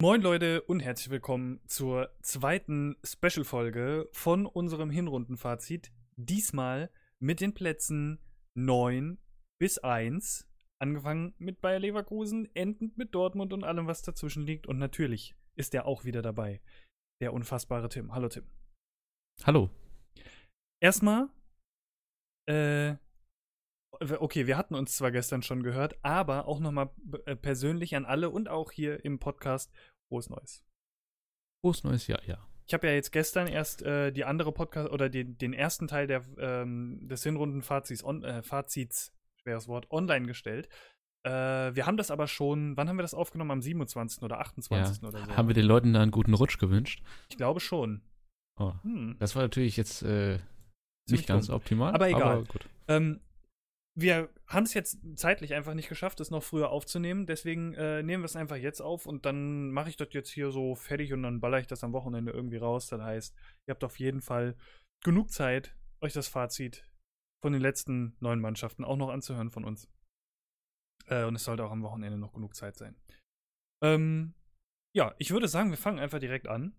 Moin Leute und herzlich willkommen zur zweiten Special-Folge von unserem Hinrundenfazit. Diesmal mit den Plätzen 9 bis 1. Angefangen mit Bayer Leverkusen, endend mit Dortmund und allem, was dazwischen liegt. Und natürlich ist er auch wieder dabei. Der unfassbare Tim. Hallo Tim. Hallo. Erstmal, äh, okay, wir hatten uns zwar gestern schon gehört, aber auch nochmal äh, persönlich an alle und auch hier im Podcast frohes Neues. Frohes Neues Jahr, ja. Ich habe ja jetzt gestern erst äh, die andere Podcast oder den, den ersten Teil der, ähm, des Hinrundenfazits, on, äh, Fazits, schweres Wort, online gestellt. Äh, wir haben das aber schon, wann haben wir das aufgenommen? Am 27. oder 28. Ja. oder so. Haben wir den Leuten da einen guten Rutsch gewünscht? Ich glaube schon. Oh. Hm. Das war natürlich jetzt äh, nicht ganz dumm. optimal. Aber egal. gut. Ähm, wir haben es jetzt zeitlich einfach nicht geschafft, es noch früher aufzunehmen. Deswegen äh, nehmen wir es einfach jetzt auf und dann mache ich das jetzt hier so fertig und dann baller ich das am Wochenende irgendwie raus. Das heißt, ihr habt auf jeden Fall genug Zeit, euch das Fazit von den letzten neun Mannschaften auch noch anzuhören von uns. Äh, und es sollte auch am Wochenende noch genug Zeit sein. Ähm, ja, ich würde sagen, wir fangen einfach direkt an.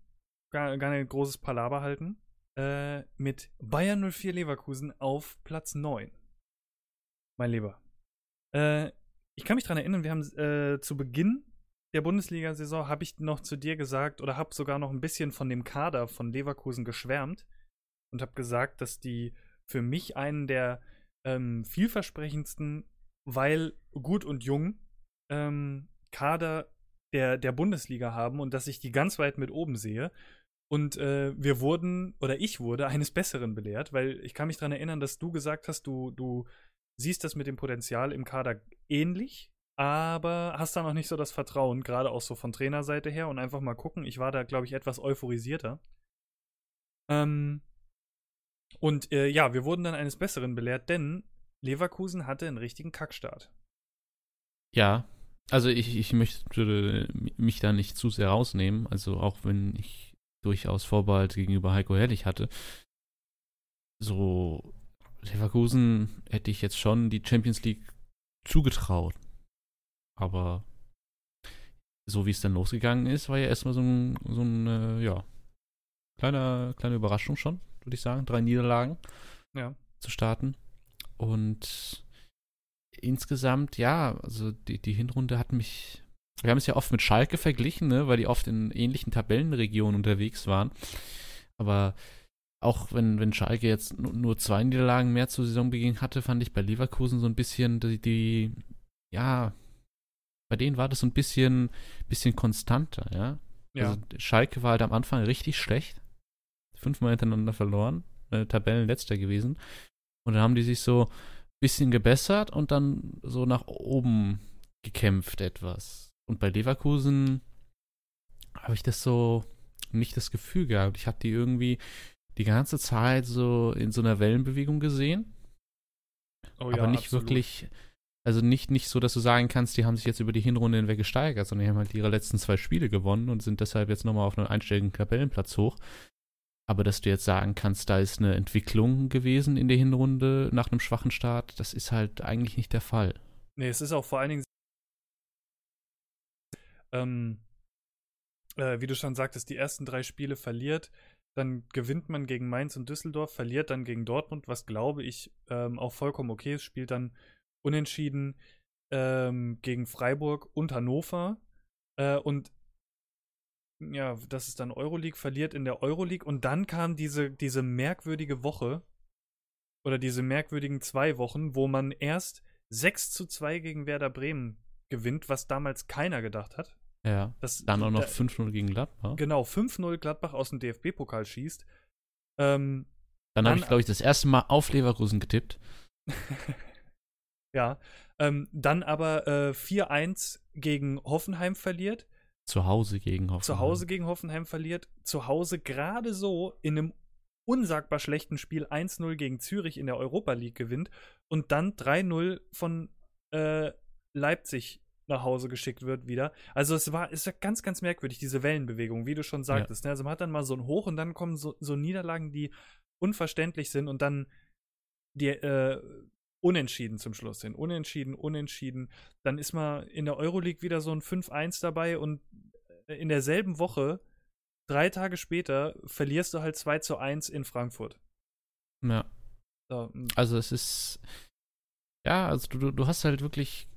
Gar, gar nicht großes Palaber halten. Äh, mit Bayern 04 Leverkusen auf Platz 9 mein Lieber. Äh, ich kann mich daran erinnern, wir haben äh, zu Beginn der Bundesliga-Saison habe ich noch zu dir gesagt oder habe sogar noch ein bisschen von dem Kader von Leverkusen geschwärmt und habe gesagt, dass die für mich einen der ähm, vielversprechendsten, weil gut und jung ähm, Kader der, der Bundesliga haben und dass ich die ganz weit mit oben sehe. Und äh, wir wurden, oder ich wurde, eines Besseren belehrt, weil ich kann mich daran erinnern, dass du gesagt hast, du, du siehst das mit dem Potenzial im Kader ähnlich, aber hast da noch nicht so das Vertrauen, gerade auch so von Trainerseite her und einfach mal gucken. Ich war da, glaube ich, etwas euphorisierter. Ähm, und äh, ja, wir wurden dann eines Besseren belehrt, denn Leverkusen hatte einen richtigen Kackstart. Ja, also ich, ich möchte mich da nicht zu sehr rausnehmen. Also auch wenn ich durchaus Vorbehalt gegenüber Heiko Herrlich hatte. So Leverkusen hätte ich jetzt schon die Champions League zugetraut. Aber so wie es dann losgegangen ist, war ja erstmal so ein, so ein äh, ja, kleiner, kleine Überraschung schon, würde ich sagen. Drei Niederlagen Ja. zu starten. Und insgesamt, ja, also die, die Hinrunde hat mich. Wir haben es ja oft mit Schalke verglichen, ne, weil die oft in ähnlichen Tabellenregionen unterwegs waren. Aber auch wenn, wenn Schalke jetzt nur, zwei Niederlagen mehr zur Saisonbeginn hatte, fand ich bei Leverkusen so ein bisschen die, die, ja, bei denen war das so ein bisschen, bisschen konstanter, ja. Ja. Also Schalke war halt am Anfang richtig schlecht. Fünfmal hintereinander verloren, äh, Tabellenletzter gewesen. Und dann haben die sich so ein bisschen gebessert und dann so nach oben gekämpft etwas. Und bei Leverkusen habe ich das so nicht das Gefühl gehabt. Ich habe die irgendwie die ganze Zeit so in so einer Wellenbewegung gesehen. oh, aber nicht absolut. wirklich, also nicht, nicht so, dass du sagen kannst, die haben sich jetzt über die Hinrunde hinweg gesteigert, sondern die haben halt ihre letzten zwei Spiele gewonnen und sind deshalb jetzt nochmal auf einen einstelligen Tabellenplatz hoch. Aber dass du jetzt sagen kannst, da ist eine Entwicklung gewesen in der Hinrunde nach einem schwachen Start, das ist halt eigentlich nicht der Fall. Nee, es ist auch vor allen Dingen, ähm, äh, wie du schon sagtest, die ersten drei Spiele verliert, dann gewinnt man gegen Mainz und Düsseldorf, verliert dann gegen Dortmund, was glaube ich ähm, auch vollkommen okay ist, spielt dann unentschieden ähm, gegen Freiburg und Hannover äh, und ja, das ist dann Euroleague, verliert in der Euroleague und dann kam diese, diese merkwürdige Woche oder diese merkwürdigen zwei Wochen, wo man erst 6 zu 2 gegen Werder Bremen gewinnt, was damals keiner gedacht hat. Ja. Das, Dann auch noch da- 5-0 gegen Gladbach. Genau, 5-0 Gladbach aus dem DFB-Pokal schießt. Ähm, Dann habe ich, glaube ich, das erste Mal auf Leverkusen getippt. ja. Ähm, dann aber äh, 4-1 gegen Hoffenheim verliert. Zu Hause gegen Hoffenheim. Zu Hause gegen Hoffenheim verliert. Zu Hause gerade so in einem unsagbar schlechten Spiel 1-0 gegen Zürich in der Europa League gewinnt und dann 3-0 von äh, Leipzig nach Hause geschickt wird wieder. Also es war, es war ganz, ganz merkwürdig, diese Wellenbewegung, wie du schon sagtest. Ne? Also man hat dann mal so ein Hoch und dann kommen so, so Niederlagen, die unverständlich sind und dann die äh, Unentschieden zum Schluss hin. Unentschieden, unentschieden. Dann ist mal in der Euroleague wieder so ein 5-1 dabei und in derselben Woche, drei Tage später, verlierst du halt 2 zu 1 in Frankfurt. Ja. So. Also es ist, ja, also du, du hast halt wirklich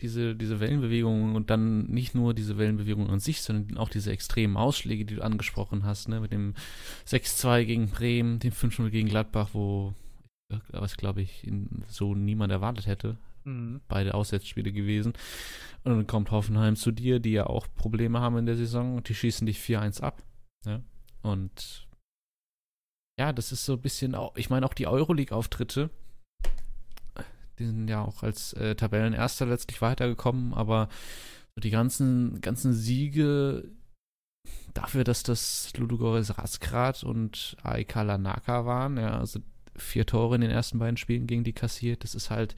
diese, diese Wellenbewegungen und dann nicht nur diese Wellenbewegungen an sich, sondern auch diese extremen Ausschläge, die du angesprochen hast, ne, mit dem 6-2 gegen Bremen, dem 5-0 gegen Gladbach, wo was glaube ich so niemand erwartet hätte. Mhm. Beide Auswärtsspiele gewesen. Und dann kommt Hoffenheim zu dir, die ja auch Probleme haben in der Saison und die schießen dich 4-1 ab. Ja? Und ja, das ist so ein bisschen auch, ich meine auch die Euroleague-Auftritte, die sind ja auch als äh, Tabellenerster letztlich weitergekommen, aber die ganzen, ganzen Siege dafür, dass das Ludogorets Rasgrad und AEK Lanaka waren, ja, also vier Tore in den ersten beiden Spielen gegen die kassiert, das ist halt,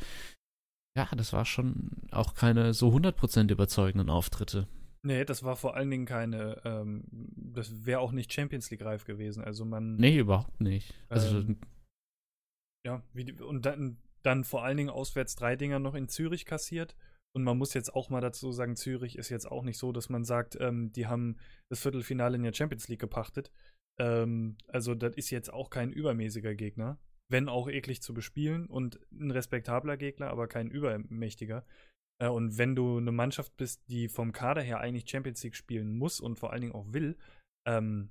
ja, das war schon auch keine so 100% überzeugenden Auftritte. Nee, das war vor allen Dingen keine, ähm, das wäre auch nicht Champions League reif gewesen. Also man. Nee, überhaupt nicht. Also. Ähm, ja, wie, und dann, dann vor allen Dingen auswärts drei Dinger noch in Zürich kassiert. Und man muss jetzt auch mal dazu sagen, Zürich ist jetzt auch nicht so, dass man sagt, ähm, die haben das Viertelfinale in der Champions League gepachtet. Ähm, also das ist jetzt auch kein übermäßiger Gegner, wenn auch eklig zu bespielen und ein respektabler Gegner, aber kein übermächtiger. Äh, und wenn du eine Mannschaft bist, die vom Kader her eigentlich Champions League spielen muss und vor allen Dingen auch will, ähm,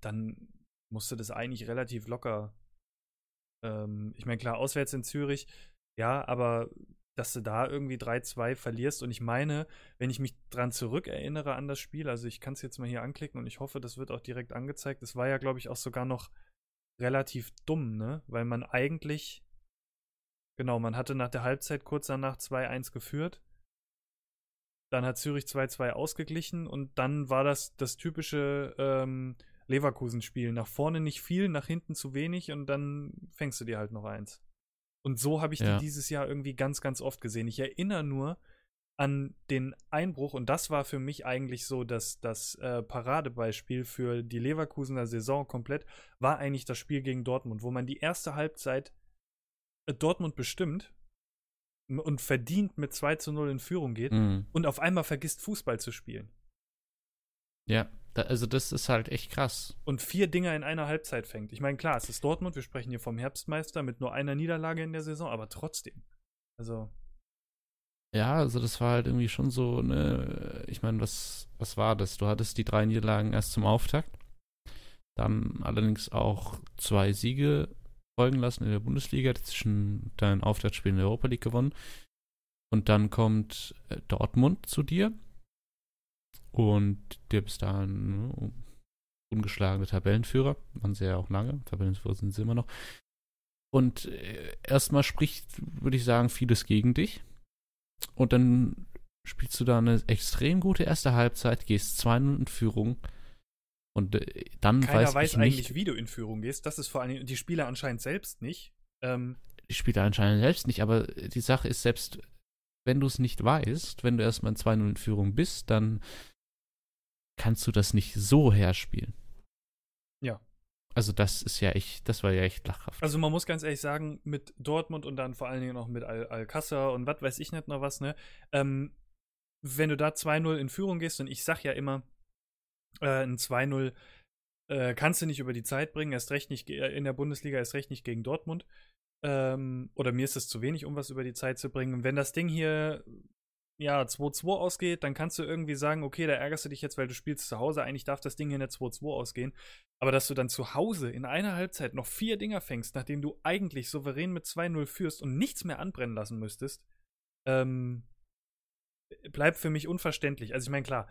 dann musst du das eigentlich relativ locker ähm, ich meine, klar, auswärts in Zürich, ja, aber dass du da irgendwie 3-2 verlierst. Und ich meine, wenn ich mich dran zurückerinnere an das Spiel, also ich kann es jetzt mal hier anklicken und ich hoffe, das wird auch direkt angezeigt. Es war ja, glaube ich, auch sogar noch relativ dumm, ne? Weil man eigentlich, genau, man hatte nach der Halbzeit kurz danach 2-1 geführt. Dann hat Zürich 2-2 ausgeglichen und dann war das das typische ähm, Leverkusen-Spiel. Nach vorne nicht viel, nach hinten zu wenig und dann fängst du dir halt noch eins. Und so habe ich ja. die dieses Jahr irgendwie ganz, ganz oft gesehen. Ich erinnere nur an den Einbruch und das war für mich eigentlich so das, das äh, Paradebeispiel für die Leverkusener Saison komplett, war eigentlich das Spiel gegen Dortmund, wo man die erste Halbzeit äh, Dortmund bestimmt und verdient mit 2 zu 0 in Führung geht mhm. und auf einmal vergisst Fußball zu spielen. Ja. Da, also das ist halt echt krass. Und vier Dinger in einer Halbzeit fängt. Ich meine, klar, es ist Dortmund, wir sprechen hier vom Herbstmeister mit nur einer Niederlage in der Saison, aber trotzdem. Also. Ja, also das war halt irgendwie schon so, ne, ich meine, was, was war das? Du hattest die drei Niederlagen erst zum Auftakt, dann allerdings auch zwei Siege folgen lassen in der Bundesliga, zwischen deinen Auftaktspielen in der Europa League gewonnen. Und dann kommt äh, Dortmund zu dir und der bis dahin ne, ungeschlagene Tabellenführer, waren sie ja auch lange, Tabellenführer sind sie immer noch. Und äh, erstmal spricht, würde ich sagen, vieles gegen dich. Und dann spielst du da eine extrem gute erste Halbzeit, gehst zwei Minuten in Führung. Und äh, dann Keiner weiß, weiß ich eigentlich, nicht, wie du in Führung gehst. Das ist vor allem die Spieler anscheinend selbst nicht. Ähm, die Spieler anscheinend selbst nicht, aber die Sache ist, selbst wenn du es nicht weißt, wenn du erstmal in 2-0 in Führung bist, dann kannst du das nicht so herspielen. Ja. Also das ist ja echt, das war ja echt lachhaft. Also man muss ganz ehrlich sagen, mit Dortmund und dann vor allen Dingen noch mit Al Alcázar und was weiß ich nicht noch was, ne? Ähm, wenn du da 2-0 in Führung gehst, und ich sag ja immer, äh, ein 2-0 äh, kannst du nicht über die Zeit bringen, erst recht nicht in der Bundesliga, erst recht nicht gegen Dortmund. Ähm, oder mir ist es zu wenig, um was über die Zeit zu bringen. Wenn das Ding hier ja, 2-2 ausgeht, dann kannst du irgendwie sagen, okay, da ärgerst du dich jetzt, weil du spielst zu Hause. Eigentlich darf das Ding hier nicht 2-2 ausgehen. Aber dass du dann zu Hause in einer Halbzeit noch vier Dinger fängst, nachdem du eigentlich souverän mit 2-0 führst und nichts mehr anbrennen lassen müsstest, ähm, bleibt für mich unverständlich. Also ich meine, klar,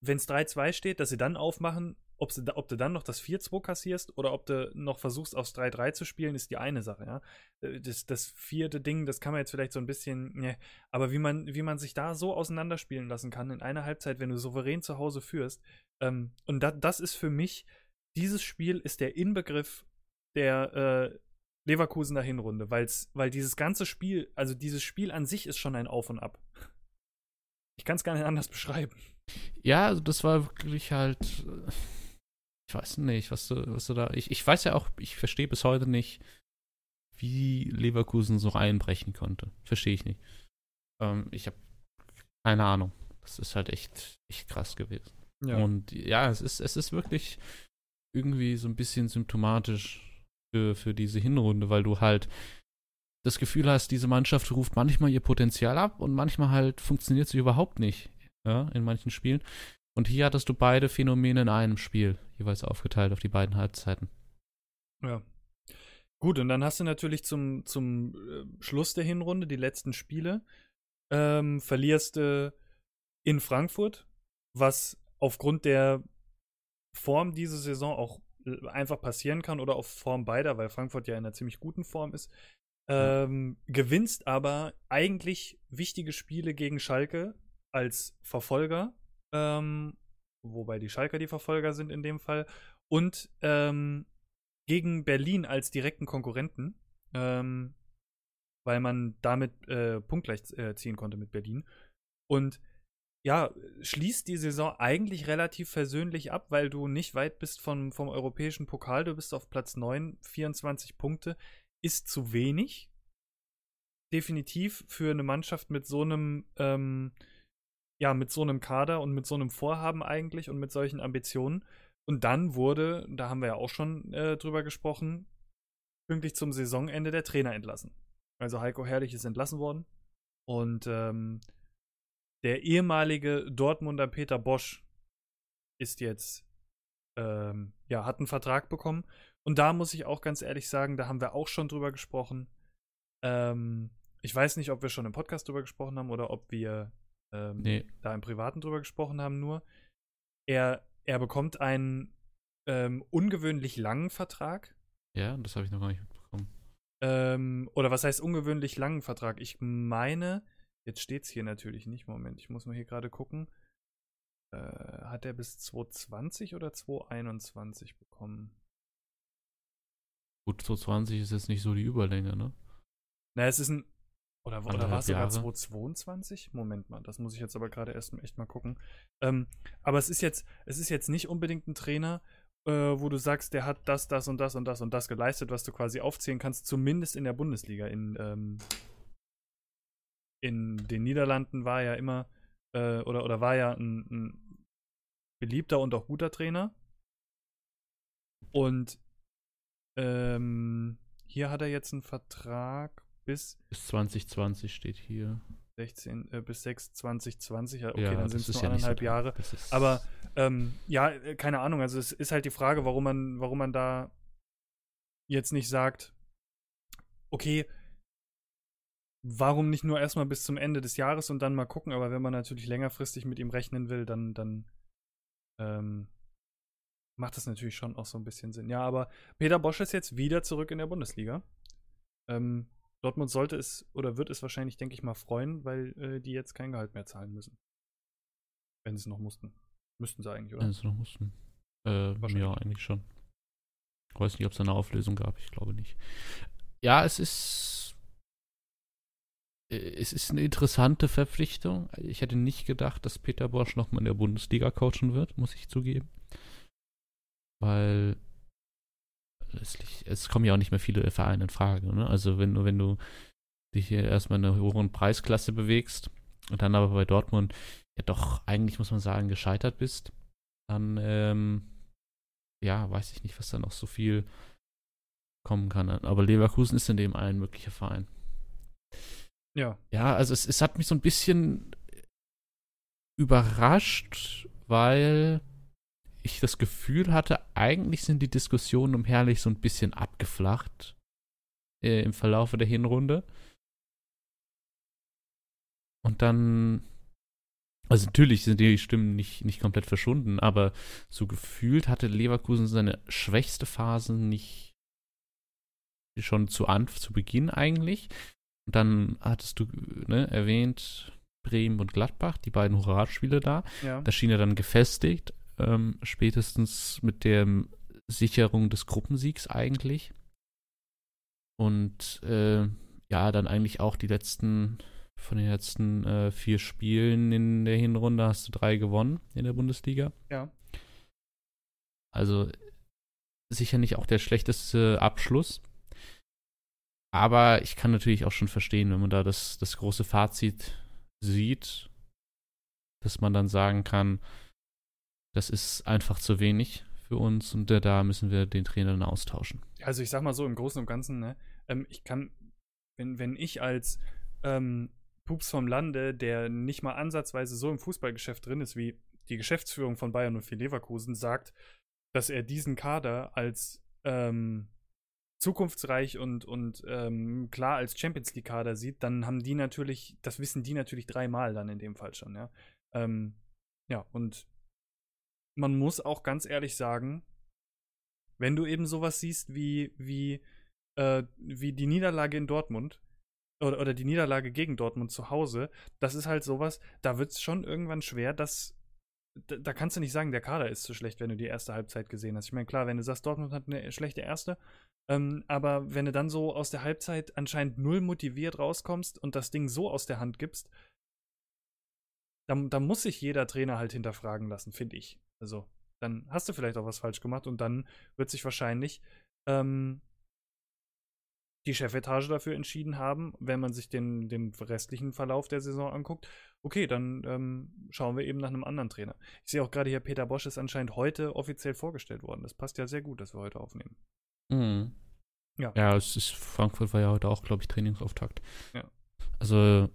wenn es 3-2 steht, dass sie dann aufmachen, ob, sie, ob du dann noch das 4-2 kassierst oder ob du noch versuchst, aufs 3-3 zu spielen, ist die eine Sache, ja. Äh, das, das vierte Ding, das kann man jetzt vielleicht so ein bisschen, ne, aber wie man, wie man sich da so auseinanderspielen lassen kann in einer Halbzeit, wenn du souverän zu Hause führst, ähm, und da, das ist für mich, dieses Spiel ist der Inbegriff der äh, Leverkusener Hinrunde, weil's, weil dieses ganze Spiel, also dieses Spiel an sich ist schon ein Auf und Ab. Ich kann es gar nicht anders beschreiben. Ja, also das war wirklich halt. Ich weiß nicht, was du, was du da. Ich, ich weiß ja auch, ich verstehe bis heute nicht, wie Leverkusen so einbrechen konnte. Verstehe ich nicht. Ähm, ich habe keine Ahnung. Das ist halt echt, echt krass gewesen. Ja. Und ja, es ist, es ist wirklich irgendwie so ein bisschen symptomatisch für, für diese Hinrunde, weil du halt das Gefühl hast, diese Mannschaft ruft manchmal ihr Potenzial ab und manchmal halt funktioniert sie überhaupt nicht, ja, in manchen Spielen. Und hier hattest du beide Phänomene in einem Spiel, jeweils aufgeteilt auf die beiden Halbzeiten. Ja. Gut, und dann hast du natürlich zum, zum äh, Schluss der Hinrunde, die letzten Spiele, ähm, verlierst du in Frankfurt, was aufgrund der Form diese Saison auch äh, einfach passieren kann oder auf Form beider, weil Frankfurt ja in einer ziemlich guten Form ist. Ähm, gewinnst aber eigentlich wichtige Spiele gegen Schalke als Verfolger, ähm, wobei die Schalker die Verfolger sind in dem Fall, und ähm, gegen Berlin als direkten Konkurrenten, ähm, weil man damit äh, punktgleich äh, ziehen konnte mit Berlin. Und ja, schließt die Saison eigentlich relativ versöhnlich ab, weil du nicht weit bist vom, vom europäischen Pokal. Du bist auf Platz 9, 24 Punkte. Ist zu wenig. Definitiv für eine Mannschaft mit so einem, ähm, ja, mit so einem Kader und mit so einem Vorhaben eigentlich und mit solchen Ambitionen. Und dann wurde, da haben wir ja auch schon äh, drüber gesprochen, pünktlich zum Saisonende der Trainer entlassen. Also Heiko Herrlich ist entlassen worden. Und ähm, der ehemalige Dortmunder Peter Bosch ist jetzt, ähm, ja, hat einen Vertrag bekommen. Und da muss ich auch ganz ehrlich sagen, da haben wir auch schon drüber gesprochen. Ähm, ich weiß nicht, ob wir schon im Podcast drüber gesprochen haben oder ob wir ähm, Nee. da im Privaten drüber gesprochen haben, nur. Er, er bekommt einen ähm, ungewöhnlich langen Vertrag. Ja, das habe ich noch gar nicht mitbekommen. Ähm, oder was heißt ungewöhnlich langen Vertrag? Ich meine, jetzt steht es hier natürlich nicht. Moment, ich muss mal hier gerade gucken. Äh, hat er bis 2020 oder 2021 bekommen? Gut, 220 ist jetzt nicht so die Überlänge, ne? Na, es ist ein. Oder, oder war es sogar Jahre. 2022? Moment mal, das muss ich jetzt aber gerade erst echt mal gucken. Ähm, aber es ist jetzt, es ist jetzt nicht unbedingt ein Trainer, äh, wo du sagst, der hat das, das und das und das und das geleistet, was du quasi aufzählen kannst, zumindest in der Bundesliga. In, ähm, in den Niederlanden war er ja immer, äh, oder, oder war ja ein, ein beliebter und auch guter Trainer. Und ähm, hier hat er jetzt einen Vertrag bis Bis 2020 steht hier. 16, äh, bis 6, 2020. Ja, Okay, ja, dann sind es nur ja so anderthalb dran. Jahre. Aber ähm, ja, äh, keine Ahnung. Also es ist halt die Frage, warum man, warum man da jetzt nicht sagt, okay, warum nicht nur erstmal bis zum Ende des Jahres und dann mal gucken, aber wenn man natürlich längerfristig mit ihm rechnen will, dann, dann ähm, macht das natürlich schon auch so ein bisschen Sinn. Ja, aber Peter Bosch ist jetzt wieder zurück in der Bundesliga. Ähm, Dortmund sollte es oder wird es wahrscheinlich, denke ich mal, freuen, weil äh, die jetzt kein Gehalt mehr zahlen müssen. Wenn sie es noch mussten. Müssten sie eigentlich, oder? Wenn sie noch mussten. Äh, ja, eigentlich schon. Ich weiß nicht, ob es eine Auflösung gab. Ich glaube nicht. Ja, es ist. äh, Es ist eine interessante Verpflichtung. Ich hätte nicht gedacht, dass Peter Bosch nochmal in der Bundesliga coachen wird, muss ich zugeben. Weil letztlich, es kommen ja auch nicht mehr viele Vereine in Frage. Ne? Also wenn du, wenn du dich hier erstmal in einer hohen Preisklasse bewegst und dann aber bei Dortmund ja doch eigentlich, muss man sagen, gescheitert bist, dann ähm, ja, weiß ich nicht, was da noch so viel kommen kann. Aber Leverkusen ist in dem ein möglicher Verein. Ja. Ja, also es, es hat mich so ein bisschen überrascht, weil ich das Gefühl hatte, eigentlich sind die Diskussionen um Herrlich so ein bisschen abgeflacht äh, im Verlaufe der Hinrunde. Und dann, also natürlich sind die Stimmen nicht, nicht komplett verschwunden, aber so gefühlt hatte Leverkusen seine schwächste Phase nicht schon zu, Anf zu Beginn eigentlich. Und dann hattest du ne, erwähnt Bremen und Gladbach, die beiden Hurra-Spiele da. Ja. Das schien ja dann gefestigt, ähm, spätestens mit der Sicherung des Gruppensiegs eigentlich. Und äh, ja, dann eigentlich auch die letzten, von den letzten äh, vier Spielen in der Hinrunde hast du drei gewonnen in der Bundesliga. Ja. Also sicher nicht auch der schlechteste Abschluss. Aber ich kann natürlich auch schon verstehen, wenn man da das, das große Fazit sieht, dass man dann sagen kann, das ist einfach zu wenig für uns und da müssen wir den Trainer dann austauschen. Also ich sag mal so im Großen und Ganzen, ne, ähm, ich kann, wenn, wenn ich als ähm, Pups vom Lande, der nicht mal ansatzweise so im Fußballgeschäft drin ist, wie die Geschäftsführung von Bayern und für Leverkusen, sagt, dass er diesen Kader als ähm, zukunftsreich und, und ähm, klar als Champions League-Kader sieht, dann haben die natürlich, das wissen die natürlich dreimal dann in dem Fall schon, ja. Ähm, ja, und man muss auch ganz ehrlich sagen, wenn du eben sowas siehst wie, wie, äh, wie die Niederlage in Dortmund oder, oder die Niederlage gegen Dortmund zu Hause, das ist halt sowas, da wird es schon irgendwann schwer, dass da, da, kannst du nicht sagen, der Kader ist zu schlecht, wenn du die erste Halbzeit gesehen hast. Ich meine, klar, wenn du sagst, Dortmund hat eine schlechte erste, ähm, aber wenn du dann so aus der Halbzeit anscheinend null motiviert rauskommst und das Ding so aus der Hand gibst, dann, dann muss sich jeder Trainer halt hinterfragen lassen, finde ich. Also, dann hast du vielleicht auch was falsch gemacht und dann wird sich wahrscheinlich ähm, die Chefetage dafür entschieden haben, wenn man sich den, den restlichen Verlauf der Saison anguckt. Okay, dann ähm, schauen wir eben nach einem anderen Trainer. Ich sehe auch gerade hier, Peter Bosch ist anscheinend heute offiziell vorgestellt worden. Das passt ja sehr gut, dass wir heute aufnehmen. Mhm. Ja. Ja, es ist, Frankfurt war ja heute auch, glaube ich, Trainingsauftakt. Ja. Also.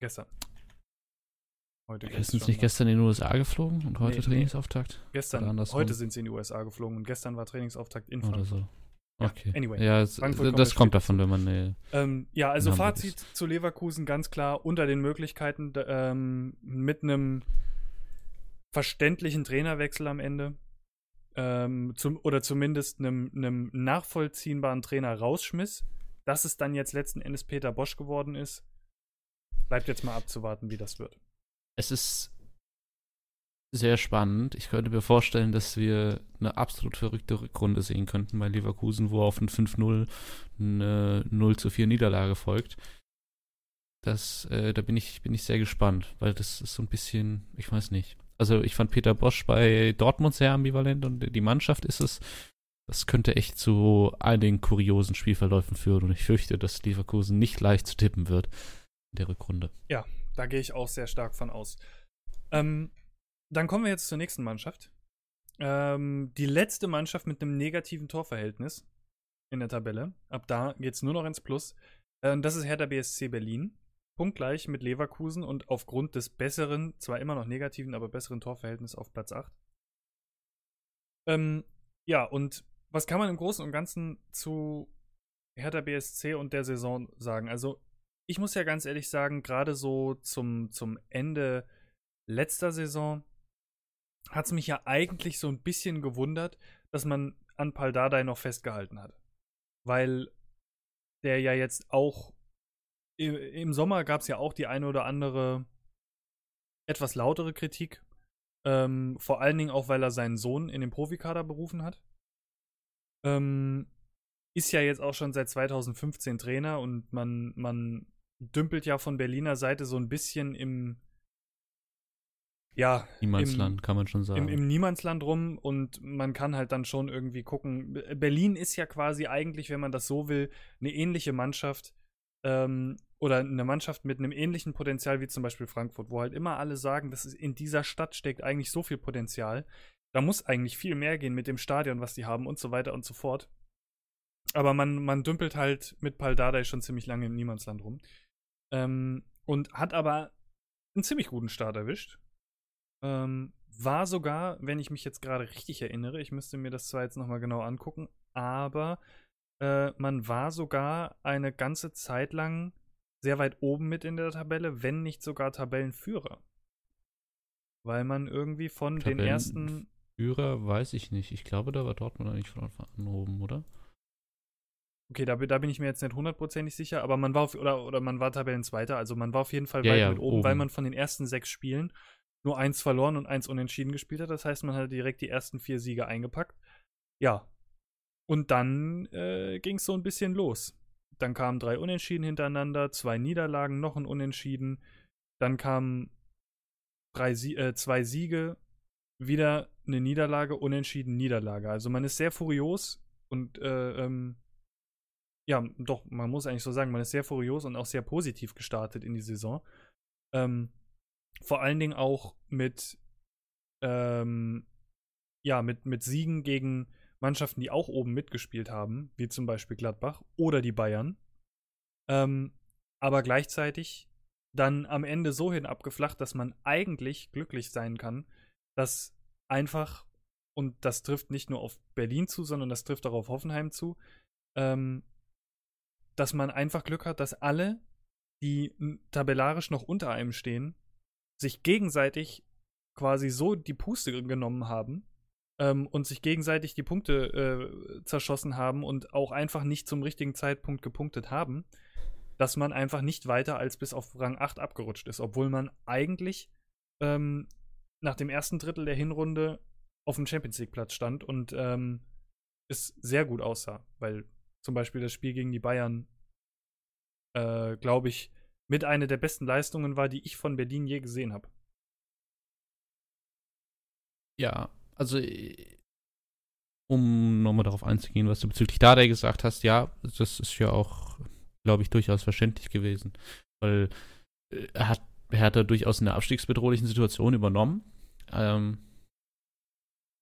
Gestern. Heute sind sie nicht gestern in den USA geflogen und heute nee, Trainingsauftakt? Nee. Gestern. Heute sind sie in die USA geflogen und gestern war Trainingsauftakt in Frankfurt. Oder so. Okay. Ja, anyway. Ja, es, das kommt davon, wenn man. Äh, ähm, ja, also Fazit ist. zu Leverkusen ganz klar unter den Möglichkeiten ähm, mit einem verständlichen Trainerwechsel am Ende. Ähm, zum, oder zumindest einem, einem nachvollziehbaren Trainer rausschmiss. Dass es dann jetzt letzten Endes Peter Bosch geworden ist, bleibt jetzt mal abzuwarten, wie das wird es ist sehr spannend. Ich könnte mir vorstellen, dass wir eine absolut verrückte Rückrunde sehen könnten bei Leverkusen, wo auf ein 5-0 eine 0 zu 4 Niederlage folgt. Das, äh, da bin ich, bin ich sehr gespannt, weil das ist so ein bisschen, ich weiß nicht. Also ich fand Peter Bosch bei Dortmund sehr ambivalent und die Mannschaft ist es. Das könnte echt zu einigen kuriosen Spielverläufen führen und ich fürchte, dass Leverkusen nicht leicht zu tippen wird in der Rückrunde. Ja, da gehe ich auch sehr stark von aus. Ähm, dann kommen wir jetzt zur nächsten Mannschaft. Ähm, die letzte Mannschaft mit einem negativen Torverhältnis in der Tabelle. Ab da geht es nur noch ins Plus. Ähm, das ist Hertha BSC Berlin. Punktgleich mit Leverkusen und aufgrund des besseren, zwar immer noch negativen, aber besseren Torverhältnisses auf Platz 8. Ähm, ja, und was kann man im Großen und Ganzen zu Hertha BSC und der Saison sagen? Also, ich muss ja ganz ehrlich sagen, gerade so zum, zum Ende letzter Saison hat es mich ja eigentlich so ein bisschen gewundert, dass man an Paldadei noch festgehalten hat. Weil der ja jetzt auch im Sommer gab es ja auch die eine oder andere etwas lautere Kritik. Ähm, vor allen Dingen auch, weil er seinen Sohn in den Profikader berufen hat. Ähm, ist ja jetzt auch schon seit 2015 Trainer und man, man dümpelt ja von Berliner Seite so ein bisschen im ja, Niemandsland, im, kann man schon sagen. Im, Im, Niemandsland rum und man kann halt dann schon irgendwie gucken. Berlin ist ja quasi eigentlich, wenn man das so will, eine ähnliche Mannschaft ähm, oder eine Mannschaft mit einem ähnlichen Potenzial wie zum Beispiel Frankfurt, wo halt immer alle sagen, dass in dieser Stadt steckt eigentlich so viel Potenzial. Da muss eigentlich viel mehr gehen mit dem Stadion, was die haben und so weiter und so fort. Aber man, man dümpelt halt mit Paldadei schon ziemlich lange im Niemandsland rum. Ähm, und hat aber einen ziemlich guten Start erwischt. Ähm, war sogar, wenn ich mich jetzt gerade richtig erinnere, ich müsste mir das zwar jetzt nochmal genau angucken, aber äh, man war sogar eine ganze Zeit lang sehr weit oben mit in der Tabelle, wenn nicht sogar Tabellenführer. Weil man irgendwie von den ersten. Führer weiß ich nicht. Ich glaube, da war Dortmund eigentlich von Anfang an oben, oder? Okay, da, da, bin ich mir jetzt nicht hundertprozentig sicher, aber man war auf, oder, oder man war Tabellenzweiter, also man war auf jeden Fall ja, weit ja, mit oben, oben, weil man von den ersten sechs Spielen nur eins verloren und eins unentschieden gespielt hat. Das heißt, man hat direkt die ersten vier Siege eingepackt. Ja. Und dann äh, ging es so ein bisschen los. Dann kamen drei Unentschieden hintereinander, zwei Niederlagen, noch ein Unentschieden. Dann kamen drei, äh, zwei Siege, wieder eine Niederlage, Unentschieden, Niederlage. Also man ist sehr furios und äh, ähm, ja, doch, man muss eigentlich so sagen, man ist sehr furios und auch sehr positiv gestartet in die Saison. Ähm, vor allen Dingen auch mit, ähm, ja, mit, mit Siegen gegen Mannschaften, die auch oben mitgespielt haben, wie zum Beispiel Gladbach oder die Bayern. Ähm, aber gleichzeitig dann am Ende so hin abgeflacht, dass man eigentlich glücklich sein kann, dass einfach, und das trifft nicht nur auf Berlin zu, sondern das trifft auch auf Hoffenheim zu, ähm, dass man einfach Glück hat, dass alle, die tabellarisch noch unter einem stehen, sich gegenseitig quasi so die Puste genommen haben ähm, und sich gegenseitig die Punkte äh, zerschossen haben und auch einfach nicht zum richtigen Zeitpunkt gepunktet haben, dass man einfach nicht weiter als bis auf Rang 8 abgerutscht ist, obwohl man eigentlich ähm, nach dem ersten Drittel der Hinrunde auf dem Champions League Platz stand und ähm, es sehr gut aussah, weil zum Beispiel das Spiel gegen die Bayern, äh, glaube ich, mit einer der besten Leistungen war, die ich von Berlin je gesehen habe. Ja, also äh, um nochmal darauf einzugehen, was du bezüglich Dardai gesagt hast, ja, das ist ja auch, glaube ich, durchaus verständlich gewesen, weil äh, er hat Hertha durchaus in einer abstiegsbedrohlichen Situation übernommen ähm,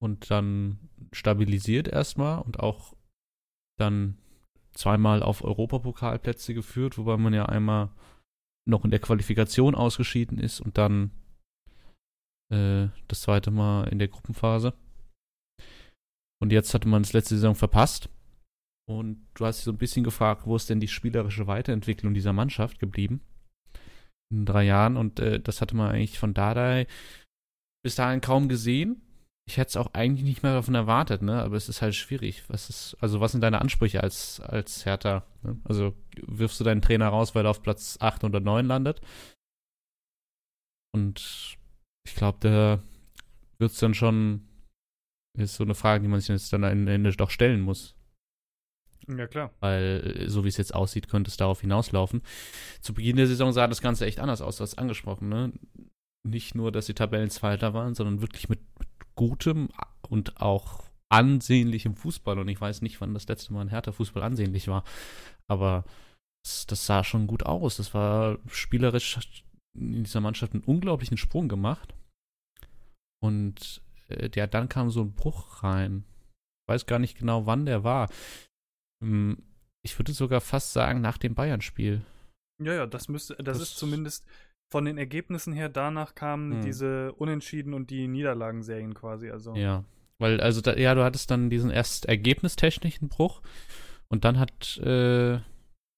und dann stabilisiert erstmal und auch dann zweimal auf Europapokalplätze geführt, wobei man ja einmal noch in der Qualifikation ausgeschieden ist und dann äh, das zweite Mal in der Gruppenphase. Und jetzt hatte man es letzte Saison verpasst. Und du hast dich so ein bisschen gefragt, wo ist denn die spielerische Weiterentwicklung dieser Mannschaft geblieben? In drei Jahren. Und äh, das hatte man eigentlich von Dardai bis dahin kaum gesehen. Ich hätte es auch eigentlich nicht mehr davon erwartet, ne? Aber es ist halt schwierig. Was ist, also was sind deine Ansprüche als, als Hertha? Ne? Also wirfst du deinen Trainer raus, weil er auf Platz 8 oder 9 landet? Und ich glaube, da wird es dann schon, ist so eine Frage, die man sich jetzt dann am Ende doch stellen muss. Ja, klar. Weil, äh, so wie es jetzt aussieht, könnte es darauf hinauslaufen. Zu Beginn der Saison sah das Ganze echt anders aus, du hast angesprochen, ne? Nicht nur, dass die Tabellenzweiter waren, sondern wirklich mit, mit gutem und auch ansehnlichem Fußball. Und ich weiß nicht, wann das letzte Mal ein härter Fußball ansehnlich war. Aber das, das sah schon gut aus. Das war spielerisch in dieser Mannschaft einen unglaublichen Sprung gemacht. Und äh, ja, dann kam so ein Bruch rein. Ich weiß gar nicht genau, wann der war. Ähm, ich würde sogar fast sagen, nach dem Bayern-Spiel. Ja, ja, das müsste, das, das, ist zumindest von den Ergebnissen her, danach kamen hm. diese Unentschieden und die Niederlagenserien quasi. Also. Ja. Weil, also, da, ja, du hattest dann diesen erst ergebnistechnischen Bruch und dann hat, äh,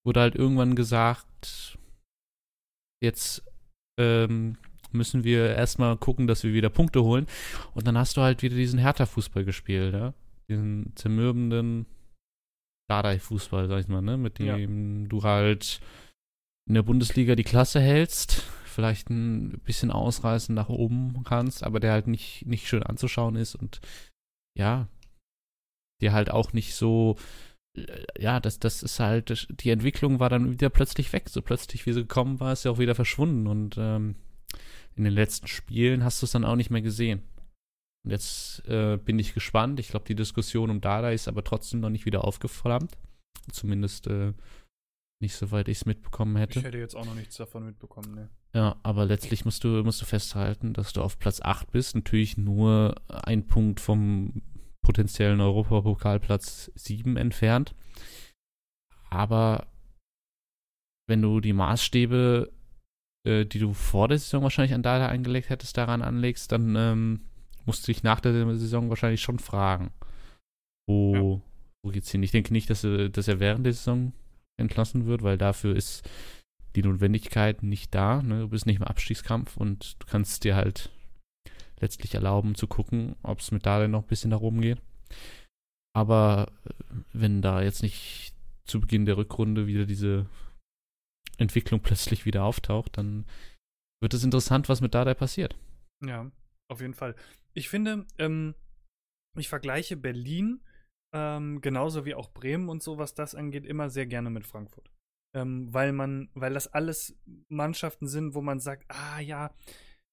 wurde halt irgendwann gesagt, jetzt ähm, müssen wir erstmal gucken, dass wir wieder Punkte holen. Und dann hast du halt wieder diesen Hertha-Fußball gespielt, ja? Diesen zermürbenden Dardai-Fußball, sag ich mal, ne? Mit dem ja. du halt in der Bundesliga die Klasse hältst, vielleicht ein bisschen ausreißen nach oben kannst, aber der halt nicht, nicht schön anzuschauen ist und ja, dir halt auch nicht so ja, das, das ist halt, die Entwicklung war dann wieder plötzlich weg. So plötzlich, wie sie gekommen war, ist sie auch wieder verschwunden. Und ähm, in den letzten Spielen hast du es dann auch nicht mehr gesehen. Und jetzt äh, bin ich gespannt. Ich glaube, die Diskussion um Dada ist aber trotzdem noch nicht wieder aufgeflammt. Zumindest äh, nicht soweit ich es mitbekommen hätte. Ich hätte jetzt auch noch nichts davon mitbekommen, ne. Ja, aber letztlich musst du, musst du festhalten, dass du auf Platz 8 bist. Natürlich nur ein Punkt vom potenziellen Europapokalplatz 7 entfernt. Aber wenn du die Maßstäbe, äh, die du vor der Saison wahrscheinlich an Dada eingelegt hättest, daran anlegst, dann ähm, musst du dich nach der Saison wahrscheinlich schon fragen, wo, ja. wo geht's hin? Ich denke nicht, dass er, dass er während der Saison entlassen wird, weil dafür ist die Notwendigkeit nicht da. Ne? Du bist nicht im Abstiegskampf und du kannst dir halt letztlich erlauben zu gucken, ob es mit Darlehen noch ein bisschen nach oben geht. Aber äh, wenn da jetzt nicht zu Beginn der Rückrunde wieder diese Entwicklung plötzlich wieder auftaucht, dann wird es interessant, was mit Dardai passiert. Ja, auf jeden Fall. Ich finde, ähm, ich vergleiche Berlin ähm, genauso wie auch Bremen und so, was das angeht, immer sehr gerne mit Frankfurt. Ähm, weil man, weil das alles Mannschaften sind, wo man sagt, ah ja,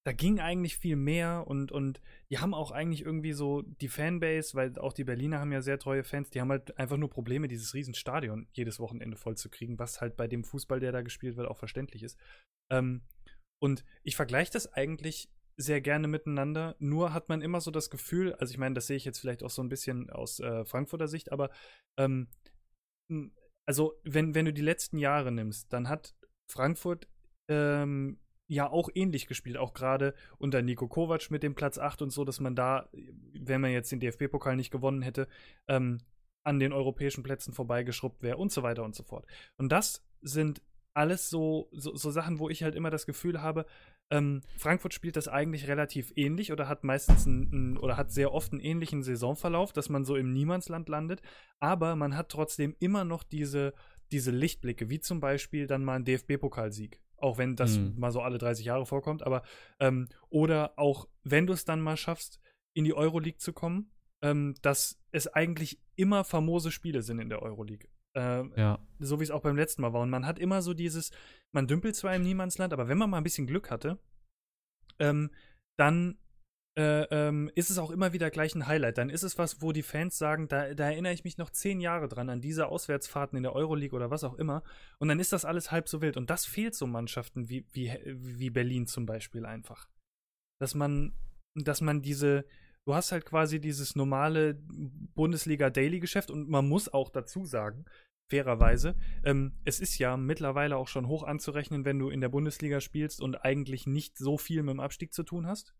da ging eigentlich viel mehr und, und die haben auch eigentlich irgendwie so die Fanbase, weil auch die Berliner haben ja sehr treue Fans, die haben halt einfach nur Probleme, dieses Riesenstadion jedes Wochenende voll zu kriegen, was halt bei dem Fußball, der da gespielt wird, auch verständlich ist. Ähm, Und ich vergleiche das eigentlich sehr gerne miteinander. Nur hat man immer so das Gefühl, also ich meine, das sehe ich jetzt vielleicht auch so ein bisschen aus äh, Frankfurter Sicht, aber ähm, also wenn, wenn du die letzten Jahre nimmst, dann hat Frankfurt ähm, ja auch ähnlich gespielt, auch gerade unter Nico Kovac mit dem Platz 8 und so, dass man da, wenn man jetzt den DFB-Pokal nicht gewonnen hätte, ähm, an den europäischen Plätzen vorbeigeschrubbt wäre und so weiter und so fort. Und das sind alles so, so, so Sachen, wo ich halt immer das Gefühl habe, ähm, Frankfurt spielt das eigentlich relativ ähnlich oder hat meistens einen, oder hat sehr oft einen ähnlichen Saisonverlauf, dass man so im Niemandsland landet, aber man hat trotzdem immer noch diese, diese Lichtblicke, wie zum Beispiel dann mal ein DFB-Pokalsieg. Auch wenn das mhm. mal so alle 30 Jahre vorkommt, aber ähm, oder auch wenn du es dann mal schaffst, in die Euroleague zu kommen, ähm, dass es eigentlich immer famose Spiele sind in der Euroleague. Äh, ja. So wie es auch beim letzten Mal war. Und man hat immer so dieses, man dümpelt zwar im Niemandsland, aber wenn man mal ein bisschen Glück hatte, ähm, dann äh, ähm, ist es auch immer wieder gleich ein Highlight. Dann ist es was, wo die Fans sagen, da, da, erinnere ich mich noch zehn Jahre dran, an diese Auswärtsfahrten in der Euroleague oder was auch immer. Und dann ist das alles halb so wild. Und das fehlt so Mannschaften wie, wie, wie Berlin zum Beispiel einfach. Dass man, dass man diese, du hast halt quasi dieses normale Bundesliga-Daily-Geschäft und man muss auch dazu sagen, fairerweise, ähm, es ist ja mittlerweile auch schon hoch anzurechnen, wenn du in der Bundesliga spielst und eigentlich nicht so viel mit dem Abstieg zu tun hast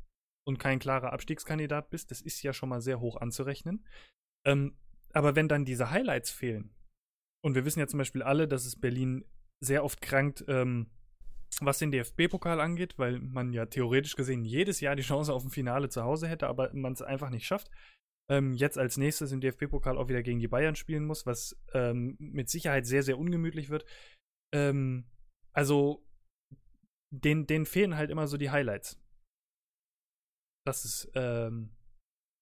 und kein klarer Abstiegskandidat bist. Das ist ja schon mal sehr hoch anzurechnen. Ähm, aber wenn dann diese Highlights fehlen, und wir wissen ja zum Beispiel alle, dass es Berlin sehr oft krankt, ähm, was den DFB-Pokal angeht, weil man ja theoretisch gesehen jedes Jahr die Chance auf ein Finale zu Hause hätte, aber man es einfach nicht schafft. Ähm, jetzt als nächstes im DFB-Pokal auch wieder gegen die Bayern spielen muss, was ähm, mit Sicherheit sehr, sehr ungemütlich wird. Ähm, also, denen, denen fehlen halt immer so die Highlights. Das ist, ähm,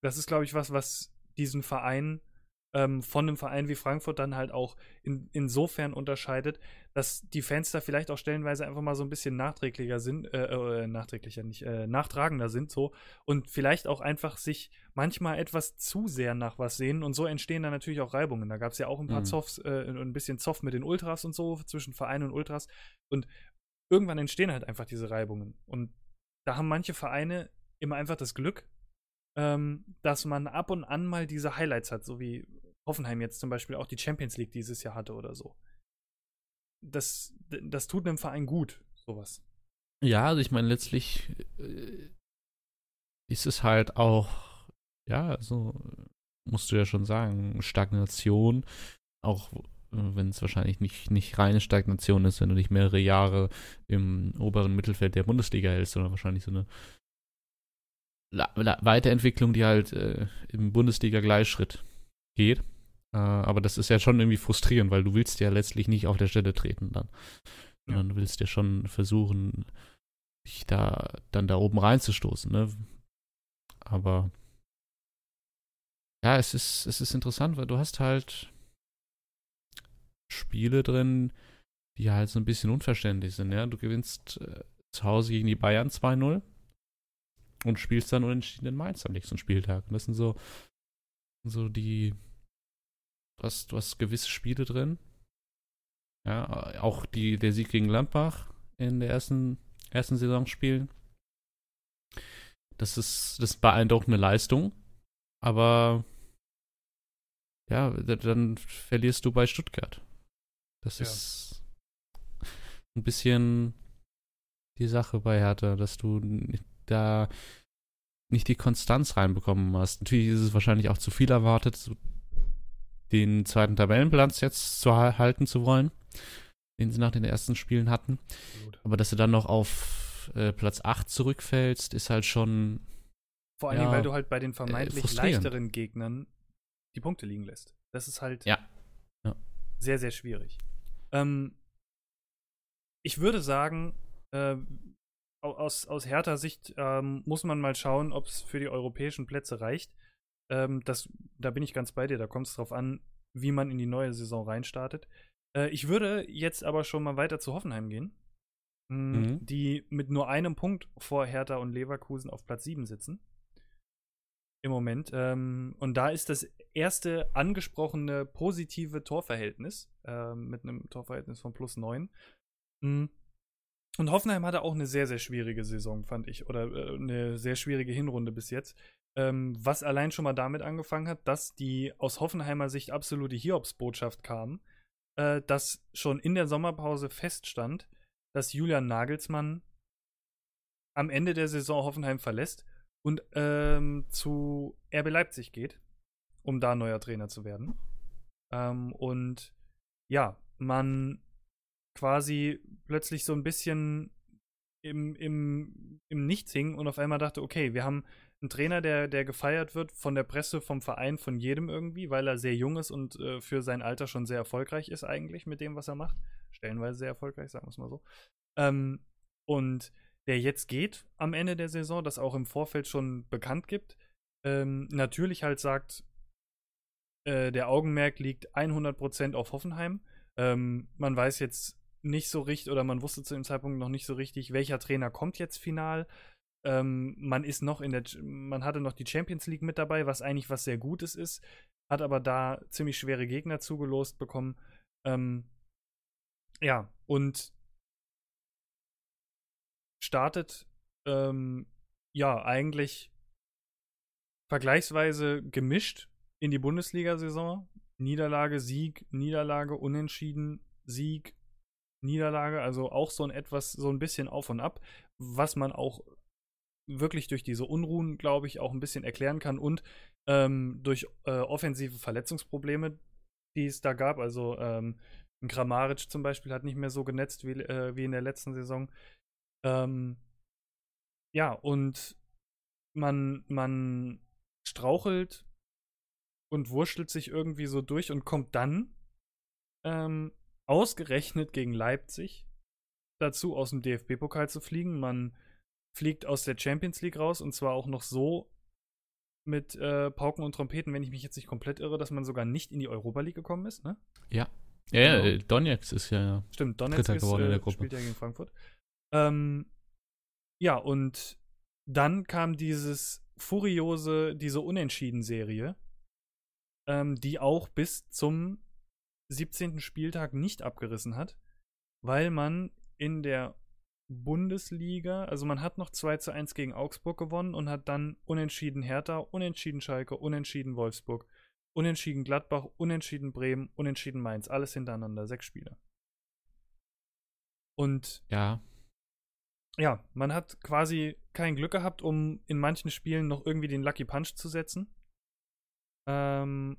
das ist, glaube ich, was, was diesen Verein ähm, von einem Verein wie Frankfurt dann halt auch in, insofern unterscheidet, dass die Fans da vielleicht auch stellenweise einfach mal so ein bisschen nachträglicher sind, äh, äh, nachträglicher nicht, äh, nachtragender sind so und vielleicht auch einfach sich manchmal etwas zu sehr nach was sehen und so entstehen dann natürlich auch Reibungen. Da gab es ja auch ein paar mhm. Zoffs, äh, ein bisschen Zoff mit den Ultras und so zwischen Verein und Ultras und irgendwann entstehen halt einfach diese Reibungen und da haben manche Vereine immer einfach das Glück, ähm, dass man ab und an mal diese Highlights hat, so wie Hoffenheim jetzt zum Beispiel auch die Champions League dieses Jahr hatte oder so. Das, das tut einem Verein gut, sowas. Ja, also ich meine, letztlich äh, ist es halt auch, ja, also musst du ja schon sagen, Stagnation, auch äh, wenn es wahrscheinlich nicht, nicht reine Stagnation ist, wenn du nicht mehrere Jahre im oberen Mittelfeld der Bundesliga hältst, sondern wahrscheinlich so eine Weiterentwicklung, die halt äh, im Bundesliga-Gleichschritt geht. Äh, aber das ist ja schon irgendwie frustrierend, weil du willst ja letztlich nicht auf der Stelle treten dann. Sondern ja. du willst ja schon versuchen, dich da dann da oben reinzustoßen, ne? Aber ja, es ist, es ist interessant, weil du hast halt Spiele drin, die halt so ein bisschen unverständlich sind, ja. Du gewinnst äh, zu Hause gegen die Bayern 2-0 und spielst dann unentschieden in Mainz am nächsten Spieltag. Und das sind so, so die, du hast, du hast gewisse Spiele drin. Ja, auch die, der Sieg gegen Landbach in der ersten, ersten Saisonspielen. Das ist, das ist beeindruckende Leistung. Aber ja, dann verlierst du bei Stuttgart. Das ja. ist ein bisschen die Sache bei Hertha, dass du da nicht die Konstanz reinbekommen hast. Natürlich ist es wahrscheinlich auch zu viel erwartet, den zweiten Tabellenplatz jetzt zu halten zu wollen, den sie nach den ersten Spielen hatten. Gut. Aber dass du dann noch auf äh, Platz 8 zurückfällst, ist halt schon. Vor allem, ja, weil du halt bei den vermeintlich äh, leichteren Gegnern die Punkte liegen lässt. Das ist halt ja. Ja. sehr, sehr schwierig. Ähm, ich würde sagen, äh, aus, aus härter Sicht ähm, muss man mal schauen, ob es für die europäischen Plätze reicht. Ähm, das, da bin ich ganz bei dir. Da kommt es drauf an, wie man in die neue Saison reinstartet. Äh, ich würde jetzt aber schon mal weiter zu Hoffenheim gehen, mh, mhm. die mit nur einem Punkt vor Hertha und Leverkusen auf Platz 7 sitzen. Im Moment. Ähm, und da ist das erste angesprochene positive Torverhältnis äh, mit einem Torverhältnis von plus 9. Mhm Und Hoffenheim hatte auch eine sehr, sehr schwierige Saison, fand ich. Oder äh, eine sehr schwierige Hinrunde bis jetzt. Ähm, was allein schon mal damit angefangen hat, dass die aus Hoffenheimer Sicht absolute Hiobsbotschaft kam, äh, dass schon in der Sommerpause feststand, dass Julian Nagelsmann am Ende der Saison Hoffenheim verlässt und ähm, zu RB Leipzig geht, um da neuer Trainer zu werden. Ähm, und ja, man quasi plötzlich so ein bisschen im, im, im Nichts hing und auf einmal dachte, okay, wir haben einen Trainer, der, der gefeiert wird von der Presse, vom Verein, von jedem irgendwie, weil er sehr jung ist und äh, für sein Alter schon sehr erfolgreich ist eigentlich mit dem, was er macht. Stellenweise sehr erfolgreich, sagen wir es mal so. Ähm, und der jetzt geht am Ende der Saison, das auch im Vorfeld schon bekannt gibt, ähm, natürlich halt sagt, äh, der Augenmerk liegt 100% auf Hoffenheim. Ähm, man weiß jetzt nicht so richtig, oder man wusste zu dem Zeitpunkt noch nicht so richtig, welcher Trainer kommt jetzt final. Ähm, man ist noch in der, man hatte noch die Champions League mit dabei, was eigentlich was sehr Gutes ist, hat aber da ziemlich schwere Gegner zugelost bekommen. Ähm, ja, und startet ähm, ja eigentlich vergleichsweise gemischt in die Bundesliga-Saison. Niederlage, Sieg, Niederlage, Unentschieden, Sieg, Niederlage. Also auch so ein etwas, so ein bisschen auf und ab, was man auch wirklich durch diese Unruhen, glaube ich, auch ein bisschen erklären kann und ähm, durch äh, offensive Verletzungsprobleme, die es da gab. Also ähm, Grammaric zum Beispiel hat nicht mehr so genetzt wie, äh, wie in der letzten Saison. Ähm, ja, und man, man strauchelt und wurschtelt sich irgendwie so durch und kommt dann ähm, ausgerechnet gegen Leipzig dazu, aus dem DFB-Pokal zu fliegen. Man fliegt aus der Champions League raus und zwar auch noch so mit äh, Pauken und Trompeten, wenn ich mich jetzt nicht komplett irre, dass man sogar nicht in die Europa League gekommen ist, ne? Ja. Ja, genau. ja Donetsk ist ja. Stimmt, Donetsk ist, geworden in der äh, Gruppe. spielt ja gegen Frankfurt. Ähm, ja, und dann kam dieses furiose, diese Unentschieden-Serie, ähm, die auch bis zum 17. Spieltag nicht abgerissen hat, weil man in der Bundesliga, also man hat noch 2 zu 1 gegen Augsburg gewonnen und hat dann unentschieden Hertha, unentschieden Schalke, unentschieden Wolfsburg, unentschieden Gladbach, unentschieden Bremen, unentschieden Mainz, alles hintereinander, sechs Spiele. Und ja. Ja, man hat quasi kein Glück gehabt, um in manchen Spielen noch irgendwie den Lucky Punch zu setzen. Ähm,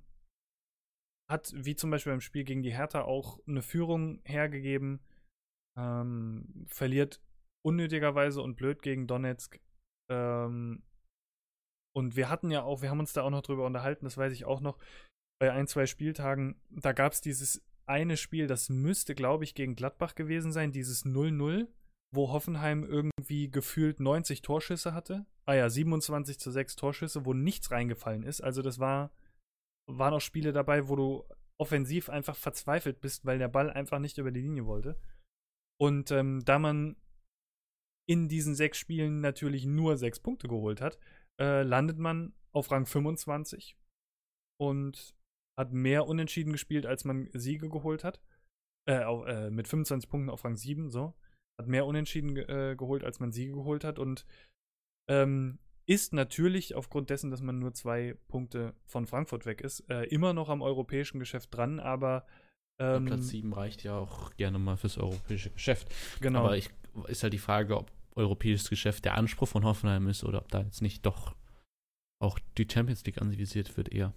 hat, wie zum Beispiel beim Spiel gegen die Hertha, auch eine Führung hergegeben ähm, verliert unnötigerweise und blöd gegen Donetsk. Ähm, und wir hatten ja auch, wir haben uns da auch noch drüber unterhalten, das weiß ich auch noch, bei ein, zwei Spieltagen, da gab es dieses eine Spiel, das müsste, glaube ich, gegen Gladbach gewesen sein, dieses 0-0, wo Hoffenheim irgendwie gefühlt 90 Torschüsse hatte. Ah ja, 27 zu 6 Torschüsse, wo nichts reingefallen ist. Also das war, waren auch Spiele dabei, wo du offensiv einfach verzweifelt bist, weil der Ball einfach nicht über die Linie wollte. Und ähm, da man in diesen sechs Spielen natürlich nur sechs Punkte geholt hat, äh, landet man auf Rang 25 und hat mehr Unentschieden gespielt, als man Siege geholt hat. Äh, auf, äh, mit 25 Punkten auf Rang 7, so. Hat mehr Unentschieden ge äh, geholt, als man Siege geholt hat und ähm, ist natürlich aufgrund dessen, dass man nur zwei Punkte von Frankfurt weg ist, äh, immer noch am europäischen Geschäft dran, aber ähm, Platz 7 reicht ja auch gerne mal fürs europäische Geschäft. Genau. Aber ich, ist halt die Frage, ob europäisches Geschäft der Anspruch von Hoffenheim ist oder ob da jetzt nicht doch auch die Champions League anvisiert wird eher.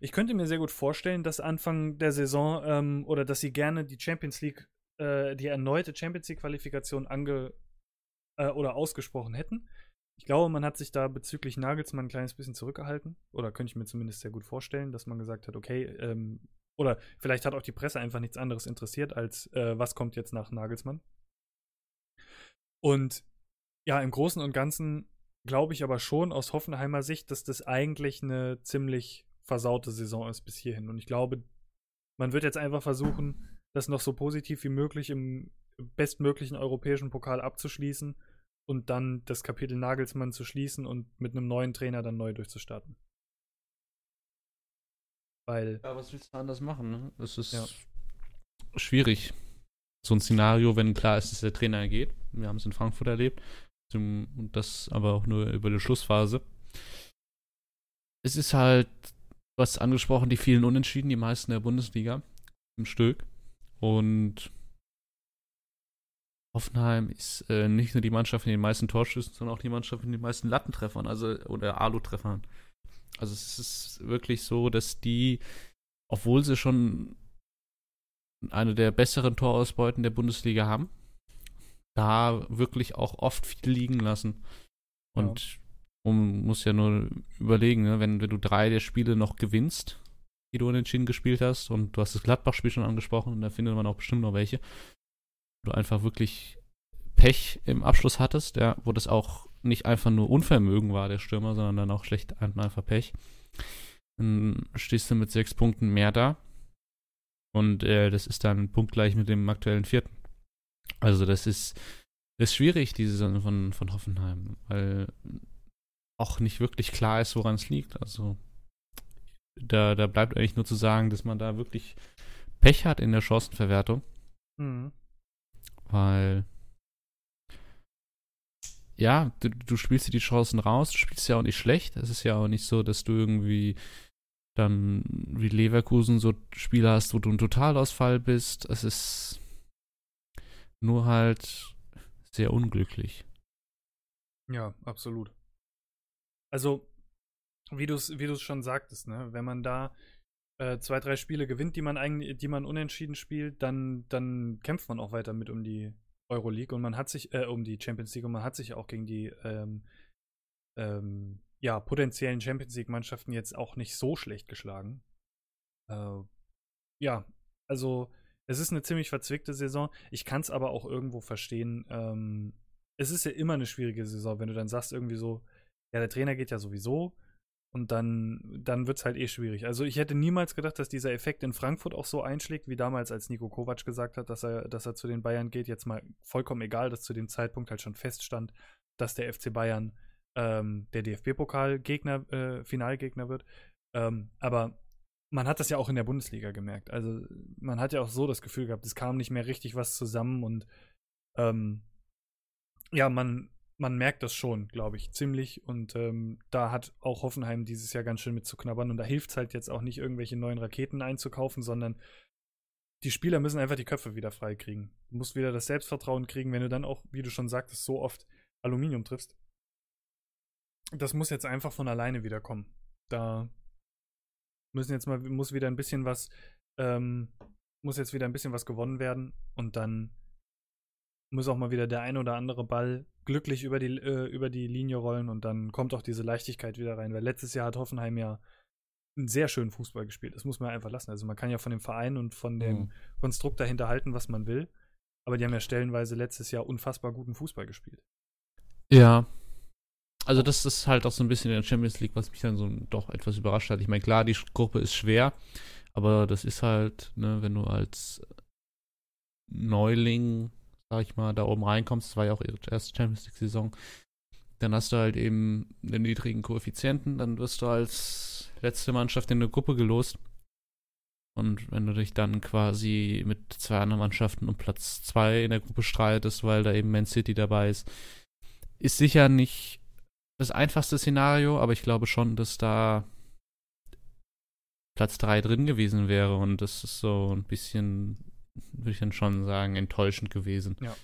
Ich könnte mir sehr gut vorstellen, dass Anfang der Saison ähm, oder dass sie gerne die Champions League, äh, die erneute Champions League-Qualifikation ange äh, oder ausgesprochen hätten. Ich glaube, man hat sich da bezüglich Nagelsmann ein kleines bisschen zurückgehalten. Oder könnte ich mir zumindest sehr gut vorstellen, dass man gesagt hat, okay, ähm, oder vielleicht hat auch die Presse einfach nichts anderes interessiert, als äh, was kommt jetzt nach Nagelsmann. Und ja, im Großen und Ganzen glaube ich aber schon aus Hoffenheimer Sicht, dass das eigentlich eine ziemlich versaute Saison ist bis hierhin. Und ich glaube, man wird jetzt einfach versuchen, das noch so positiv wie möglich im bestmöglichen europäischen Pokal abzuschließen und dann das Kapitel Nagelsmann zu schließen und mit einem neuen Trainer dann neu durchzustarten. Weil. Ja, was willst du anders machen? Ne? Es ist ja. schwierig. so ein Szenario, wenn klar ist, dass der Trainer geht. Wir haben es in Frankfurt erlebt. Und das aber auch nur über die Schlussphase. Es ist halt, du hast angesprochen, die vielen Unentschieden, die meisten der Bundesliga im Stück. Und Hoffenheim ist äh, nicht nur die Mannschaft in den meisten Torschüssen, sondern auch die Mannschaft in den meisten Lattentreffern, also oder Alu-Treffern. Also es ist wirklich so, dass die, obwohl sie schon eine der besseren Torausbeuten der Bundesliga haben, da wirklich auch oft viel liegen lassen. Und ja. man muss ja nur überlegen, ne, wenn, wenn du drei der Spiele noch gewinnst, die du unentschieden gespielt hast, und du hast das Gladbach-Spiel schon angesprochen, und da findet man auch bestimmt noch welche, du einfach wirklich Pech im Abschluss hattest, ja, wo das auch nicht einfach nur Unvermögen war, der Stürmer, sondern dann auch schlecht einfach Pech. Dann stehst du mit sechs Punkten mehr da. Und äh, das ist dann punktgleich mit dem aktuellen vierten. Also das ist, das ist schwierig, diese Saison von, von Hoffenheim, weil auch nicht wirklich klar ist, woran es liegt. Also da, da bleibt eigentlich nur zu sagen, dass man da wirklich Pech hat in der Chancenverwertung. Mhm. Weil ja, du, du spielst dir die Chancen raus, du spielst ja auch nicht schlecht. Es ist ja auch nicht so, dass du irgendwie dann wie Leverkusen so Spiele hast, wo du ein Totalausfall bist. Es ist nur halt sehr unglücklich. Ja, absolut. Also, wie du es wie schon sagtest, ne, wenn man da äh, zwei, drei Spiele gewinnt, die man eigentlich, die man unentschieden spielt, dann, dann kämpft man auch weiter mit um die Euroleague und man hat sich, äh, um die Champions League und man hat sich auch gegen die ähm, ähm, ja, potenziellen Champions League-Mannschaften jetzt auch nicht so schlecht geschlagen. Äh, ja, also es ist eine ziemlich verzwickte Saison. Ich kann es aber auch irgendwo verstehen. Ähm, es ist ja immer eine schwierige Saison, wenn du dann sagst irgendwie so, ja, der Trainer geht ja sowieso und dann, dann wird es halt eh schwierig. Also ich hätte niemals gedacht, dass dieser Effekt in Frankfurt auch so einschlägt, wie damals, als Nico Kovac gesagt hat, dass er, dass er zu den Bayern geht. Jetzt mal vollkommen egal, dass zu dem Zeitpunkt halt schon feststand, dass der FC Bayern ähm, der DFB-Pokal-Gegner, äh, Finalgegner wird. Ähm, aber man hat das ja auch in der Bundesliga gemerkt. Also man hat ja auch so das Gefühl gehabt, es kam nicht mehr richtig was zusammen und ähm, ja, man, man merkt das schon, glaube ich, ziemlich. Und ähm, da hat auch Hoffenheim dieses Jahr ganz schön mit zu knabbern. Und da hilft es halt jetzt auch nicht, irgendwelche neuen Raketen einzukaufen, sondern die Spieler müssen einfach die Köpfe wieder freikriegen. Du musst wieder das Selbstvertrauen kriegen, wenn du dann auch, wie du schon sagtest, so oft Aluminium triffst. Das muss jetzt einfach von alleine wiederkommen. Da müssen jetzt mal, muss wieder ein bisschen was, ähm, muss jetzt wieder ein bisschen was gewonnen werden und dann muss auch mal wieder der ein oder andere Ball glücklich über die, äh, über die Linie rollen und dann kommt auch diese Leichtigkeit wieder rein. Weil letztes Jahr hat Hoffenheim ja einen sehr schönen Fußball gespielt. Das muss man einfach lassen. Also man kann ja von dem Verein und von dem mhm. Konstrukt dahinter halten, was man will. Aber die haben ja stellenweise letztes Jahr unfassbar guten Fußball gespielt. Ja. Also das ist halt auch so ein bisschen in der Champions League, was mich dann so doch etwas überrascht hat. Ich meine, klar, die Gruppe ist schwer, aber das ist halt, ne, wenn du als Neuling sag ich mal, da oben reinkommst, das war ja auch ihre erste Champions League-Saison, dann hast du halt eben den niedrigen Koeffizienten, dann wirst du als letzte Mannschaft in eine Gruppe gelost. Und wenn du dich dann quasi mit zwei anderen Mannschaften um Platz zwei in der Gruppe streitest, weil da eben Man City dabei ist, ist sicher nicht das einfachste Szenario, aber ich glaube schon, dass da Platz drei drin gewesen wäre. Und das ist so ein bisschen würde ich dann schon sagen, enttäuschend gewesen. Ja.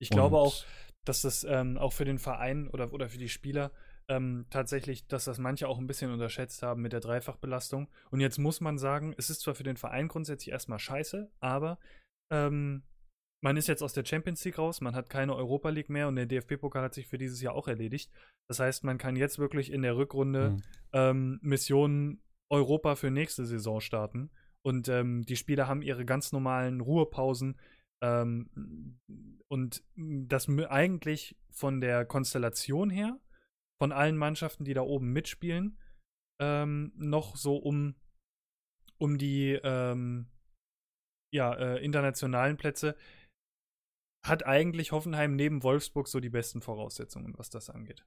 Ich glaube Und auch, dass das ähm, auch für den Verein oder, oder für die Spieler ähm, tatsächlich, dass das manche auch ein bisschen unterschätzt haben mit der Dreifachbelastung. Und jetzt muss man sagen, es ist zwar für den Verein grundsätzlich erstmal scheiße, aber ähm, man ist jetzt aus der Champions League raus, man hat keine Europa League mehr und der DFB-Pokal hat sich für dieses Jahr auch erledigt. Das heißt, man kann jetzt wirklich in der Rückrunde mhm. ähm, Missionen Europa für nächste Saison starten. Und ähm, die Spieler haben ihre ganz normalen Ruhepausen. Ähm, und das eigentlich von der Konstellation her, von allen Mannschaften, die da oben mitspielen, ähm, noch so um, um die ähm, ja, äh, internationalen Plätze, hat eigentlich Hoffenheim neben Wolfsburg so die besten Voraussetzungen, was das angeht.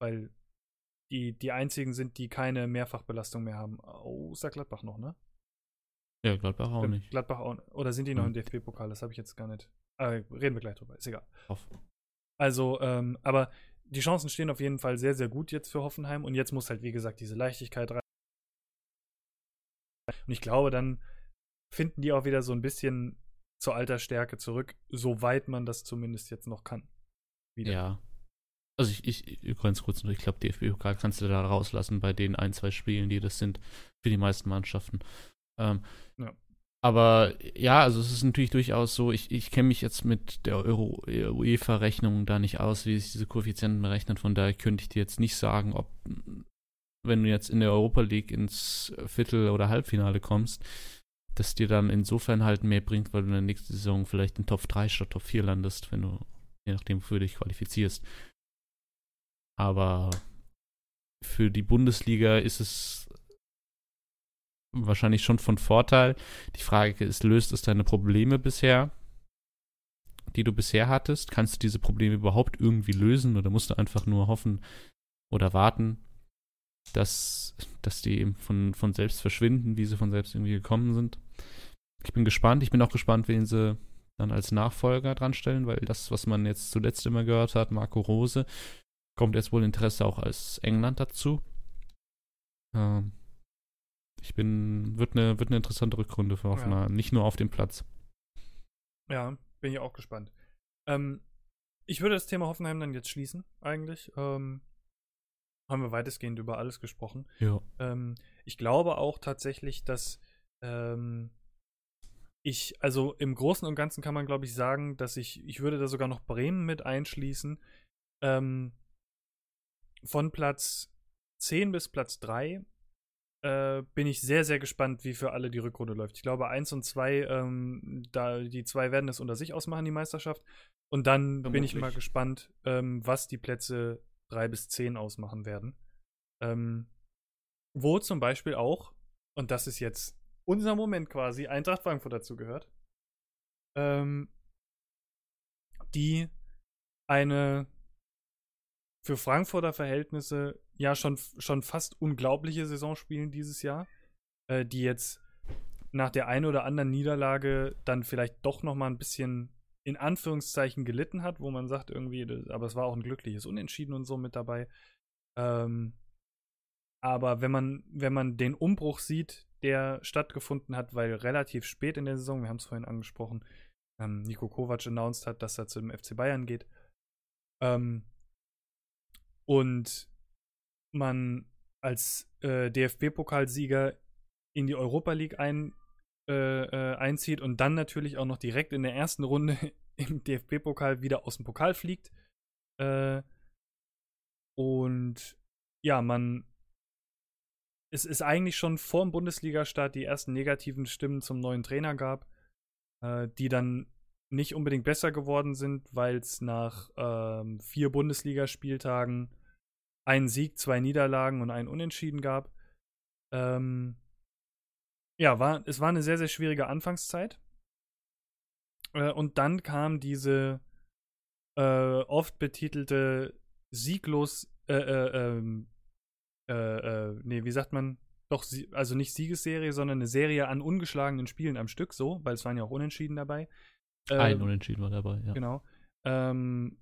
Weil die, die einzigen sind, die keine Mehrfachbelastung mehr haben. Außer Gladbach noch, ne? Ja, Gladbach auch nicht. Gladbach auch Oder sind die noch im DFB-Pokal? Das habe ich jetzt gar nicht. Äh, reden wir gleich drüber, ist egal. Hoff. Also, ähm, aber die Chancen stehen auf jeden Fall sehr, sehr gut jetzt für Hoffenheim und jetzt muss halt, wie gesagt, diese Leichtigkeit rein. Und ich glaube, dann finden die auch wieder so ein bisschen zur alter Stärke zurück, soweit man das zumindest jetzt noch kann. Wieder. Ja. Also ich, ich, ganz kurz nur, ich glaube, DFB-Pokal kannst du da rauslassen bei den ein, zwei Spielen, die das sind für die meisten Mannschaften. Ähm, ja. Aber ja, also es ist natürlich durchaus so, ich, ich kenne mich jetzt mit der UEFA-Rechnung da nicht aus, wie sich diese Koeffizienten berechnen. Von daher könnte ich dir jetzt nicht sagen, ob, wenn du jetzt in der Europa League ins Viertel- oder Halbfinale kommst, dass dir dann insofern halt mehr bringt, weil du in der nächsten Saison vielleicht in Top 3 statt Top 4 landest, wenn du, je nachdem, wofür du dich qualifizierst. Aber für die Bundesliga ist es wahrscheinlich schon von Vorteil. Die Frage ist, löst es deine Probleme bisher, die du bisher hattest? Kannst du diese Probleme überhaupt irgendwie lösen oder musst du einfach nur hoffen oder warten, dass, dass die eben von, von selbst verschwinden, wie sie von selbst irgendwie gekommen sind? Ich bin gespannt. Ich bin auch gespannt, wen sie dann als Nachfolger dran stellen, weil das, was man jetzt zuletzt immer gehört hat, Marco Rose, kommt jetzt wohl Interesse auch als England dazu. Ähm, ich bin, wird eine, wird eine interessante Rückrunde für Hoffenheim, ja. nicht nur auf dem Platz. Ja, bin ich auch gespannt. Ähm, ich würde das Thema Hoffenheim dann jetzt schließen, eigentlich. Ähm, haben wir weitestgehend über alles gesprochen. Ja. Ähm, ich glaube auch tatsächlich, dass ähm, ich, also im Großen und Ganzen kann man, glaube ich, sagen, dass ich, ich würde da sogar noch Bremen mit einschließen. Ähm, von Platz 10 bis Platz 3 äh, bin ich sehr, sehr gespannt, wie für alle die Rückrunde läuft. Ich glaube, 1 und 2, ähm, da, die zwei werden es unter sich ausmachen, die Meisterschaft. Und dann Vermutlich. bin ich mal gespannt, ähm, was die Plätze 3 bis 10 ausmachen werden. Ähm, wo zum Beispiel auch, und das ist jetzt unser Moment quasi, Eintracht Frankfurt dazu gehört, ähm, die eine für Frankfurter Verhältnisse ja schon, schon fast unglaubliche Saison spielen dieses Jahr, äh, die jetzt nach der einen oder anderen Niederlage dann vielleicht doch noch mal ein bisschen in Anführungszeichen gelitten hat, wo man sagt irgendwie, das, aber es war auch ein glückliches Unentschieden und so mit dabei. Ähm, aber wenn man, wenn man den Umbruch sieht, der stattgefunden hat, weil relativ spät in der Saison, wir haben es vorhin angesprochen, ähm, Nico Kovac announced hat, dass er zu dem FC Bayern geht. Ähm, und man als äh, DFB-Pokalsieger in die Europa League ein, äh, äh, einzieht und dann natürlich auch noch direkt in der ersten Runde im DFB-Pokal wieder aus dem Pokal fliegt. Äh, und ja, man. Es ist eigentlich schon vor dem Bundesliga-Start die ersten negativen Stimmen zum neuen Trainer gab, äh, die dann nicht unbedingt besser geworden sind, weil es nach ähm, vier Bundesligaspieltagen einen Sieg, zwei Niederlagen und einen Unentschieden gab. Ähm, ja, war, es war eine sehr, sehr schwierige Anfangszeit. Äh, und dann kam diese äh, oft betitelte sieglos, äh, äh, ähm, äh, äh, nee, wie sagt man? Doch, also nicht Siegesserie, sondern eine Serie an ungeschlagenen Spielen am Stück, so, weil es waren ja auch Unentschieden dabei. Ein ähm, Unentschieden war dabei, ja. Genau. Ähm,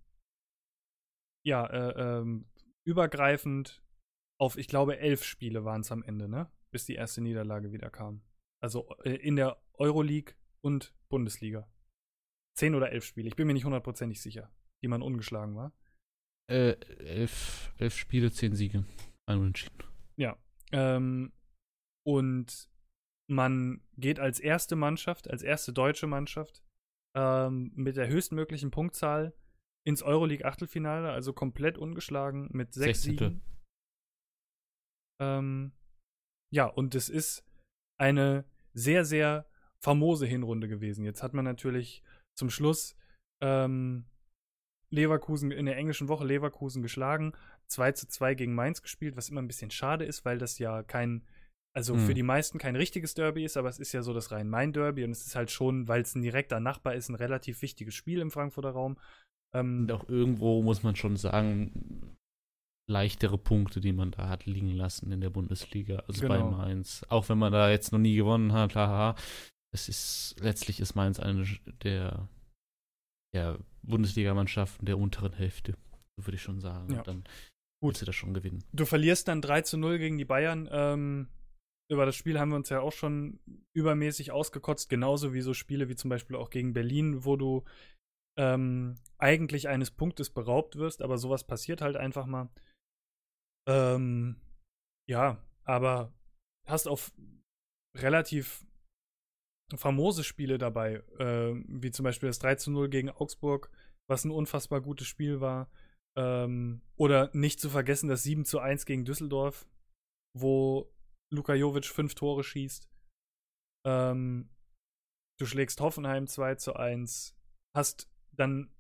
ja, äh, ähm, übergreifend auf, ich glaube, elf Spiele waren es am Ende, ne? Bis die erste Niederlage wieder kam. Also äh, in der Euroleague und Bundesliga. Zehn oder elf Spiele, ich bin mir nicht hundertprozentig sicher, die man ungeschlagen war. Äh, elf, elf Spiele, zehn Siege. Ein Unentschieden. Ja. Ähm, und man geht als erste Mannschaft, als erste deutsche Mannschaft ähm, mit der höchstmöglichen Punktzahl ins Euroleague-Achtelfinale, also komplett ungeschlagen mit sechs 16. Siegen. Ähm, ja, und es ist eine sehr, sehr famose Hinrunde gewesen. Jetzt hat man natürlich zum Schluss ähm, Leverkusen in der englischen Woche Leverkusen geschlagen, 2 zu 2 gegen Mainz gespielt, was immer ein bisschen schade ist, weil das ja kein, also hm. für die meisten kein richtiges Derby ist, aber es ist ja so das Rhein-Main-Derby und es ist halt schon, weil es ein direkter Nachbar ist, ein relativ wichtiges Spiel im Frankfurter Raum. Ähm, und auch irgendwo muss man schon sagen, leichtere Punkte, die man da hat liegen lassen in der Bundesliga, also Genau. bei Mainz. Auch wenn man da jetzt noch nie gewonnen hat, haha. Es ist, letztlich ist Mainz eine der, der Bundesligamannschaften der unteren Hälfte, so würde ich schon sagen. Ja. Und dann Gut. sie das schon gewinnen. Du verlierst dann 3 zu 0 gegen die Bayern. Ähm, über das Spiel haben wir uns ja auch schon übermäßig ausgekotzt, genauso wie so Spiele wie zum Beispiel auch gegen Berlin, wo du ähm, eigentlich eines Punktes beraubt wirst, aber sowas passiert halt einfach mal. Ähm, ja, aber hast auf relativ famose Spiele dabei, äh, wie zum Beispiel das 3 zu 0 gegen Augsburg, was ein unfassbar gutes Spiel war. Ähm, oder nicht zu vergessen das 7 zu 1 gegen Düsseldorf, wo Luka Jovic fünf Tore schießt. Ähm, du schlägst Hoffenheim 2 zu 1, hast dann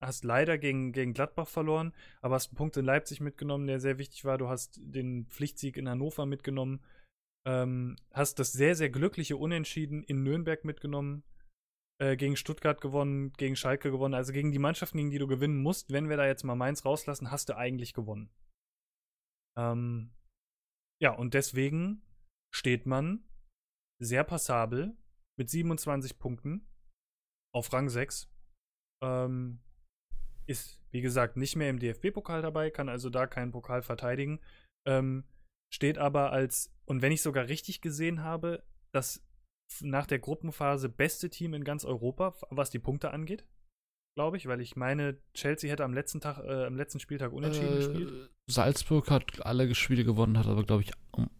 hast leider gegen, gegen Gladbach verloren, aber hast einen Punkt in Leipzig mitgenommen, der sehr wichtig war. Du hast den Pflichtsieg in Hannover mitgenommen. Ähm, hast das sehr, sehr glückliche Unentschieden in Nürnberg mitgenommen. Äh, gegen Stuttgart gewonnen, gegen Schalke gewonnen. Also gegen die Mannschaften, gegen die du gewinnen musst, wenn wir da jetzt mal Mainz rauslassen, hast du eigentlich gewonnen. Ähm, ja, und deswegen steht man sehr passabel mit 27 Punkten auf Rang 6. Ähm, ist, wie gesagt, nicht mehr im DFB-Pokal dabei, kann also da keinen Pokal verteidigen. Ähm, steht aber als, und wenn ich sogar richtig gesehen habe, das nach der Gruppenphase beste Team in ganz Europa, was die Punkte angeht, glaube ich, weil ich meine, Chelsea hätte am letzten Tag, äh, am letzten Spieltag unentschieden gespielt. Äh, Salzburg hat alle Spiele gewonnen, hat aber, glaube ich, um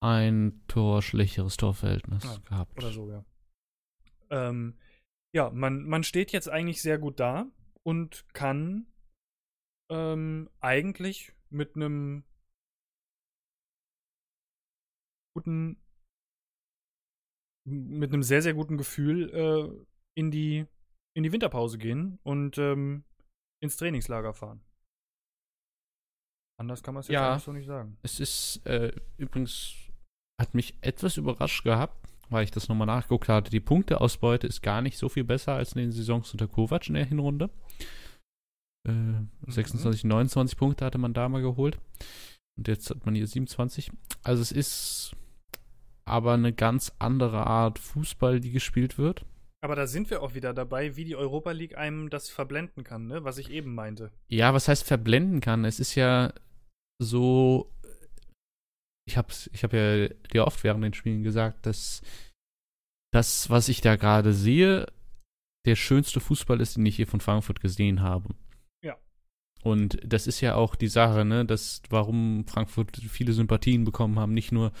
ein Tor schlechteres Torverhältnis Ah, gehabt. Oder so, ja. Ähm, ja, man, man steht jetzt eigentlich sehr gut da und kann ähm, eigentlich mit einem guten, mit einem sehr, sehr guten Gefühl äh, in, die, in die Winterpause gehen und ähm, ins Trainingslager fahren. Anders kann man es Ja. eigentlich so nicht sagen. Es ist äh, übrigens, hat mich etwas überrascht gehabt, weil ich das nochmal nachgeguckt hatte. Die Punkteausbeute ist gar nicht so viel besser als in den Saisons unter Kovac in der Hinrunde. Äh, 26, 29 Punkte hatte man da mal geholt. Und jetzt hat man hier 27. Also es ist aber eine ganz andere Art Fußball, die gespielt wird. Aber da sind wir auch wieder dabei, wie die Europa League einem das verblenden kann, ne? was ich eben meinte. Ja, was heißt verblenden kann? Es ist ja so. Ich hab's, ich habe ja dir oft während den Spielen gesagt, dass das, was ich da gerade sehe, der schönste Fußball ist, den ich hier von Frankfurt gesehen habe. Ja. Und das ist ja auch die Sache, ne, dass warum Frankfurt viele Sympathien bekommen haben, nicht nur,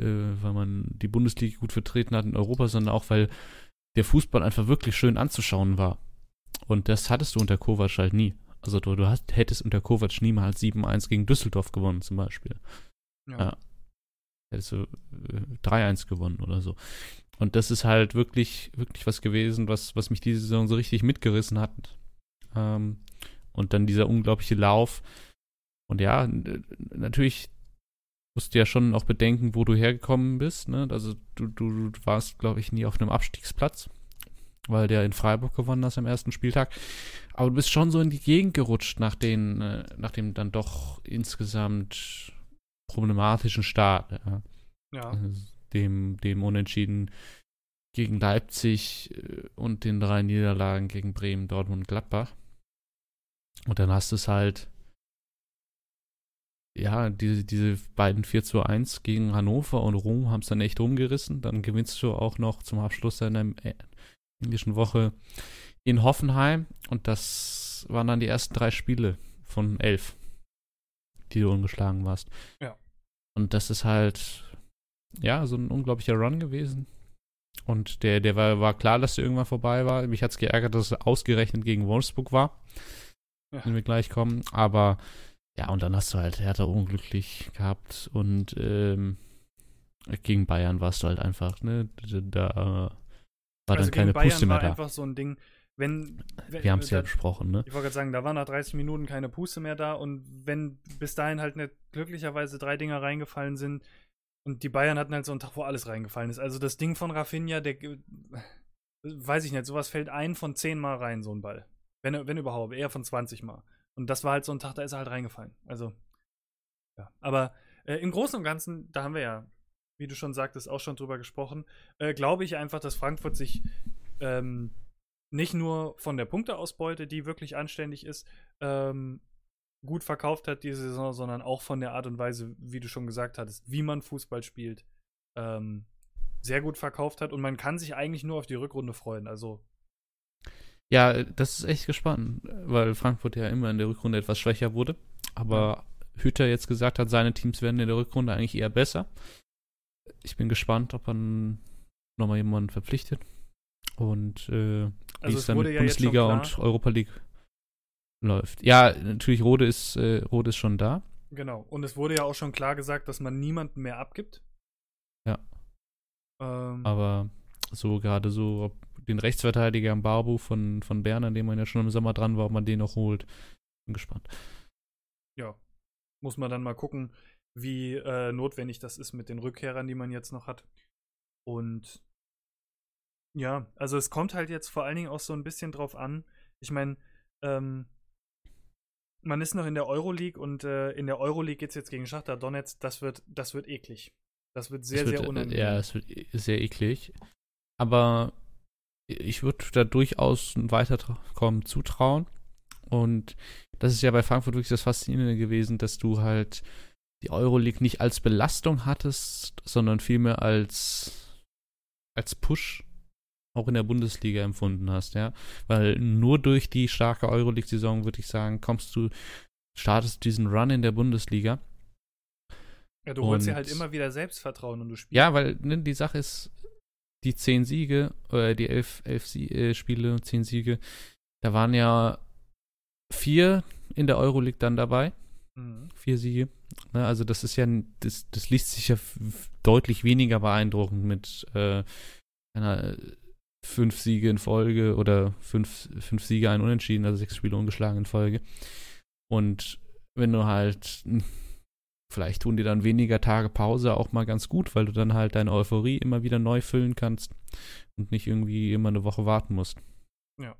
äh, weil man die Bundesliga gut vertreten hat in Europa, sondern auch, weil der Fußball einfach wirklich schön anzuschauen war. Und das hattest du unter Kovac halt nie. Also du, du hast, hättest unter Kovac niemals 7-1 gegen Düsseldorf gewonnen zum Beispiel. Ja. Hättest du äh, 3-1 gewonnen oder so. Und das ist halt wirklich, wirklich was gewesen, was, was mich diese Saison so richtig mitgerissen hat. Ähm, und dann dieser unglaubliche Lauf. Und ja, natürlich musst du ja schon auch bedenken, wo du hergekommen bist. Ne? Also du, du, du warst, glaube ich, nie auf einem Abstiegsplatz, weil der in Freiburg gewonnen hast am ersten Spieltag. Aber du bist schon so in die Gegend gerutscht nach, den, äh, nach dem dann doch insgesamt problematischen Start. Ja. Ja. Also dem, dem Unentschieden gegen Leipzig äh, und den drei Niederlagen gegen Bremen, Dortmund und Gladbach. Und dann hast du es halt, ja, diese, diese beiden 4 zu 1 gegen Hannover und Rom haben es dann echt rumgerissen. Dann gewinnst du auch noch zum Abschluss deiner äh, englischen Woche in Hoffenheim. Und das waren dann die ersten drei Spiele von elf, die du ungeschlagen warst. Ja. Und das ist halt, ja, so ein unglaublicher Run gewesen. Und der, der war, war klar, dass der irgendwann vorbei war. Mich hat es geärgert, dass es ausgerechnet gegen Wolfsburg war. Ja. Wenn wir gleich kommen. Aber ja, und dann hast du halt Hertha unglücklich gehabt und ähm, gegen Bayern warst du halt einfach, ne? Da, war also dann keine Bayern Puste mehr war da. einfach so ein Ding, wenn, wenn Wir haben es ja besprochen, ne? Ich wollte gerade sagen, da waren nach 30 Minuten keine Puste mehr da und wenn bis dahin halt nicht glücklicherweise drei Dinger reingefallen sind und die Bayern hatten halt so einen Tag, wo alles reingefallen ist. Also das Ding von Rafinha, der weiß ich nicht, sowas fällt ein von zehn Mal rein, so ein Ball. Wenn, wenn überhaupt, eher von 20 Mal. Und das war halt so ein Tag, da ist er halt reingefallen. Also, ja. Aber äh, im Großen und Ganzen, da haben wir ja, wie du schon sagtest, auch schon drüber gesprochen, äh, glaube ich einfach, dass Frankfurt sich ähm, nicht nur von der Punkteausbeute, die wirklich anständig ist, ähm, gut verkauft hat diese Saison, sondern auch von der Art und Weise, wie du schon gesagt hattest, wie man Fußball spielt, ähm, sehr gut verkauft hat. Und man kann sich eigentlich nur auf die Rückrunde freuen. Also ja, das ist echt gespannt, weil Frankfurt ja immer in der Rückrunde etwas schwächer wurde. Aber Hütter jetzt gesagt hat, seine Teams werden in der Rückrunde eigentlich eher besser. Ich bin gespannt, ob man nochmal jemanden verpflichtet. Und äh, wie also es dann mit ja Bundesliga und Europa League läuft. Ja, natürlich, Rode ist, äh, Rode ist schon da. Genau. Und es wurde ja auch schon klar gesagt, dass man niemanden mehr abgibt. Ja. Ähm, Aber so gerade so, ob den Rechtsverteidiger am Barbu von, von Bern, an dem man ja schon im Sommer dran war, ob man den noch holt. Bin gespannt. Ja. Muss man dann mal gucken, wie äh, notwendig das ist mit den Rückkehrern, die man jetzt noch hat. Und ja, also es kommt halt jetzt vor allen Dingen auch so ein bisschen drauf an. Ich meine, ähm, man ist noch in der Euroleague und äh, in der Euroleague geht es jetzt gegen Schachter Donetsk. Das wird, das wird eklig. Das wird sehr, wird, sehr äh, unangenehm. Ja, es wird sehr eklig. Aber ich würde da durchaus ein Weiterkommen zutrauen. Und das ist ja bei Frankfurt wirklich das Faszinierende gewesen, dass du halt die Euroleague nicht als Belastung hattest, sondern vielmehr als, als Push auch in der Bundesliga empfunden hast, ja. Weil nur durch die starke Euroleague-Saison, würde ich sagen, kommst du, startest diesen Run in der Bundesliga. Ja, du holst dir halt immer wieder Selbstvertrauen und du spielst. Ja, weil ne, die Sache ist, die zehn Siege, äh, die elf, elf Sie äh, Spiele, zehn Siege, da waren ja vier in der Euroleague dann dabei. Mhm. Vier Siege. Ne, also das ist ja, das, das liest sich ja deutlich weniger beeindruckend mit äh, einer fünf Siege in Folge oder fünf, fünf Siege, ein Unentschieden, also sechs Spiele ungeschlagen in Folge. Und wenn du halt Vielleicht tun dir dann weniger Tage Pause auch mal ganz gut, weil du dann halt deine Euphorie immer wieder neu füllen kannst und nicht irgendwie immer eine Woche warten musst. Ja.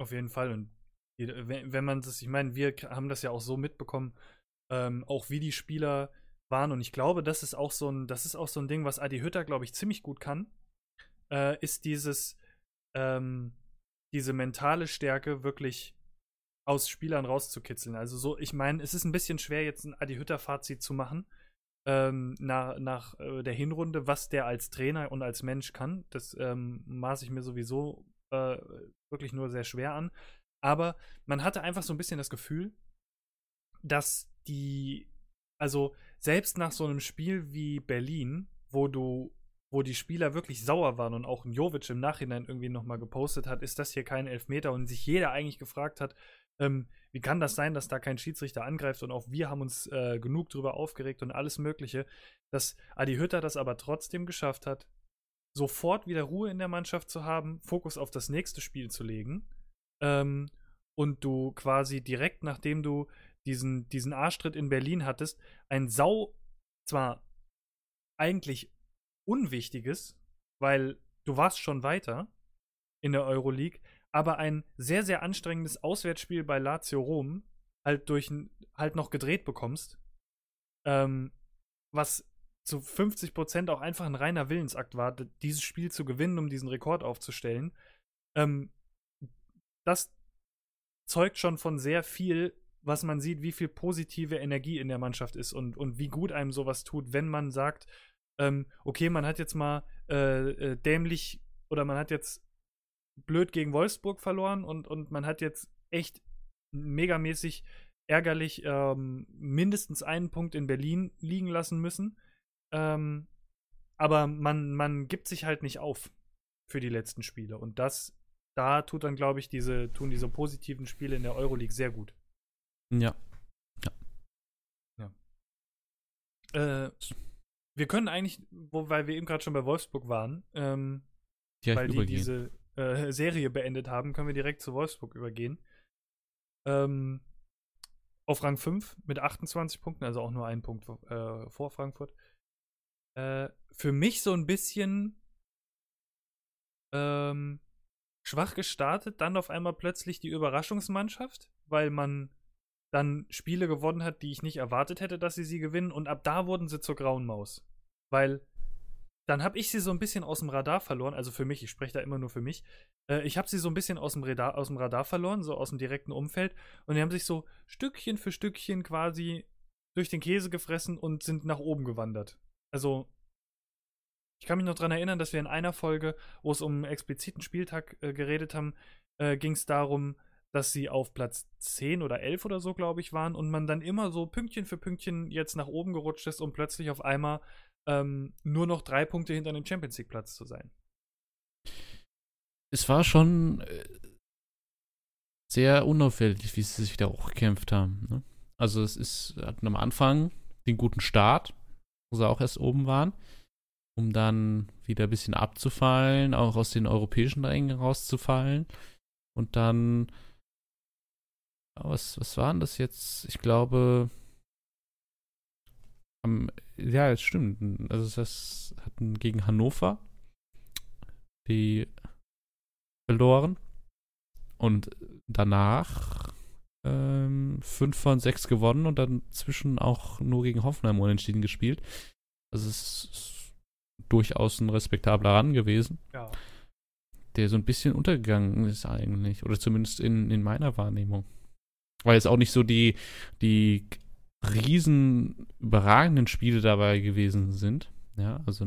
Auf jeden Fall. Und wenn man das, ich meine, wir haben das ja auch so mitbekommen, ähm, auch wie die Spieler waren. Und ich glaube, das ist auch so ein, das ist auch so ein Ding, was Adi Hütter, glaube ich, ziemlich gut kann, äh, ist dieses, ähm, diese mentale Stärke wirklich aus Spielern rauszukitzeln. Also so, ich meine, es ist ein bisschen schwer, jetzt ein Adi Hütter-Fazit zu machen ähm, nach, nach äh, der Hinrunde, was der als Trainer und als Mensch kann. Das ähm, maße ich mir sowieso äh, wirklich nur sehr schwer an. Aber man hatte einfach so ein bisschen das Gefühl, dass die, also selbst nach so einem Spiel wie Berlin, wo du wo die Spieler wirklich sauer waren und auch Jovic im Nachhinein irgendwie nochmal gepostet hat, ist das hier kein Elfmeter und sich jeder eigentlich gefragt hat, ähm, wie kann das sein, dass da kein Schiedsrichter angreift und auch wir haben uns äh, genug drüber aufgeregt und alles Mögliche, dass Adi Hütter das aber trotzdem geschafft hat, sofort wieder Ruhe in der Mannschaft zu haben, Fokus auf das nächste Spiel zu legen ähm, und du quasi direkt nachdem du diesen, diesen Arschtritt in Berlin hattest, ein Sau, zwar eigentlich unwichtiges, weil du warst schon weiter in der Euroleague, aber ein sehr, sehr anstrengendes Auswärtsspiel bei Lazio Rom halt durch halt noch gedreht bekommst, ähm, was zu 50 Prozent auch einfach ein reiner Willensakt war, dieses Spiel zu gewinnen, um diesen Rekord aufzustellen. Ähm, das zeugt schon von sehr viel, was man sieht, wie viel positive Energie in der Mannschaft ist und, und wie gut einem sowas tut, wenn man sagt, ähm, okay, man hat jetzt mal äh, äh, dämlich oder man hat jetzt blöd gegen Wolfsburg verloren und, und man hat jetzt echt megamäßig ärgerlich ähm, mindestens einen Punkt in Berlin liegen lassen müssen. Ähm, aber man, man gibt sich halt nicht auf für die letzten Spiele. Und das, da tut dann, glaube ich, diese, tun diese positiven Spiele in der Euroleague sehr gut. Ja. Ja. ja. Äh, wir können eigentlich, wo, weil wir eben gerade schon bei Wolfsburg waren, ähm, weil die diese äh, Serie beendet haben, können wir direkt zu Wolfsburg übergehen. Ähm, auf Rang 5 mit 28 Punkten, also auch nur einen Punkt äh, vor Frankfurt. Äh, für mich so ein bisschen ähm, schwach gestartet, dann auf einmal plötzlich die Überraschungsmannschaft. weil man dann Spiele gewonnen hat, die ich nicht erwartet hätte, dass sie sie gewinnen. Und ab da wurden sie zur grauen Maus. Weil dann habe ich sie so ein bisschen aus dem Radar verloren. Also für mich, ich spreche da immer nur für mich. Äh, ich habe sie so ein bisschen aus dem, Radar, aus dem Radar verloren, so aus dem direkten Umfeld. Und die haben sich so Stückchen für Stückchen quasi durch den Käse gefressen und sind nach oben gewandert. Also, ich kann mich noch daran erinnern, dass wir in einer Folge, wo es um einen expliziten Spieltag äh, geredet haben, äh, ging es darum, dass sie auf Platz 10 oder 11 oder so, glaube ich, waren und man dann immer so Pünktchen für Pünktchen jetzt nach oben gerutscht ist, um plötzlich auf einmal ähm, nur noch drei Punkte hinter dem Champions League Platz zu sein. Es war schon äh, sehr unauffällig, wie sie sich wieder hochgekämpft haben. Ne? Also es ist, hatten am Anfang den guten Start, wo sie auch erst oben waren, um dann wieder ein bisschen abzufallen, auch aus den europäischen Rängen rauszufallen. Und dann, was, was waren das jetzt? Ich glaube, am, ja, es stimmt. Also das hatten gegen Hannover die verloren. Und danach ähm, 5 von 6 gewonnen und dann zwischen auch nur gegen Hoffenheim unentschieden gespielt. Also es ist durchaus ein respektabler Run gewesen. Ja. Der so ein bisschen untergegangen ist eigentlich. Oder zumindest in, in meiner Wahrnehmung. Weil es auch nicht so die, die riesen überragenden Spiele dabei gewesen sind. Ja, also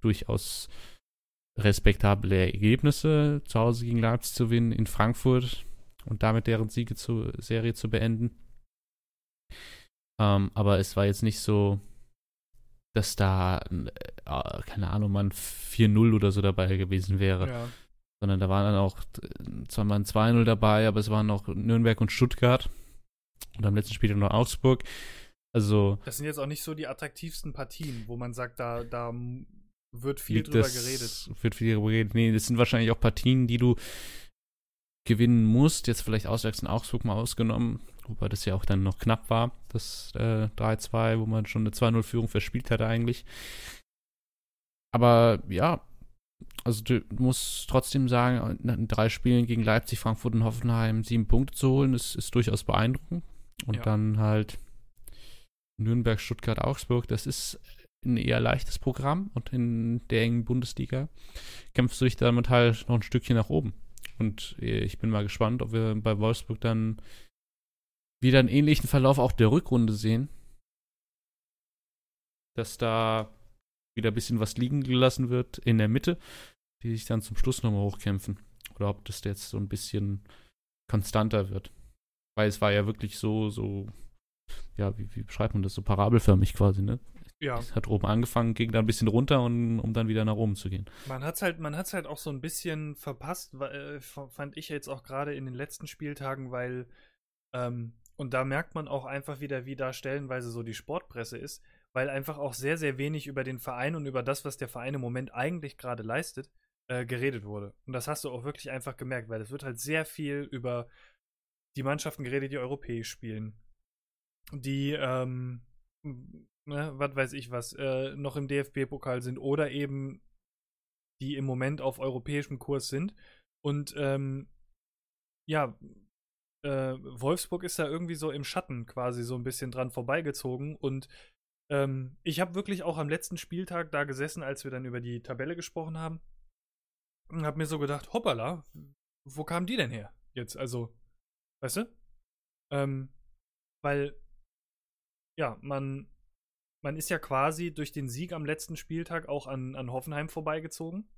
durchaus respektable Ergebnisse, zu Hause gegen Leipzig zu gewinnen, in Frankfurt und damit deren Siege zu, Serie zu beenden. Ähm, aber es war jetzt nicht so, dass da, äh, keine Ahnung, man 4-0 oder so dabei gewesen wäre. Ja. Sondern da waren dann auch zwar mal ein 2-0 dabei, aber es waren noch Nürnberg und Stuttgart. Und am letzten Spiel noch Augsburg. Also. Das sind jetzt auch nicht so die attraktivsten Partien, wo man sagt, da, da wird viel drüber das, geredet. Wird viel drüber geredet. Nee, das sind wahrscheinlich auch Partien, die du gewinnen musst. Jetzt vielleicht auswärts in Augsburg mal ausgenommen, wobei das ja auch dann noch knapp war, das äh, 3-2, wo man schon eine 2-0-Führung verspielt hatte eigentlich. Aber ja, also du musst trotzdem sagen, in drei Spielen gegen Leipzig, Frankfurt und Hoffenheim sieben Punkte zu holen, ist, ist durchaus beeindruckend. Und ja. dann halt Nürnberg, Stuttgart, Augsburg, das ist ein eher leichtes Programm und in der engen Bundesliga kämpfst du dich damit halt noch ein Stückchen nach oben. Und äh, ich bin mal gespannt, ob wir bei Wolfsburg dann wieder einen ähnlichen Verlauf auch der Rückrunde sehen. Dass da wieder ein bisschen was liegen gelassen wird in der Mitte, die sich dann zum Schluss nochmal hochkämpfen. Oder ob das jetzt so ein bisschen konstanter wird. Weil es war ja wirklich so, so, ja, wie, wie beschreibt man das, so parabelförmig quasi, ne? Ja. Es hat oben angefangen, ging dann ein bisschen runter, und, um dann wieder nach oben zu gehen. Man hat es halt, halt auch so ein bisschen verpasst, äh, fand ich jetzt auch gerade in den letzten Spieltagen, weil, ähm, und da merkt man auch einfach wieder, wie da stellenweise so die Sportpresse ist, weil einfach auch sehr, sehr wenig über den Verein und über das, was der Verein im Moment eigentlich gerade leistet, äh, geredet wurde. Und das hast du auch wirklich einfach gemerkt, weil es wird halt sehr viel über die Mannschaften geredet, die europäisch spielen. Die, ähm, ne, was weiß ich was, äh, noch im DFB-Pokal sind oder eben die im Moment auf europäischem Kurs sind. Und ähm, ja, äh, Wolfsburg ist da irgendwie so im Schatten quasi so ein bisschen dran vorbeigezogen. Und ähm, ich habe wirklich auch am letzten Spieltag da gesessen, als wir dann über die Tabelle gesprochen haben. Und habe mir so gedacht, hoppala, wo kamen die denn her? Jetzt, also, weißt du? Ähm, weil, ja, man man ist ja quasi durch den Sieg am letzten Spieltag auch an, an Hoffenheim vorbeigezogen.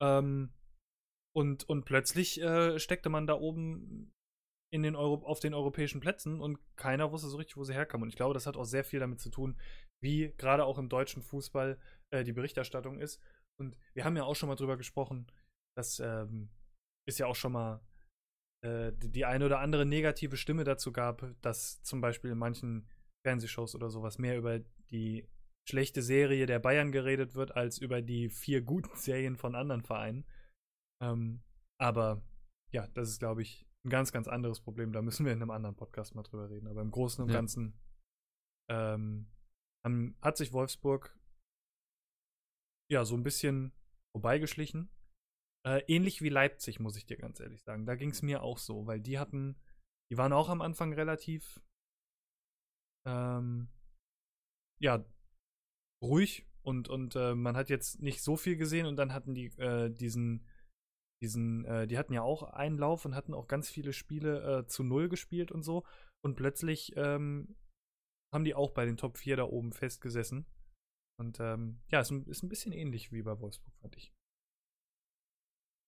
Ähm, und, und plötzlich äh, steckte man da oben in den Euro auf den europäischen Plätzen und keiner wusste so richtig, wo sie herkamen. Und ich glaube, das hat auch sehr viel damit zu tun, wie gerade auch im deutschen Fußball äh, die Berichterstattung ist. Und wir haben ja auch schon mal drüber gesprochen, das ähm, ist ja auch schon mal äh, die, die eine oder andere negative Stimme dazu gab, dass zum Beispiel in manchen Fernsehshows oder sowas mehr über die schlechte Serie der Bayern geredet wird, als über die vier guten Serien von anderen Vereinen. Ähm, aber ja, das ist, glaube ich, ein ganz, ganz anderes Problem. Da müssen wir in einem anderen Podcast mal drüber reden. Aber im Großen und ja. Ganzen ähm, hat sich Wolfsburg ja so ein bisschen vorbeigeschlichen. Äh, ähnlich wie Leipzig, muss ich dir ganz ehrlich sagen. Da ging es mir auch so, weil die hatten, die waren auch am Anfang relativ, ähm, ja, ruhig und, und äh, man hat jetzt nicht so viel gesehen und dann hatten die äh, diesen, diesen, äh, die hatten ja auch einen Lauf und hatten auch ganz viele Spiele äh, zu Null gespielt und so. Und plötzlich ähm, haben die auch bei den Top 4 da oben festgesessen. Und ähm, ja, ist ist ein bisschen ähnlich wie bei Wolfsburg, fand ich.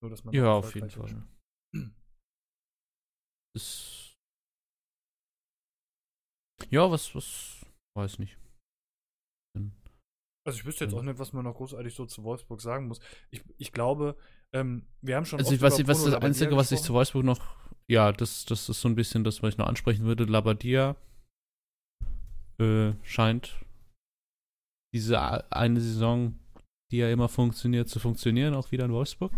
Nur, dass man ja, auf jeden Fall. Ist ja, was, was, weiß nicht. Also ich wüsste jetzt auch nicht, was man noch großartig so zu Wolfsburg sagen muss. Ich, ich glaube, ähm, wir haben schon. Also was, was das Einzige, was ich zu Wolfsburg noch, ja, das, das ist so ein bisschen das, was ich noch ansprechen würde. Labadia äh, scheint diese eine Saison, die ja immer funktioniert, zu funktionieren, auch wieder in Wolfsburg.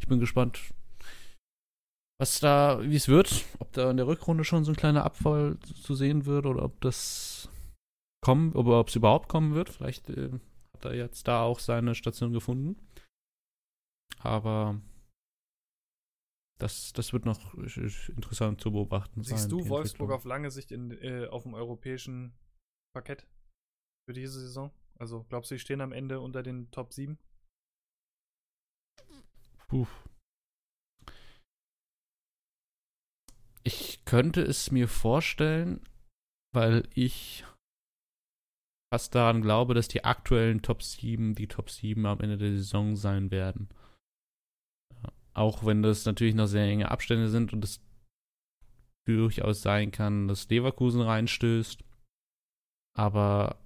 Ich bin gespannt, was da, wie es wird, ob da in der Rückrunde schon so ein kleiner Abfall zu sehen wird oder ob das kommen, oder ob es überhaupt kommen wird. Vielleicht äh, hat er jetzt da auch seine Station gefunden. Aber das, das wird noch interessant zu beobachten. Siehst sein, du Wolfsburg auf lange Sicht in, äh, auf dem europäischen Parkett für diese Saison? Also glaubst du, die stehen am Ende unter den Top 7? Puh. Ich könnte es mir vorstellen, weil ich fast daran glaube, dass die aktuellen Top 7 die Top 7 am Ende der Saison sein werden. Auch wenn das natürlich noch sehr enge Abstände sind und es durchaus sein kann, dass Leverkusen reinstößt. Aber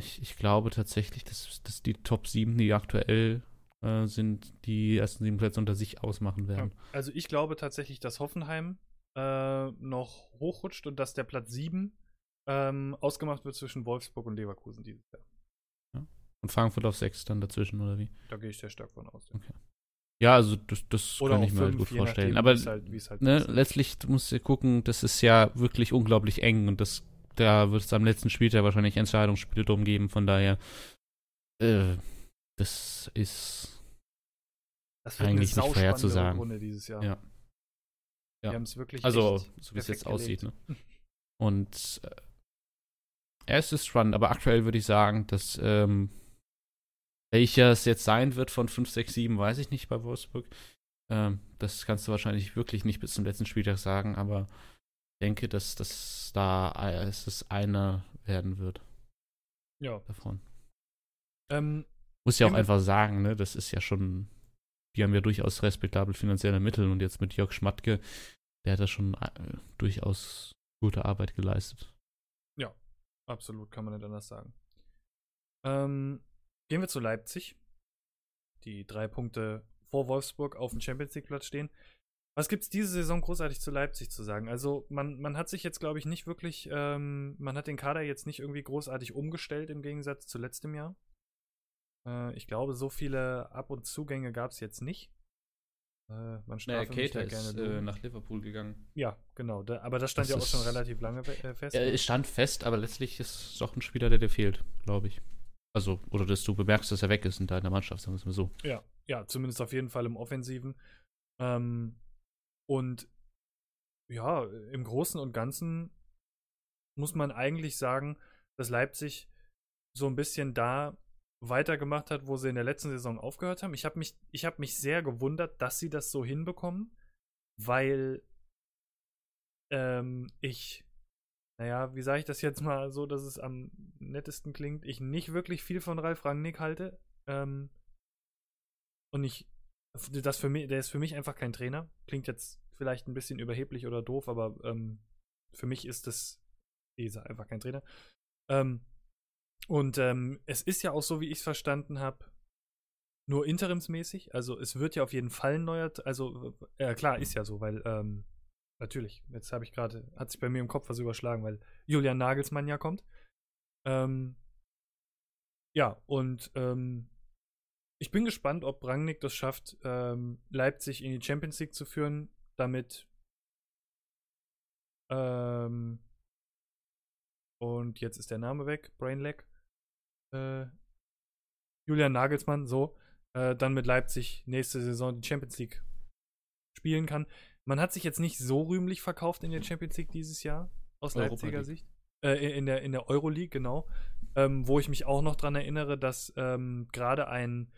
ich, ich glaube tatsächlich, dass, dass die Top 7, die aktuell äh, sind, die ersten sieben Plätze unter sich ausmachen werden. Also ich glaube tatsächlich, dass Hoffenheim äh, noch hochrutscht und dass der Platz 7 ähm, ausgemacht wird zwischen Wolfsburg und Leverkusen dieses Jahr. Ja. Und Frankfurt auf 6 dann dazwischen, oder wie? Da gehe ich sehr stark von aus. Ja. Okay. Ja, also das, das kann ich mir halt gut vorstellen. Aber halt, halt ne, letztlich musst du gucken, das ist ja wirklich unglaublich eng und das, da wird es am letzten Spieltag wahrscheinlich Entscheidungsspiele drum geben. Von daher, äh, das ist das eigentlich nicht vorher zu sagen. Runde dieses Jahr. Ja. ja. Wir haben es wirklich Also, so wie es jetzt aussieht. Ne? Und äh, es ist spannend, aber aktuell würde ich sagen, dass ähm, welcher es jetzt sein wird von 5, 6, 7, weiß ich nicht bei Wolfsburg. Ähm, das kannst du wahrscheinlich wirklich nicht bis zum letzten Spieltag sagen, aber denke, dass das da äh, es einer werden wird. Ja. Davon. Ähm, Muss ja auch einfach sagen, ne, das ist ja schon, die haben ja durchaus respektable finanzielle Mittel und jetzt mit Jörg Schmatke, der hat da schon äh, durchaus gute Arbeit geleistet. Ja, absolut, kann man nicht anders sagen. Ähm, Gehen wir zu Leipzig, die drei Punkte vor Wolfsburg auf dem Champions League Platz stehen. Was gibt es diese Saison großartig zu Leipzig zu sagen? Also man, man hat sich jetzt, glaube ich, nicht wirklich, ähm, man hat den Kader jetzt nicht irgendwie großartig umgestellt im Gegensatz zu letztem Jahr. Äh, ich glaube, so viele Ab- und Zugänge gab es jetzt nicht. Äh, man naja, Cater ist äh, nach Liverpool gegangen. Ja, genau. Da, aber das stand das ja auch schon relativ lange äh, fest. Ja, es stand fest, aber letztlich ist es doch ein Spieler, der dir fehlt, glaube ich. Also, oder dass du bemerkst, dass er weg ist in deiner Mannschaft, sagen wir es mal so. Ja, ja, zumindest auf jeden Fall im Offensiven. Ähm, und ja, im Großen und Ganzen muss man eigentlich sagen, dass Leipzig so ein bisschen da weitergemacht hat, wo sie in der letzten Saison aufgehört haben. Ich habe mich, hab mich sehr gewundert, dass sie das so hinbekommen, weil ähm, ich naja, wie sage ich das jetzt mal so, dass es am nettesten klingt, ich nicht wirklich viel von Ralf Rangnick halte. Ähm, und ich, das für mich, der ist für mich einfach kein Trainer. Klingt jetzt vielleicht ein bisschen überheblich oder doof, aber ähm, für mich ist das dieser einfach kein Trainer. Ähm, und ähm, es ist ja auch so, wie ich es verstanden habe, nur interimsmäßig. Also es wird ja auf jeden Fall ein neuer, also äh, klar, ist ja so, weil ähm, Natürlich. Jetzt habe ich gerade, hat sich bei mir im Kopf was überschlagen, weil Julian Nagelsmann ja kommt. Ähm, ja, und ähm, ich bin gespannt, ob Rangnick das schafft, ähm, Leipzig in die Champions League zu führen, damit ähm, und jetzt ist der Name weg, Brainlag. Äh, Julian Nagelsmann, so, äh, dann mit Leipzig nächste Saison die Champions League spielen kann. Man hat sich jetzt nicht so rühmlich verkauft in der Champions League dieses Jahr, aus Europa Leipziger League. Sicht. Äh, in der, in der Euroleague, genau. Ähm, wo ich mich auch noch dran erinnere, dass ähm, gerade ein,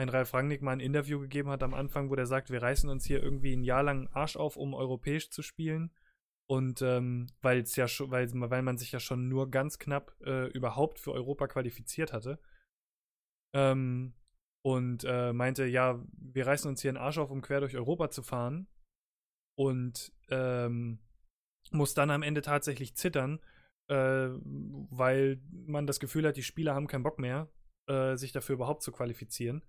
ein Ralf Rangnick mal ein Interview gegeben hat am Anfang, wo der sagt, wir reißen uns hier irgendwie ein Jahr lang Arsch auf, um europäisch zu spielen. Und ähm, weil es ja schon, weil, weil man sich ja schon nur ganz knapp äh, überhaupt für Europa qualifiziert hatte. Ähm, und äh, meinte, ja, wir reißen uns hier einen Arsch auf, um quer durch Europa zu fahren. Und ähm, muss dann am Ende tatsächlich zittern, äh, weil man das Gefühl hat, die Spieler haben keinen Bock mehr, äh, sich dafür überhaupt zu qualifizieren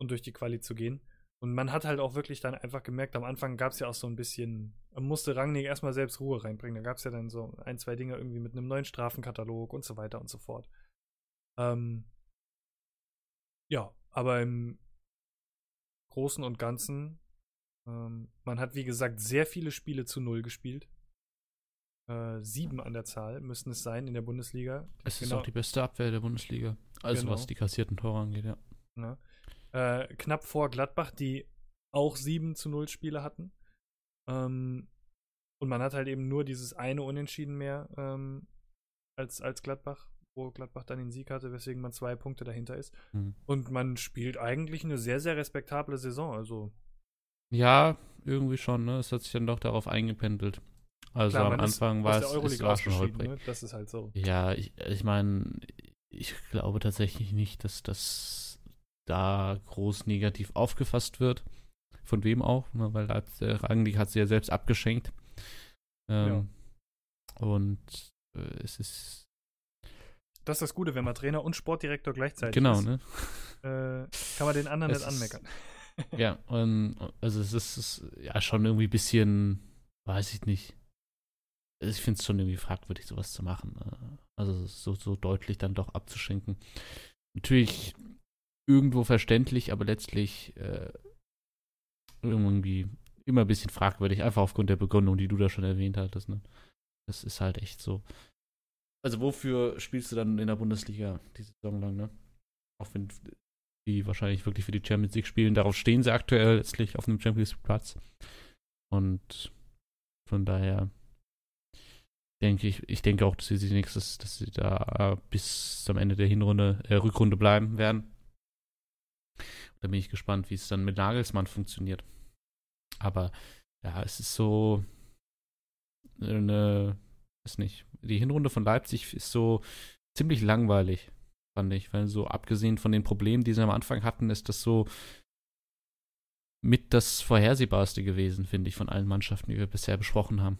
und durch die Quali zu gehen. Und man hat halt auch wirklich dann einfach gemerkt, am Anfang gab es ja auch so ein bisschen, man musste Rangnick erstmal selbst Ruhe reinbringen. Da gab es ja dann so ein, zwei Dinge irgendwie mit einem neuen Strafenkatalog und so weiter und so fort. Ähm, ja, aber im Großen und Ganzen, ähm, man hat wie gesagt sehr viele Spiele zu Null gespielt. Äh, sieben an der Zahl müssen es sein in der Bundesliga. Es ist Genau. auch die beste Abwehr der Bundesliga. Also Genau. was die kassierten Tore angeht, ja. Ne? Äh, knapp vor Gladbach, die auch 7 zu 0 Spiele hatten. Ähm, und man hat halt eben nur dieses eine Unentschieden mehr ähm, als, als Gladbach, wo Gladbach dann den Sieg hatte, weswegen man zwei Punkte dahinter ist. Mhm. Und man spielt eigentlich eine sehr, sehr respektable Saison. Also Ja, irgendwie schon, ne? Es hat sich dann doch darauf eingependelt. Also klar, am Anfang war es, es Euroleague war schon holprig. ne? Das ist halt so. Ja, ich, ich meine, ich glaube tatsächlich nicht, dass das da groß negativ aufgefasst wird. Von wem auch, ne? weil hat, äh, Rangnick hat sie ja selbst abgeschenkt. Ähm, Und äh, es ist Das ist das Gute, wenn man Trainer und Sportdirektor gleichzeitig genau, ist, ne? äh, kann man den anderen Es nicht ist- anmeckern. Ja, und, also es ist, ist ja schon irgendwie ein bisschen, weiß ich nicht. Also ich finde es schon irgendwie fragwürdig, sowas zu machen. äh, Also so, so deutlich dann doch abzuschenken. Natürlich irgendwo verständlich, aber letztlich äh, irgendwie immer ein bisschen fragwürdig, einfach aufgrund der Begründung, die du da schon erwähnt hattest. Ne? Das ist halt echt so. Also wofür spielst du dann in der Bundesliga die Saison lang, ne? Auch wenn die wahrscheinlich wirklich für die Champions League spielen. Darauf stehen sie aktuell letztlich auf einem Champions League Platz. Und von daher denke ich, ich denke auch, dass sie nächstes, dass sie da bis zum Ende der Hinrunde, äh, Rückrunde bleiben werden. Da bin ich gespannt, wie es dann mit Nagelsmann funktioniert. Aber ja, es ist so eine, weiß nicht, die Hinrunde von Leipzig ist so ziemlich langweilig, fand ich, weil so abgesehen von den Problemen, die sie am Anfang hatten, ist das so mit das vorhersehbarste gewesen, finde ich, von allen Mannschaften, die wir bisher besprochen haben.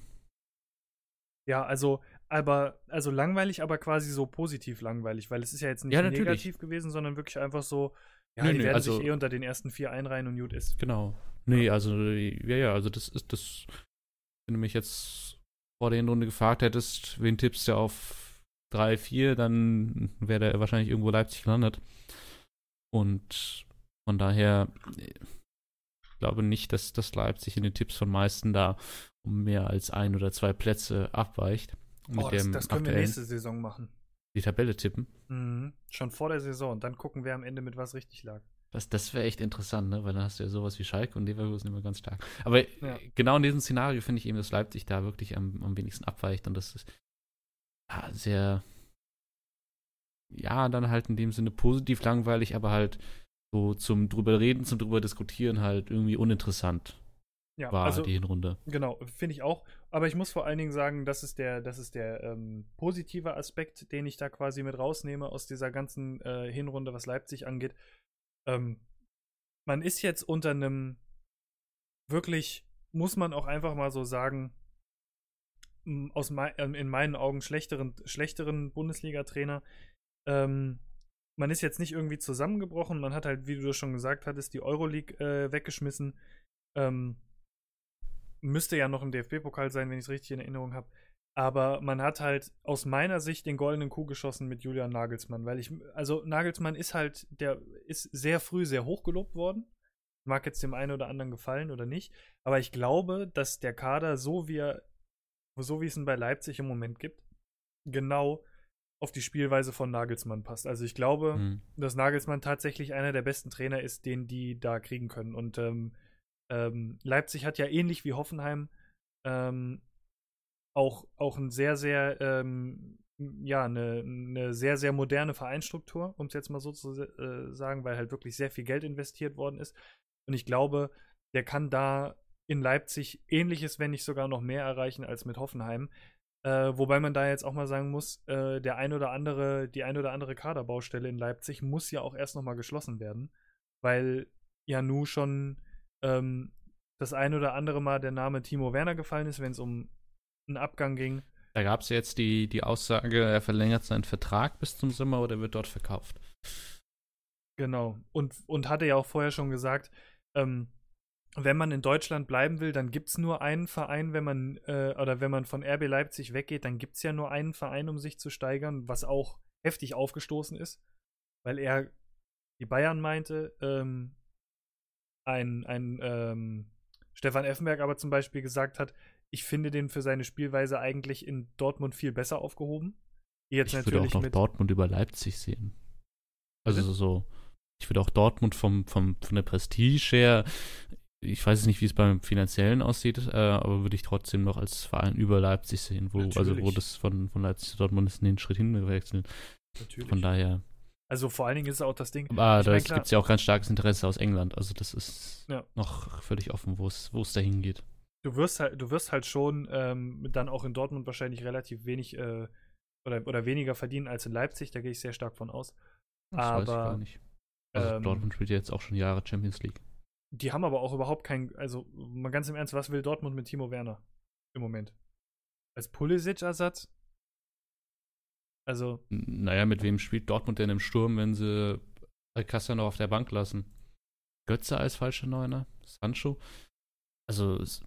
Ja, also, aber, also langweilig, aber quasi so positiv langweilig, weil es ist ja jetzt nicht Ja, negativ gewesen, sondern wirklich einfach so, ja, Nö, die nö, werden also- sich eh unter den ersten vier einreihen und gut ist. Genau. Nee, also, ja, ja, also das ist das, wenn du mich jetzt vor der Hinrunde gefragt hättest, wen tippst du auf 3, 4, dann wäre der wahrscheinlich irgendwo Leipzig gelandet. Und von daher, ich glaube nicht, dass das Leipzig in den Tipps von meisten da um mehr als ein oder zwei Plätze abweicht. Oh, das, das können wir nächste Saison machen. Die Tabelle tippen. Mhm. Schon vor der Saison. Dann gucken, wer am Ende mit was richtig lag. Das, das wäre echt interessant, ne? weil dann hast du ja sowas wie Schalke und Leverkusen immer ganz stark. Aber Ja. äh, genau in diesem Szenario finde ich eben, dass Leipzig da wirklich am, am wenigsten abweicht und das ist ja, sehr, ja, dann halt in dem Sinne positiv langweilig, aber halt so zum drüber reden, zum drüber diskutieren halt irgendwie uninteressant Ja, war also, die Hinrunde. genau, finde ich auch. Aber ich muss vor allen Dingen sagen, das ist der, das ist der ähm, positive Aspekt, den ich da quasi mit rausnehme aus dieser ganzen äh, Hinrunde, was Leipzig angeht. Ähm, man ist jetzt unter einem wirklich, muss man auch einfach mal so sagen, aus mei ähm, in meinen Augen schlechteren, schlechteren Bundesliga-Trainer. Ähm, man ist jetzt nicht irgendwie zusammengebrochen, man hat halt, wie du schon gesagt hattest, die Euroleague äh, weggeschmissen. Ähm, müsste ja noch im DFB-Pokal sein, wenn ich es richtig in Erinnerung habe. Aber man hat halt aus meiner Sicht den goldenen Kuh geschossen mit Julian Nagelsmann, weil ich, also Nagelsmann ist halt, der ist sehr früh sehr hoch gelobt worden. Mag jetzt dem einen oder anderen gefallen oder nicht. Aber ich glaube, dass der Kader, so wie er, so wie es ihn bei Leipzig im Moment gibt, genau auf die Spielweise von Nagelsmann passt. Also ich glaube, Mhm. dass Nagelsmann tatsächlich einer der besten Trainer ist, den die da kriegen können. Und ähm, ähm, Leipzig hat ja ähnlich wie Hoffenheim ähm, auch, auch ein sehr, sehr, ähm, ja, eine, eine sehr, sehr moderne Vereinsstruktur, um es jetzt mal so zu äh, sagen, weil halt wirklich sehr viel Geld investiert worden ist. Und ich glaube, der kann da in Leipzig ähnliches, wenn nicht sogar noch mehr erreichen als mit Hoffenheim. Äh, wobei man da jetzt auch mal sagen muss, äh, der ein oder andere, die ein oder andere Kaderbaustelle in Leipzig muss ja auch erst noch mal geschlossen werden, weil ja nu schon ähm, das ein oder andere Mal der Name Timo Werner gefallen ist, wenn es um einen Abgang ging. Da gab es jetzt die, die Aussage, er verlängert seinen Vertrag bis zum Sommer oder wird dort verkauft. Genau. Und, und hatte ja auch vorher schon gesagt, ähm, wenn man in Deutschland bleiben will, dann gibt es nur einen Verein, wenn man, äh, oder wenn man von RB Leipzig weggeht, dann gibt es ja nur einen Verein, um sich zu steigern, was auch heftig aufgestoßen ist, weil er die Bayern meinte, ähm, ein, ein ähm, Stefan Effenberg aber zum Beispiel gesagt hat, ich finde den für seine Spielweise eigentlich in Dortmund viel besser aufgehoben. Jetzt ich würde auch noch. Dortmund über Leipzig sehen. Also Bitte? so, ich würde auch Dortmund vom, vom, von der Prestige her, ich weiß nicht, wie es beim Finanziellen aussieht, äh, aber würde ich trotzdem noch als Verein über Leipzig sehen, wo, also wo das von, von Leipzig zu Dortmund ist, den Schritt hinwechseln. natürlich. Von daher. Also vor allen Dingen ist auch das Ding. Aber da gibt es ja auch ganz starkes Interesse aus England. Also das ist Ja. noch völlig offen, wo es dahin geht. du wirst halt, du wirst halt schon ähm, dann auch in Dortmund wahrscheinlich relativ wenig äh, oder, oder weniger verdienen als in Leipzig, da gehe ich sehr stark von aus. Das weiß ich Aber, gar nicht. Also ähm, Dortmund spielt ja jetzt auch schon Jahre Champions League. Die haben aber auch überhaupt kein, also mal ganz im Ernst, was will Dortmund mit Timo Werner im Moment? Als Pulisic-Ersatz? Also, Naja, mit wem spielt Dortmund denn im Sturm, wenn sie Alcázar noch auf der Bank lassen? Götze als falscher Neuner? Sancho? Also es ist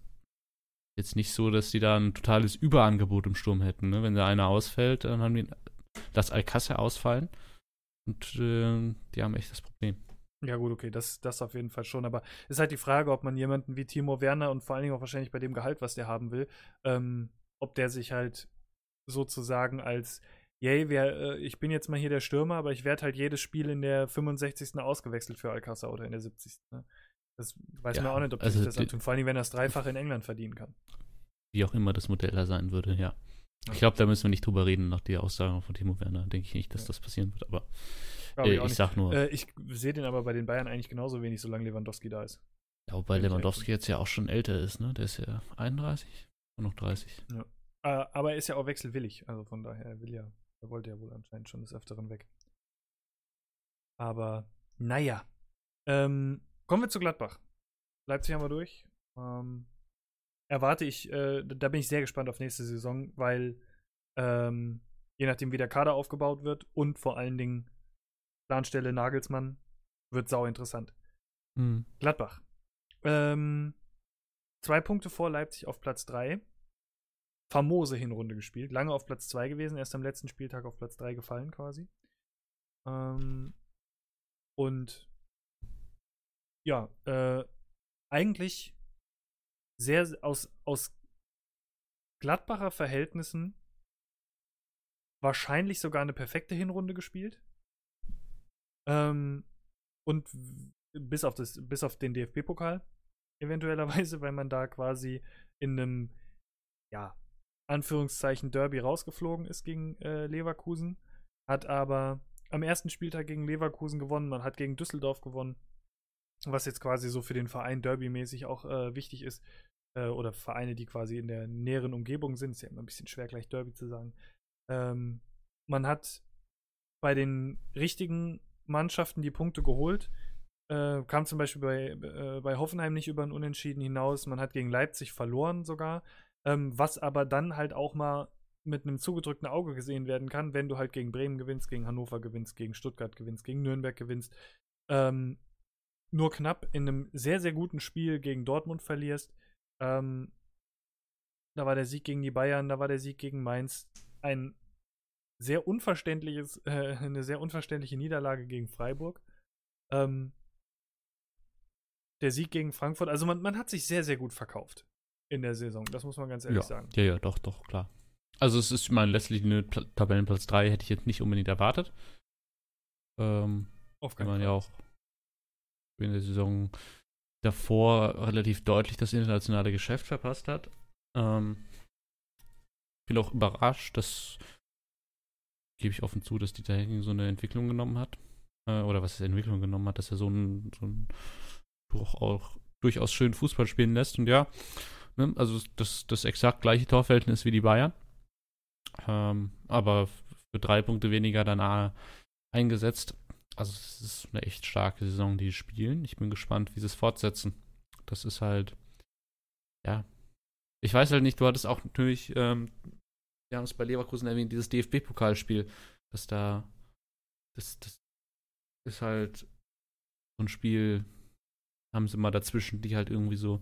jetzt nicht so, dass die da ein totales Überangebot im Sturm hätten. Ne? Wenn da einer ausfällt, dann haben die das Alcázar ausfallen und äh, die haben echt das Problem. ja gut, okay, das, das auf jeden Fall schon, aber ist halt die Frage, ob man jemanden wie Timo Werner und vor allen Dingen auch wahrscheinlich bei dem Gehalt, was der haben will, ähm, ob der sich halt sozusagen als yay, wer, äh, ich bin jetzt mal hier der Stürmer, aber ich werde halt jedes Spiel in der 65. ausgewechselt für Alcázar oder in der 70. Ne? Das weiß Ja, man auch nicht, ob also sich das antun. Vor allem, wenn er es dreifach in England verdienen kann. Wie auch immer das Modell da sein würde, ja. Ja. Ich glaube, da müssen wir nicht drüber reden nach der Aussage von Timo Werner. Denke ich nicht, dass Ja. das passieren wird. Aber äh, ich nicht. sag nur, Äh, ich sehe den aber bei den Bayern eigentlich genauso wenig, solange Lewandowski da ist. ja, wobei ich Lewandowski jetzt ja auch schon älter ist, ne? Der ist ja 31 und noch 30. Äh, aber er ist ja auch wechselwillig. Also von daher, er will ja, er wollte ja wohl anscheinend schon des Öfteren weg. Aber naja. Ähm, kommen wir zu Gladbach. Leipzig haben wir durch. Ähm, erwarte ich, äh, da bin ich sehr gespannt auf nächste Saison, weil ähm, je nachdem, wie der Kader aufgebaut wird und vor allen Dingen Planstelle Nagelsmann, wird sau interessant. Hm. Gladbach. Ähm, zwei Punkte vor Leipzig auf Platz 3. Famose Hinrunde gespielt. Lange auf Platz 2 gewesen, erst am letzten Spieltag auf Platz 3 gefallen quasi. Ähm, und ja, äh, eigentlich sehr aus, aus Gladbacher Verhältnissen wahrscheinlich sogar eine perfekte Hinrunde gespielt. Ähm, und bis auf, das, bis auf den DFB-Pokal eventuellerweise, weil man da quasi in einem, ja, Anführungszeichen Derby rausgeflogen ist gegen äh, Leverkusen, hat aber am ersten Spieltag gegen Leverkusen gewonnen, man hat gegen Düsseldorf gewonnen, was jetzt quasi so für den Verein derbymäßig auch äh, wichtig ist, äh, oder Vereine, die quasi in der näheren Umgebung sind, ist ja immer ein bisschen schwer gleich Derby zu sagen. Ähm, man hat bei den richtigen Mannschaften die Punkte geholt. Äh, kam zum Beispiel bei, äh, bei Hoffenheim nicht über ein Unentschieden hinaus. Man hat gegen Leipzig verloren sogar. Ähm, was aber dann halt auch mal mit einem zugedrückten Auge gesehen werden kann, wenn du halt gegen Bremen gewinnst, gegen Hannover gewinnst, gegen Stuttgart gewinnst, gegen Nürnberg gewinnst. Ähm, nur knapp in einem sehr, sehr guten Spiel gegen Dortmund verlierst. Ähm, da war der Sieg gegen die Bayern, da war der Sieg gegen Mainz. Ein sehr unverständliches, äh, eine sehr unverständliche Niederlage gegen Freiburg. Ähm, der Sieg gegen Frankfurt, also man, man hat sich sehr, sehr gut verkauft in der Saison, das muss man ganz ehrlich Ja. sagen. ja, ja, doch, doch, klar. Also es ist mein letztlich eine Tabellenplatz 3 hätte ich jetzt nicht unbedingt erwartet. Ähm, Auf keinen man ja auch in der Saison davor relativ deutlich das internationale Geschäft verpasst hat. Ähm, bin auch überrascht, dass gebe ich offen zu, dass Dieter Hecking so eine Entwicklung genommen hat. Äh, oder was ist Entwicklung genommen hat, dass er so ein, so ein auch durchaus schön Fußball spielen lässt. Und ja, ne, also das, das exakt gleiche Torverhältnis wie die Bayern. Ähm, aber für drei Punkte weniger danach eingesetzt. Also es ist eine echt starke Saison, die spielen. Ich bin gespannt, wie sie es fortsetzen. Das ist halt, ja. Ich weiß halt nicht, du hattest auch natürlich, ähm, wir haben es bei Leverkusen erwähnt, dieses DFB-Pokalspiel, dass da, das, das ist halt so ein Spiel, haben sie mal dazwischen, die halt irgendwie so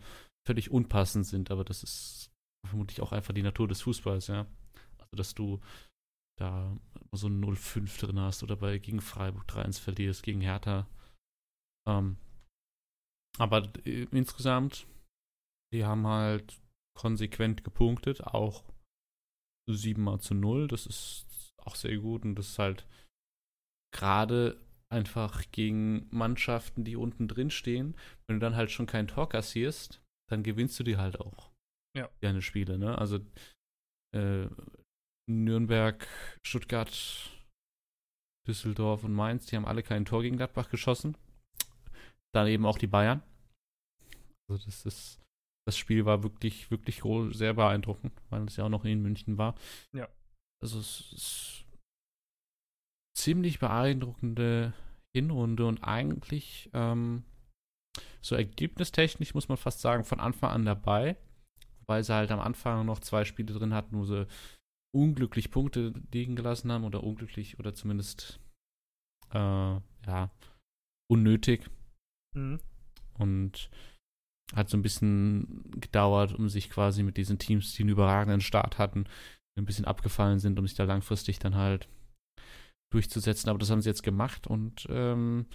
völlig unpassend sind, aber das ist vermutlich auch einfach die Natur des Fußballs, ja. Also, dass du da so ein 0-5 drin hast oder bei gegen Freiburg 3-1 verlierst, gegen Hertha. Ähm, aber äh, insgesamt, die haben halt konsequent gepunktet, auch 7 mal zu 0. Das ist auch sehr gut und das ist halt gerade einfach gegen Mannschaften, die unten drin stehen, wenn du dann halt schon kein Tor kassierst, dann gewinnst du die halt auch. Ja. Deine Spiele, ne? Also äh, Nürnberg, Stuttgart, Düsseldorf und Mainz, die haben alle kein Tor gegen Gladbach geschossen. Dann eben auch die Bayern. Also das ist, das Spiel war wirklich, wirklich sehr beeindruckend, weil es ja auch noch in München war. Ja. Also es ist ziemlich beeindruckende Hinrunde und eigentlich ähm, so ergebnistechnisch muss man fast sagen, von Anfang an dabei. Wobei sie halt am Anfang noch zwei Spiele drin hatten, wo sie unglücklich Punkte liegen gelassen haben oder unglücklich oder zumindest äh, ja unnötig. Mhm. Und hat so ein bisschen gedauert, um sich quasi mit diesen Teams, die einen überragenden Start hatten, ein bisschen abgefallen sind, um sich da langfristig dann halt durchzusetzen. Aber das haben sie jetzt gemacht und ähm,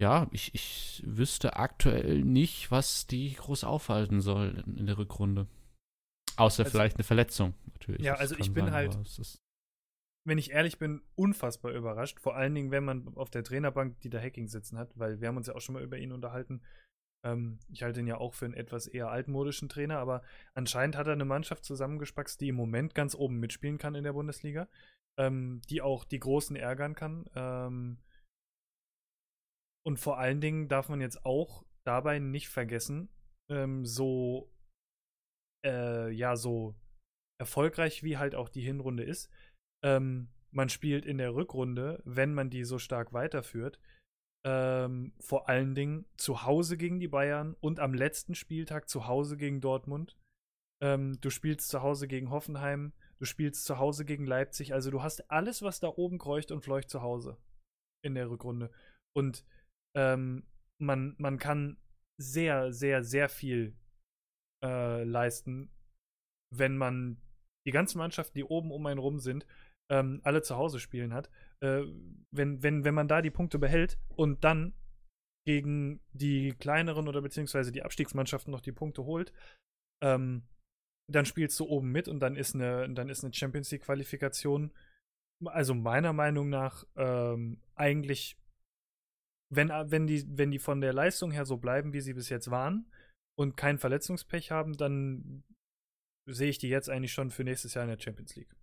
ja, ich, ich wüsste aktuell nicht, was die groß aufhalten soll in, in der Rückrunde. Außer also, vielleicht eine Verletzung, natürlich. Ja, also ich bin sein, halt, wenn ich ehrlich bin, unfassbar überrascht. Vor allen Dingen, wenn man auf der Trainerbank Dieter Hacking sitzen hat, weil wir haben uns ja auch schon mal über ihn unterhalten. Ähm, ich halte ihn ja auch für einen etwas eher altmodischen Trainer, aber anscheinend hat er eine Mannschaft zusammengespackst, die im Moment ganz oben mitspielen kann in der Bundesliga, ähm, die auch die Großen ärgern kann. Ähm, und vor allen Dingen darf man jetzt auch dabei nicht vergessen, ähm, so äh, ja so erfolgreich wie halt auch die Hinrunde ist, ähm, man spielt in der Rückrunde, wenn man die so stark weiterführt, ähm, vor allen Dingen zu Hause gegen die Bayern und am letzten Spieltag zu Hause gegen Dortmund. Ähm, du spielst zu Hause gegen Hoffenheim, du spielst zu Hause gegen Leipzig. Also du hast alles, was da oben kreucht und fleucht zu Hause in der Rückrunde. Und ähm, man, man kann sehr, sehr, sehr viel äh, leisten, wenn man die ganzen Mannschaften, die oben um einen rum sind, ähm, alle zu Hause spielen hat. Äh, wenn, wenn, wenn man da die Punkte behält und dann gegen die kleineren oder beziehungsweise die Abstiegsmannschaften noch die Punkte holt, ähm, dann spielst du oben mit und dann ist eine, dann ist eine Champions League-Qualifikation, also meiner Meinung nach, ähm, eigentlich, wenn, wenn, die, wenn die von der Leistung her so bleiben, wie sie bis jetzt waren, und kein Verletzungspech haben, dann sehe ich die jetzt eigentlich schon für nächstes Jahr in der Champions League.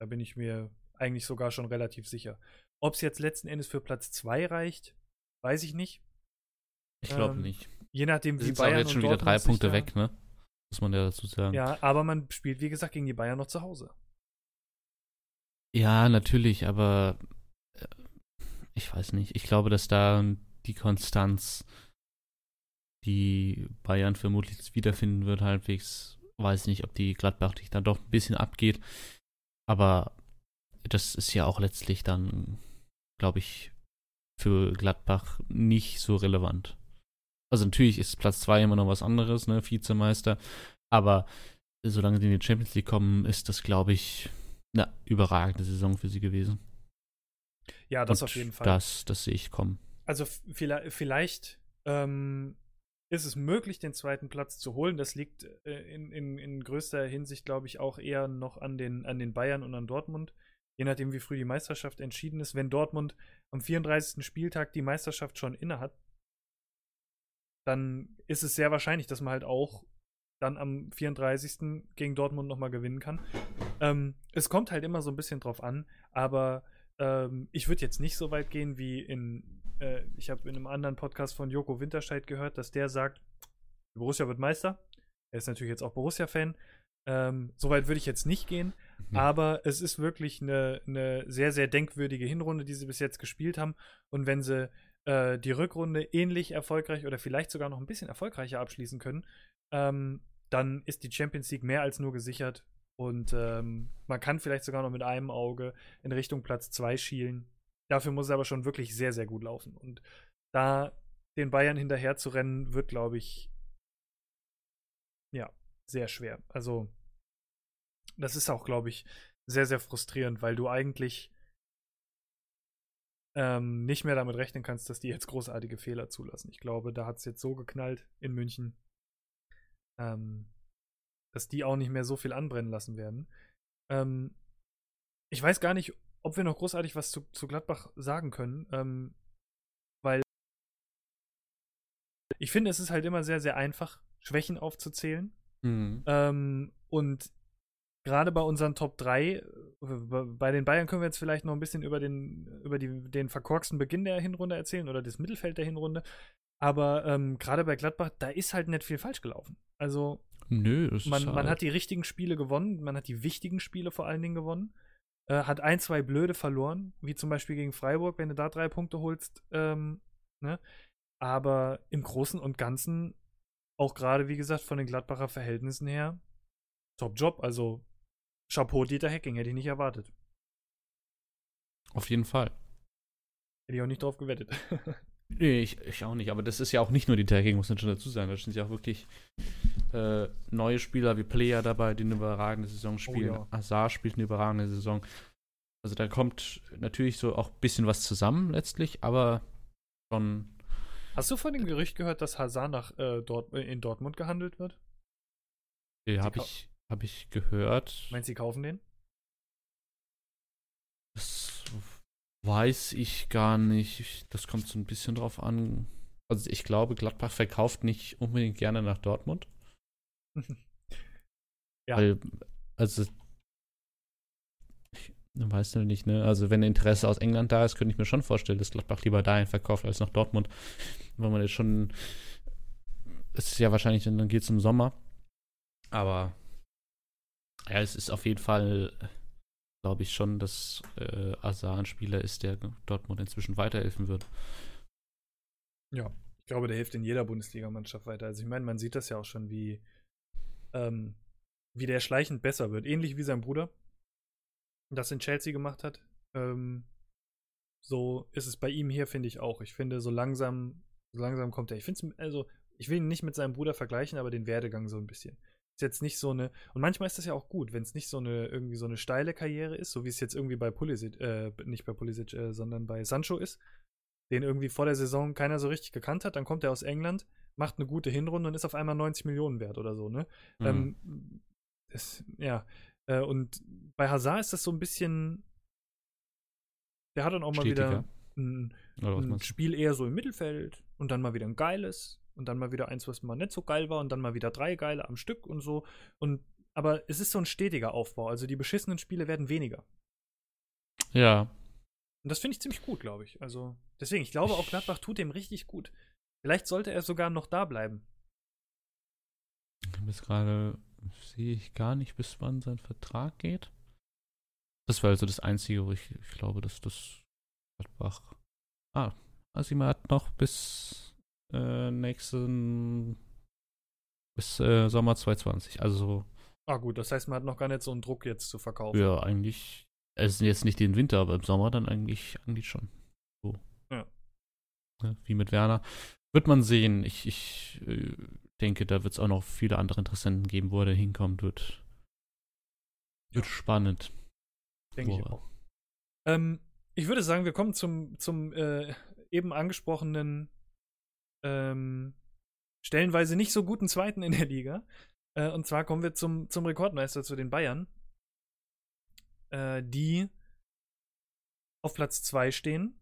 Da bin ich mir eigentlich sogar schon relativ sicher. Ob es jetzt letzten Endes für Platz 2 reicht, weiß ich nicht. Ich glaube ähm, nicht. Je nachdem, wie Bayern. jetzt schon wieder drei Punkte da, weg, ne? Muss man ja dazu sagen. Ja, aber man spielt, wie gesagt, gegen die Bayern noch zu Hause. Ja, natürlich, aber äh, ich weiß nicht. Ich glaube, dass da die Konstanz die Bayern vermutlich wiederfinden wird, halbwegs. Weiß nicht, ob die Gladbach dich dann doch ein bisschen abgeht. Aber das ist ja auch letztlich dann, glaube ich, für Gladbach nicht so relevant. Also natürlich ist Platz 2 immer noch was anderes, ne, Vizemeister. Aber solange sie in die Champions League kommen, ist das, glaube ich, eine überragende Saison für sie gewesen. Ja, das Und auf jeden Fall. Das, das sehe ich kommen. Also vielleicht, vielleicht ähm, ist es möglich, den zweiten Platz zu holen. Das liegt äh, in, in, in größter Hinsicht, glaube ich, auch eher noch an den, an den Bayern und an Dortmund. Je nachdem, wie früh die Meisterschaft entschieden ist. Wenn Dortmund am 34. Spieltag die Meisterschaft schon inne hat, dann ist es sehr wahrscheinlich, dass man halt auch dann am 34. gegen Dortmund nochmal gewinnen kann. Ähm, es kommt halt immer so ein bisschen drauf an, aber ähm, ich würde jetzt nicht so weit gehen wie in, äh, ich habe in einem anderen Podcast von Joko Winterscheid gehört, dass der sagt, Borussia wird Meister. Er ist natürlich jetzt auch Borussia-Fan. Ähm, Soweit würde ich jetzt nicht gehen, mhm. aber es ist wirklich eine, eine sehr, sehr denkwürdige Hinrunde, die sie bis jetzt gespielt haben. Und wenn sie äh, die Rückrunde ähnlich erfolgreich oder vielleicht sogar noch ein bisschen erfolgreicher abschließen können, ähm, dann ist die Champions League mehr als nur gesichert. Und ähm, man kann vielleicht sogar noch mit einem Auge in Richtung Platz 2 schielen. Dafür muss es aber schon wirklich sehr, sehr gut laufen. Und da den Bayern hinterher zu rennen, wird, glaube ich, ja, sehr schwer. Also, das ist auch, glaube ich, sehr, sehr frustrierend, weil du eigentlich ähm, nicht mehr damit rechnen kannst, dass die jetzt großartige Fehler zulassen. Ich glaube, da hat es jetzt so geknallt in München, ähm, dass die auch nicht mehr so viel anbrennen lassen werden. Ähm, ich weiß gar nicht, ob wir noch großartig was zu, zu Gladbach sagen können, ähm, weil ich finde, es ist halt immer sehr, sehr einfach, Schwächen aufzuzählen. Mhm. Ähm, und gerade bei unseren Top 3, äh, bei den Bayern können wir jetzt vielleicht noch ein bisschen über den, über die, den verkorksten Beginn der Hinrunde erzählen oder das Mittelfeld der Hinrunde. Aber ähm, gerade bei Gladbach, da ist halt nicht viel falsch gelaufen. Also Nö, das man, ist halt man hat die richtigen Spiele gewonnen, man hat die wichtigen Spiele vor allen Dingen gewonnen. Äh, hat ein, zwei blöde verloren, wie zum Beispiel gegen Freiburg, wenn du da drei Punkte holst. Ähm, ne? Aber im Großen und Ganzen, auch gerade wie gesagt, von den Gladbacher Verhältnissen her, top Job. Also Chapeau Dieter Hacking, hätte ich nicht erwartet. Auf jeden Fall. Hätte ich auch nicht drauf gewettet. Nee, ich, ich, auch nicht. Aber das ist ja auch nicht nur die Tagging, muss man schon dazu sagen. Da sind ja auch wirklich äh, neue Spieler wie Player dabei, die eine überragende Saison oh spielen. Oh, ja. Azar spielt eine überragende Saison. Also da kommt natürlich so auch ein bisschen was zusammen letztlich, aber schon. Hast du von dem Gerücht gehört, dass Hazard nach äh, Dort in Dortmund gehandelt wird? Nee, habe ich, hab ich gehört. Meinst du, sie kaufen den? Das Weiß ich gar nicht. Das kommt so ein bisschen drauf an. Also ich glaube, Gladbach verkauft nicht unbedingt gerne nach Dortmund. ja. Weil, also ich weiß noch nicht, ne? Also wenn Interesse aus England da ist, könnte ich mir schon vorstellen, dass Gladbach lieber dahin verkauft als nach Dortmund. Weil man jetzt schon. Es ist ja wahrscheinlich, dann geht es im Sommer. Aber ja, es ist auf jeden Fall glaube ich schon, dass äh, Azar ein Spieler ist, der Dortmund inzwischen weiterhelfen wird. Ja, ich glaube, der hilft in jeder Bundesligamannschaft weiter. Also ich meine, man sieht das ja auch schon, wie, ähm, wie der schleichend besser wird. Ähnlich wie sein Bruder das in Chelsea gemacht hat. Ähm, so ist es bei ihm hier, finde ich auch. Ich finde, so langsam, so langsam kommt er. Ich finde also, ich will ihn nicht mit seinem Bruder vergleichen, aber den Werdegang so ein bisschen ist jetzt nicht so eine, und manchmal ist das ja auch gut, wenn es nicht so eine, irgendwie so eine steile Karriere ist, so wie es jetzt irgendwie bei Pulisic, äh, nicht bei Pulisic, äh, sondern bei Sancho ist, den irgendwie vor der Saison keiner so richtig gekannt hat, dann kommt er aus England, macht eine gute Hinrunde und ist auf einmal 90 Millionen wert oder so, ne? Mhm. Ähm, das, ja, äh, und bei Hazard ist das so ein bisschen, der hat dann auch mal Stetiger. wieder ein, ein Spiel eher so im Mittelfeld und dann mal wieder ein geiles und dann mal wieder eins, was mal nicht so geil war und dann mal wieder drei geile am Stück und so. Und aber es ist so ein stetiger Aufbau. Also die beschissenen Spiele werden weniger. Ja. Und das finde ich ziemlich gut, glaube ich. Also deswegen, ich glaube auch Gladbach tut dem richtig gut. Vielleicht sollte er sogar noch da bleiben. Bis gerade sehe ich gar nicht, bis wann sein Vertrag geht. Das war also das Einzige, wo ich, ich glaube, dass das Gladbach. Ah, Asima hat noch bis äh, nächsten bis äh, Sommer 2020. Also. Ah gut, das heißt, man hat noch gar nicht so einen Druck jetzt zu verkaufen. Ja, eigentlich. Es ist jetzt nicht den Winter, aber im Sommer dann eigentlich, eigentlich schon. So. Ja. ja wie mit Werner. Wird man sehen. Ich, ich äh, denke, da wird es auch noch viele andere Interessenten geben, wo er da hinkommt. Wird, wird ja. spannend. Denke ich auch. Ähm, ich würde sagen, wir kommen zum, zum äh, eben angesprochenen ähm, stellenweise nicht so guten Zweiten in der Liga. Äh, und zwar kommen wir zum, zum Rekordmeister, zu den Bayern, äh, die auf Platz 2 stehen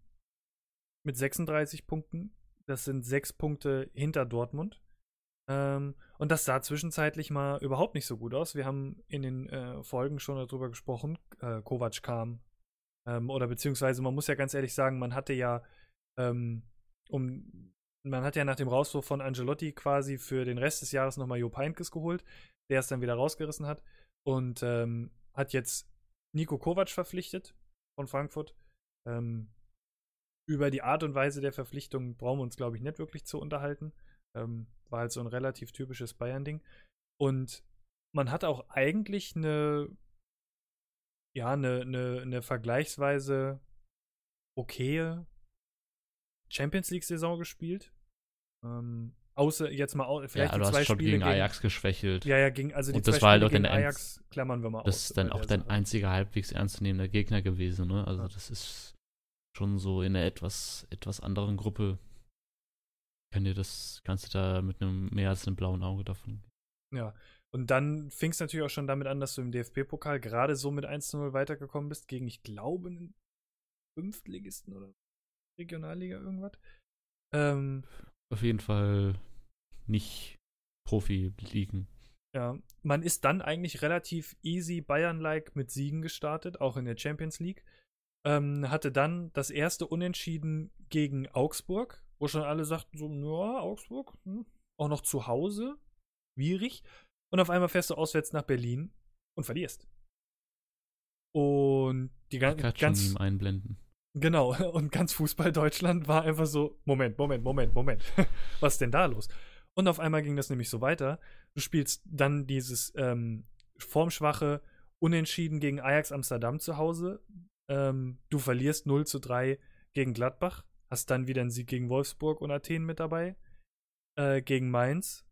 mit 36 Punkten. Das sind sechs Punkte hinter Dortmund. Ähm, und das sah zwischenzeitlich mal überhaupt nicht so gut aus. Wir haben in den äh, Folgen schon darüber gesprochen. Äh, Kovac kam. Ähm, oder beziehungsweise, man muss ja ganz ehrlich sagen, man hatte ja, ähm, um, man hat ja nach dem Rauswurf von Angelotti quasi für den Rest des Jahres nochmal Jo Peinkes geholt, der es dann wieder rausgerissen hat. Und ähm, hat jetzt Nico Kovac verpflichtet von Frankfurt. Ähm, über die Art und Weise der Verpflichtung brauchen wir uns, glaube ich, nicht wirklich zu unterhalten. Ähm, war halt so ein relativ typisches Bayern-Ding. Und man hat auch eigentlich eine, ja, eine, eine, eine vergleichsweise okaye Champions League-Saison gespielt. Ähm, außer jetzt mal vielleicht ja, die zwei Spiele gegen Ajax geschwächelt. Ja, ja, gegen, also die Und zwei das war halt Spiele auch gegen Ajax klammern wir mal Das aus. ist dann auch dein einziger halbwegs ernstzunehmender Gegner gewesen, ne? Also Ja. das ist schon so in einer etwas, etwas anderen Gruppe. Kann dir das, kannst du da mit einem mehr als einem blauen Auge davon. Ja. Und dann fing es natürlich auch schon damit an, dass du im DFB-Pokal gerade so mit 1-0 weitergekommen bist gegen, ich glaube, einen Fünftligisten oder Regionalliga irgendwas. Ähm, Auf jeden Fall nicht Profi-Ligen. ja, man ist dann eigentlich relativ easy Bayern-like mit Siegen gestartet, auch in der Champions League. Ähm, hatte dann das erste Unentschieden gegen Augsburg, wo schon alle sagten so, ja, Augsburg, hm, auch noch zu Hause, schwierig. Und auf einmal fährst du auswärts nach Berlin und verlierst. Und die gan Ich kann schon ganz, einblenden. Genau, und ganz Fußball Deutschland war einfach so, Moment, Moment, Moment, Moment, was ist denn da los? Und auf einmal ging das nämlich so weiter. Du spielst dann dieses ähm, formschwache Unentschieden gegen Ajax Amsterdam zu Hause. Ähm, du verlierst 0 zu 3 gegen Gladbach, hast dann wieder einen Sieg gegen Wolfsburg und Athen mit dabei. Äh, gegen Mainz.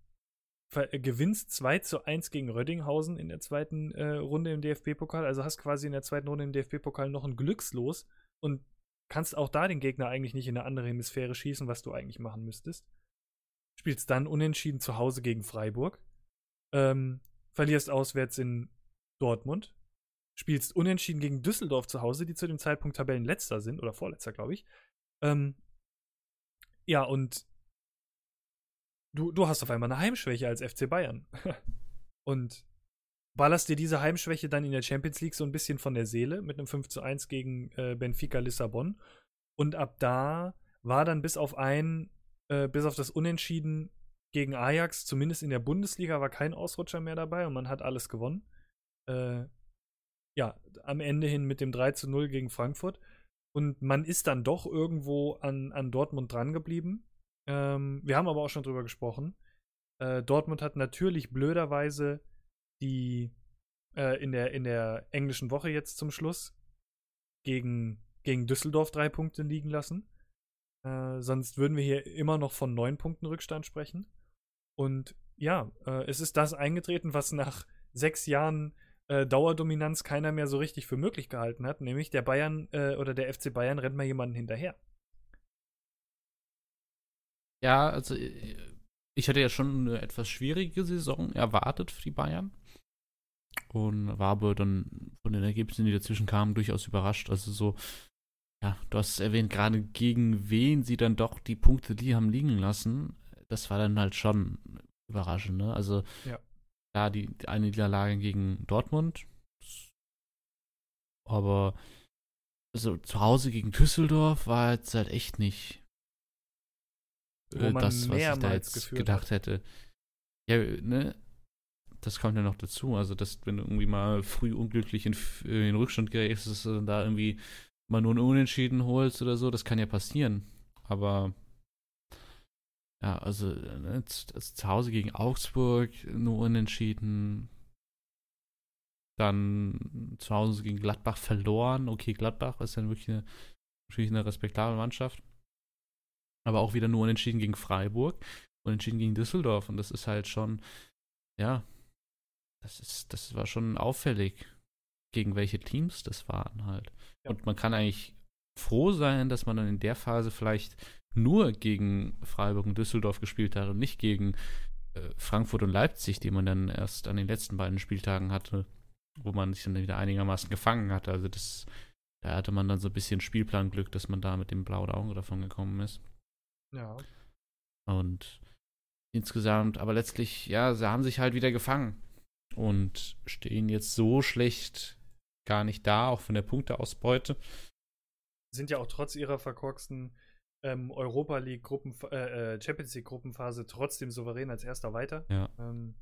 Äh, gewinnst 2 zu 1 gegen Röddinghausen in der zweiten äh, Runde im DFB-Pokal. Also hast quasi in der zweiten Runde im DFB-Pokal noch ein Glückslos und kannst auch da den Gegner eigentlich nicht in eine andere Hemisphäre schießen, was du eigentlich machen müsstest. Spielst dann unentschieden zu Hause gegen Freiburg. Ähm, verlierst auswärts in Dortmund. Spielst unentschieden gegen Düsseldorf zu Hause, die zu dem Zeitpunkt Tabellenletzter sind, oder Vorletzter, glaube ich. Ähm, ja, und du, du hast auf einmal eine Heimschwäche als FC Bayern. und ballerst dir diese Heimschwäche dann in der Champions League so ein bisschen von der Seele mit einem 5 zu 1 gegen äh, Benfica Lissabon. Und ab da war dann bis auf ein, äh, bis auf das Unentschieden gegen Ajax, zumindest in der Bundesliga, war kein Ausrutscher mehr dabei und man hat alles gewonnen. Äh, ja, am Ende hin mit dem 3 zu 0 gegen Frankfurt. Und man ist dann doch irgendwo an, an Dortmund dran geblieben. Ähm, wir haben aber auch schon drüber gesprochen. Äh, Dortmund hat natürlich blöderweise die äh, in, der, in der englischen Woche jetzt zum Schluss gegen, gegen Düsseldorf drei Punkte liegen lassen. Äh, sonst würden wir hier immer noch von neun Punkten Rückstand sprechen. Und ja, äh, es ist das eingetreten, was nach sechs Jahren äh, Dauerdominanz keiner mehr so richtig für möglich gehalten hat, nämlich der Bayern äh, oder der FC Bayern rennt mal jemanden hinterher. Ja, also äh, ich hatte ja schon eine etwas schwierige Saison erwartet für die Bayern. Und war aber dann von den Ergebnissen, die dazwischen kamen, durchaus überrascht. Also so, ja, du hast es erwähnt, gerade gegen wen sie dann doch die Punkte die haben liegen lassen. Das war dann halt schon überraschend, ne? Also Ja. Klar, die, die eine Niederlage gegen Dortmund. Aber also zu Hause gegen Düsseldorf war jetzt halt echt nicht äh, das, was ich da jetzt gedacht hat. hätte. Ja, ne? Das kommt ja noch dazu. Also, dass, wenn du irgendwie mal früh unglücklich in, F- in den Rückstand gerätst, dass du da irgendwie mal nur einen Unentschieden holst oder so, das kann ja passieren. Aber ja, also, also zu Hause gegen Augsburg nur unentschieden. Dann zu Hause gegen Gladbach verloren. Okay, Gladbach ist dann wirklich eine, natürlich eine respektable Mannschaft. Aber auch wieder nur unentschieden gegen Freiburg, unentschieden gegen Düsseldorf. Und das ist halt schon, ja, das ist, das war schon auffällig, gegen welche Teams das waren halt. Ja. Und man kann eigentlich froh sein, dass man dann in der Phase vielleicht nur gegen Freiburg und Düsseldorf gespielt hat und nicht gegen äh, Frankfurt und Leipzig, die man dann erst an den letzten beiden Spieltagen hatte, wo man sich dann wieder einigermaßen gefangen hatte. Also das, da hatte man dann so ein bisschen Spielplanglück, dass man da mit dem blauen Auge davon gekommen ist. Ja. Und insgesamt, aber letztlich, ja, sie haben sich halt wieder gefangen und stehen jetzt so schlecht gar nicht da, auch von der Punkteausbeute. Sind ja auch trotz ihrer verkorksten ähm, Europa League Gruppen, äh, äh, Champions League Gruppenphase trotzdem souverän als erster weiter. Ja. Ähm,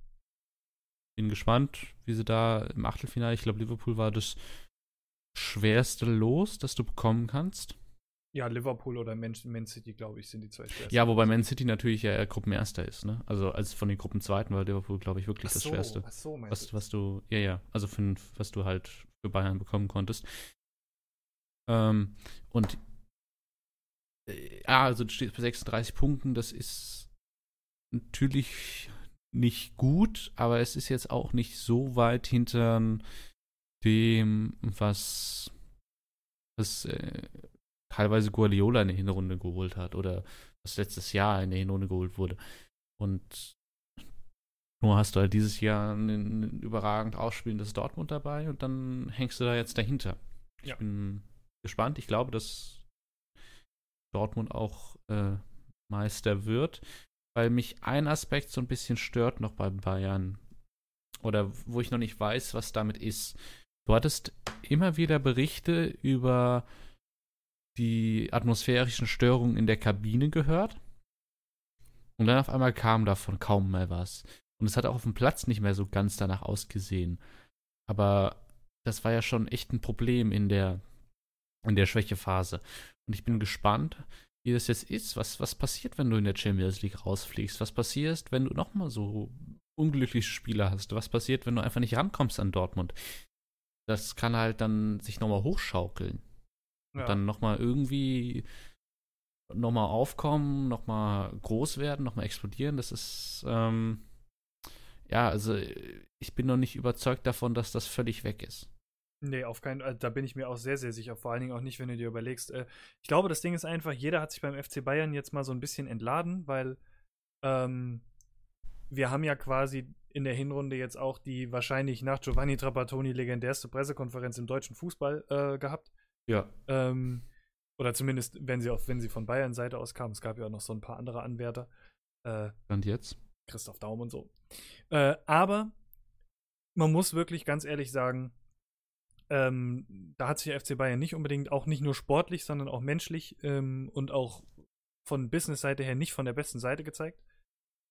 Bin gespannt, wie sie da im Achtelfinale, ich glaube, Liverpool war das schwerste Los, das du bekommen kannst. ja, Liverpool oder Man, Man City, glaube ich, sind die zwei schwersten. Ja, wobei Man City natürlich ja Gruppenerster ist, ne? Also als von den Gruppenzweiten war Liverpool, glaube ich, wirklich ach das so, Schwerste. Ach so, meinst Was, du was du, ja, ja, also für, was du halt für Bayern bekommen konntest. Ähm, und ja, also du stehst bei 36 Punkten, das ist natürlich nicht gut, aber es ist jetzt auch nicht so weit hinter dem, was, was äh, teilweise Guardiola in der Hinrunde geholt hat oder was letztes Jahr in der Hinrunde geholt wurde. Und nur hast du halt dieses Jahr ein, ein überragend ausspielendes Dortmund dabei und dann hängst du da jetzt dahinter. Ich Ja. bin gespannt. Ich glaube, dass Dortmund auch äh, Meister wird, weil mich ein Aspekt so ein bisschen stört noch bei Bayern. Oder wo ich noch nicht weiß, was damit ist. Du hattest immer wieder Berichte über die atmosphärischen Störungen in der Kabine gehört. Und dann auf einmal kam davon kaum mehr was. Und es hat auch auf dem Platz nicht mehr so ganz danach ausgesehen. Aber das war ja schon echt ein Problem in der, in der Schwächephase. Und ich bin gespannt, wie das jetzt ist. Was, was passiert, wenn du in der Champions League rausfliegst? Was passiert, wenn du nochmal so unglückliche Spieler hast? Was passiert, wenn du einfach nicht rankommst an Dortmund? Das kann halt dann sich nochmal hochschaukeln. Ja. Und dann nochmal irgendwie nochmal aufkommen, nochmal groß werden, nochmal explodieren. Das ist, ähm, ja, also ich bin noch nicht überzeugt davon, dass das völlig weg ist. Nee, auf keinen Fall. Da bin ich mir auch sehr, sehr sicher. Vor allen Dingen auch nicht, wenn du dir überlegst. Äh, ich glaube, das Ding ist einfach, jeder hat sich beim FC Bayern jetzt mal so ein bisschen entladen, weil ähm, wir haben ja quasi in der Hinrunde jetzt auch die wahrscheinlich nach Giovanni Trapattoni legendärste Pressekonferenz im deutschen Fußball äh, gehabt. Ja. Ähm, oder zumindest, wenn sie, auch, wenn sie von Bayern Seite aus kam. Es gab ja auch noch so ein paar andere Anwärter. Äh, Und jetzt? Christoph Daum und so. Äh, aber man muss wirklich ganz ehrlich sagen, ähm, da hat sich der FC Bayern nicht unbedingt, auch nicht nur sportlich, sondern auch menschlich ähm, und auch von Business-Seite her nicht von der besten Seite gezeigt.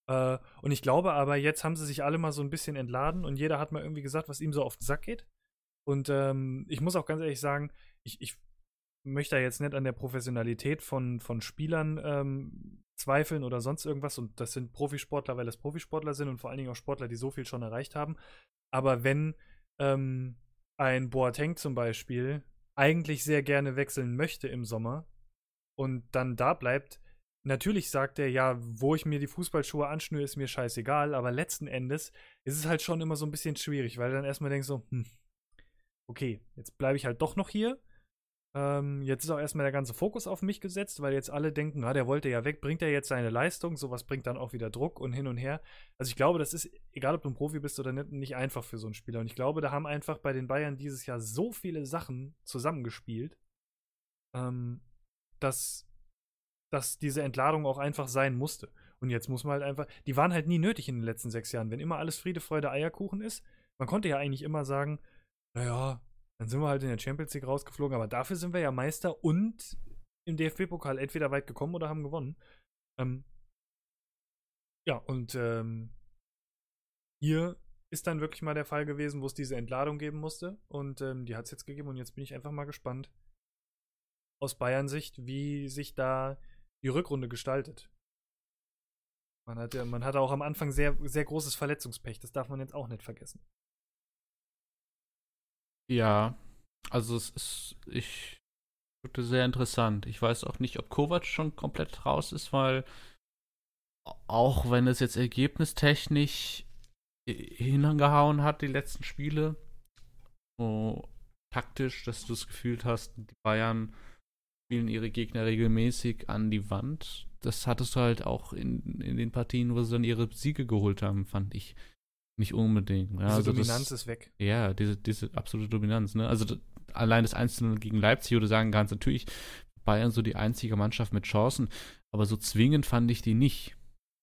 Äh, und ich glaube aber, jetzt haben sie sich alle mal so ein bisschen entladen und jeder hat mal irgendwie gesagt, was ihm so auf den Sack geht. Und ähm, ich muss auch ganz ehrlich sagen, ich, ich möchte da jetzt nicht an der Professionalität von, von Spielern ähm, zweifeln oder sonst irgendwas. Und das sind Profisportler, weil das Profisportler sind und vor allen Dingen auch Sportler, die so viel schon erreicht haben. Aber wenn ähm, ein Boateng zum Beispiel eigentlich sehr gerne wechseln möchte im Sommer und dann da bleibt, natürlich sagt er, ja, wo ich mir die Fußballschuhe anschnüre, ist mir scheißegal, aber letzten Endes ist es halt schon immer so ein bisschen schwierig, weil du dann erstmal denkst so, hm, okay, jetzt bleibe ich halt doch noch hier. Ähm, jetzt ist auch erstmal der ganze Fokus auf mich gesetzt, weil jetzt alle denken, ah, der wollte ja weg, bringt er jetzt seine Leistung, sowas bringt dann auch wieder Druck und hin und her. Also ich glaube, das ist, egal ob du ein Profi bist oder nicht, nicht einfach für so einen Spieler. Und ich glaube, da haben einfach bei den Bayern dieses Jahr so viele Sachen zusammengespielt, ähm, dass, dass diese Entladung auch einfach sein musste. Und jetzt muss man halt einfach, die waren halt nie nötig in den letzten sechs Jahren. Wenn immer alles Friede, Freude, Eierkuchen ist, man konnte ja eigentlich immer sagen, naja, dann sind wir halt in der Champions League rausgeflogen, aber dafür sind wir ja Meister und im DFB-Pokal entweder weit gekommen oder haben gewonnen. Ähm, ja, und ähm, hier ist dann wirklich mal der Fall gewesen, wo es diese Entladung geben musste. Und ähm, die hat es jetzt gegeben und jetzt bin ich einfach mal gespannt aus Bayern Sicht, wie sich da die Rückrunde gestaltet. Man hatte, man hatte auch am Anfang sehr, sehr großes Verletzungspech, das darf man jetzt auch nicht vergessen. Ja, also es ist, ich finde sehr interessant. Ich weiß auch nicht, ob Kovac schon komplett raus ist, weil auch wenn es jetzt ergebnistechnisch hingehauen hat, die letzten Spiele, so taktisch, dass du das Gefühl hast, die Bayern spielen ihre Gegner regelmäßig an die Wand. Das hattest du halt auch in, in den Partien, wo sie dann ihre Siege geholt haben, fand ich. Nicht unbedingt. Ja, diese also Dominanz das, ist weg. Ja, diese, diese absolute Dominanz. Ne? Also allein das Einzelne gegen Leipzig, du sagen kannst, natürlich Bayern so die einzige Mannschaft mit Chancen, aber so zwingend fand ich die nicht.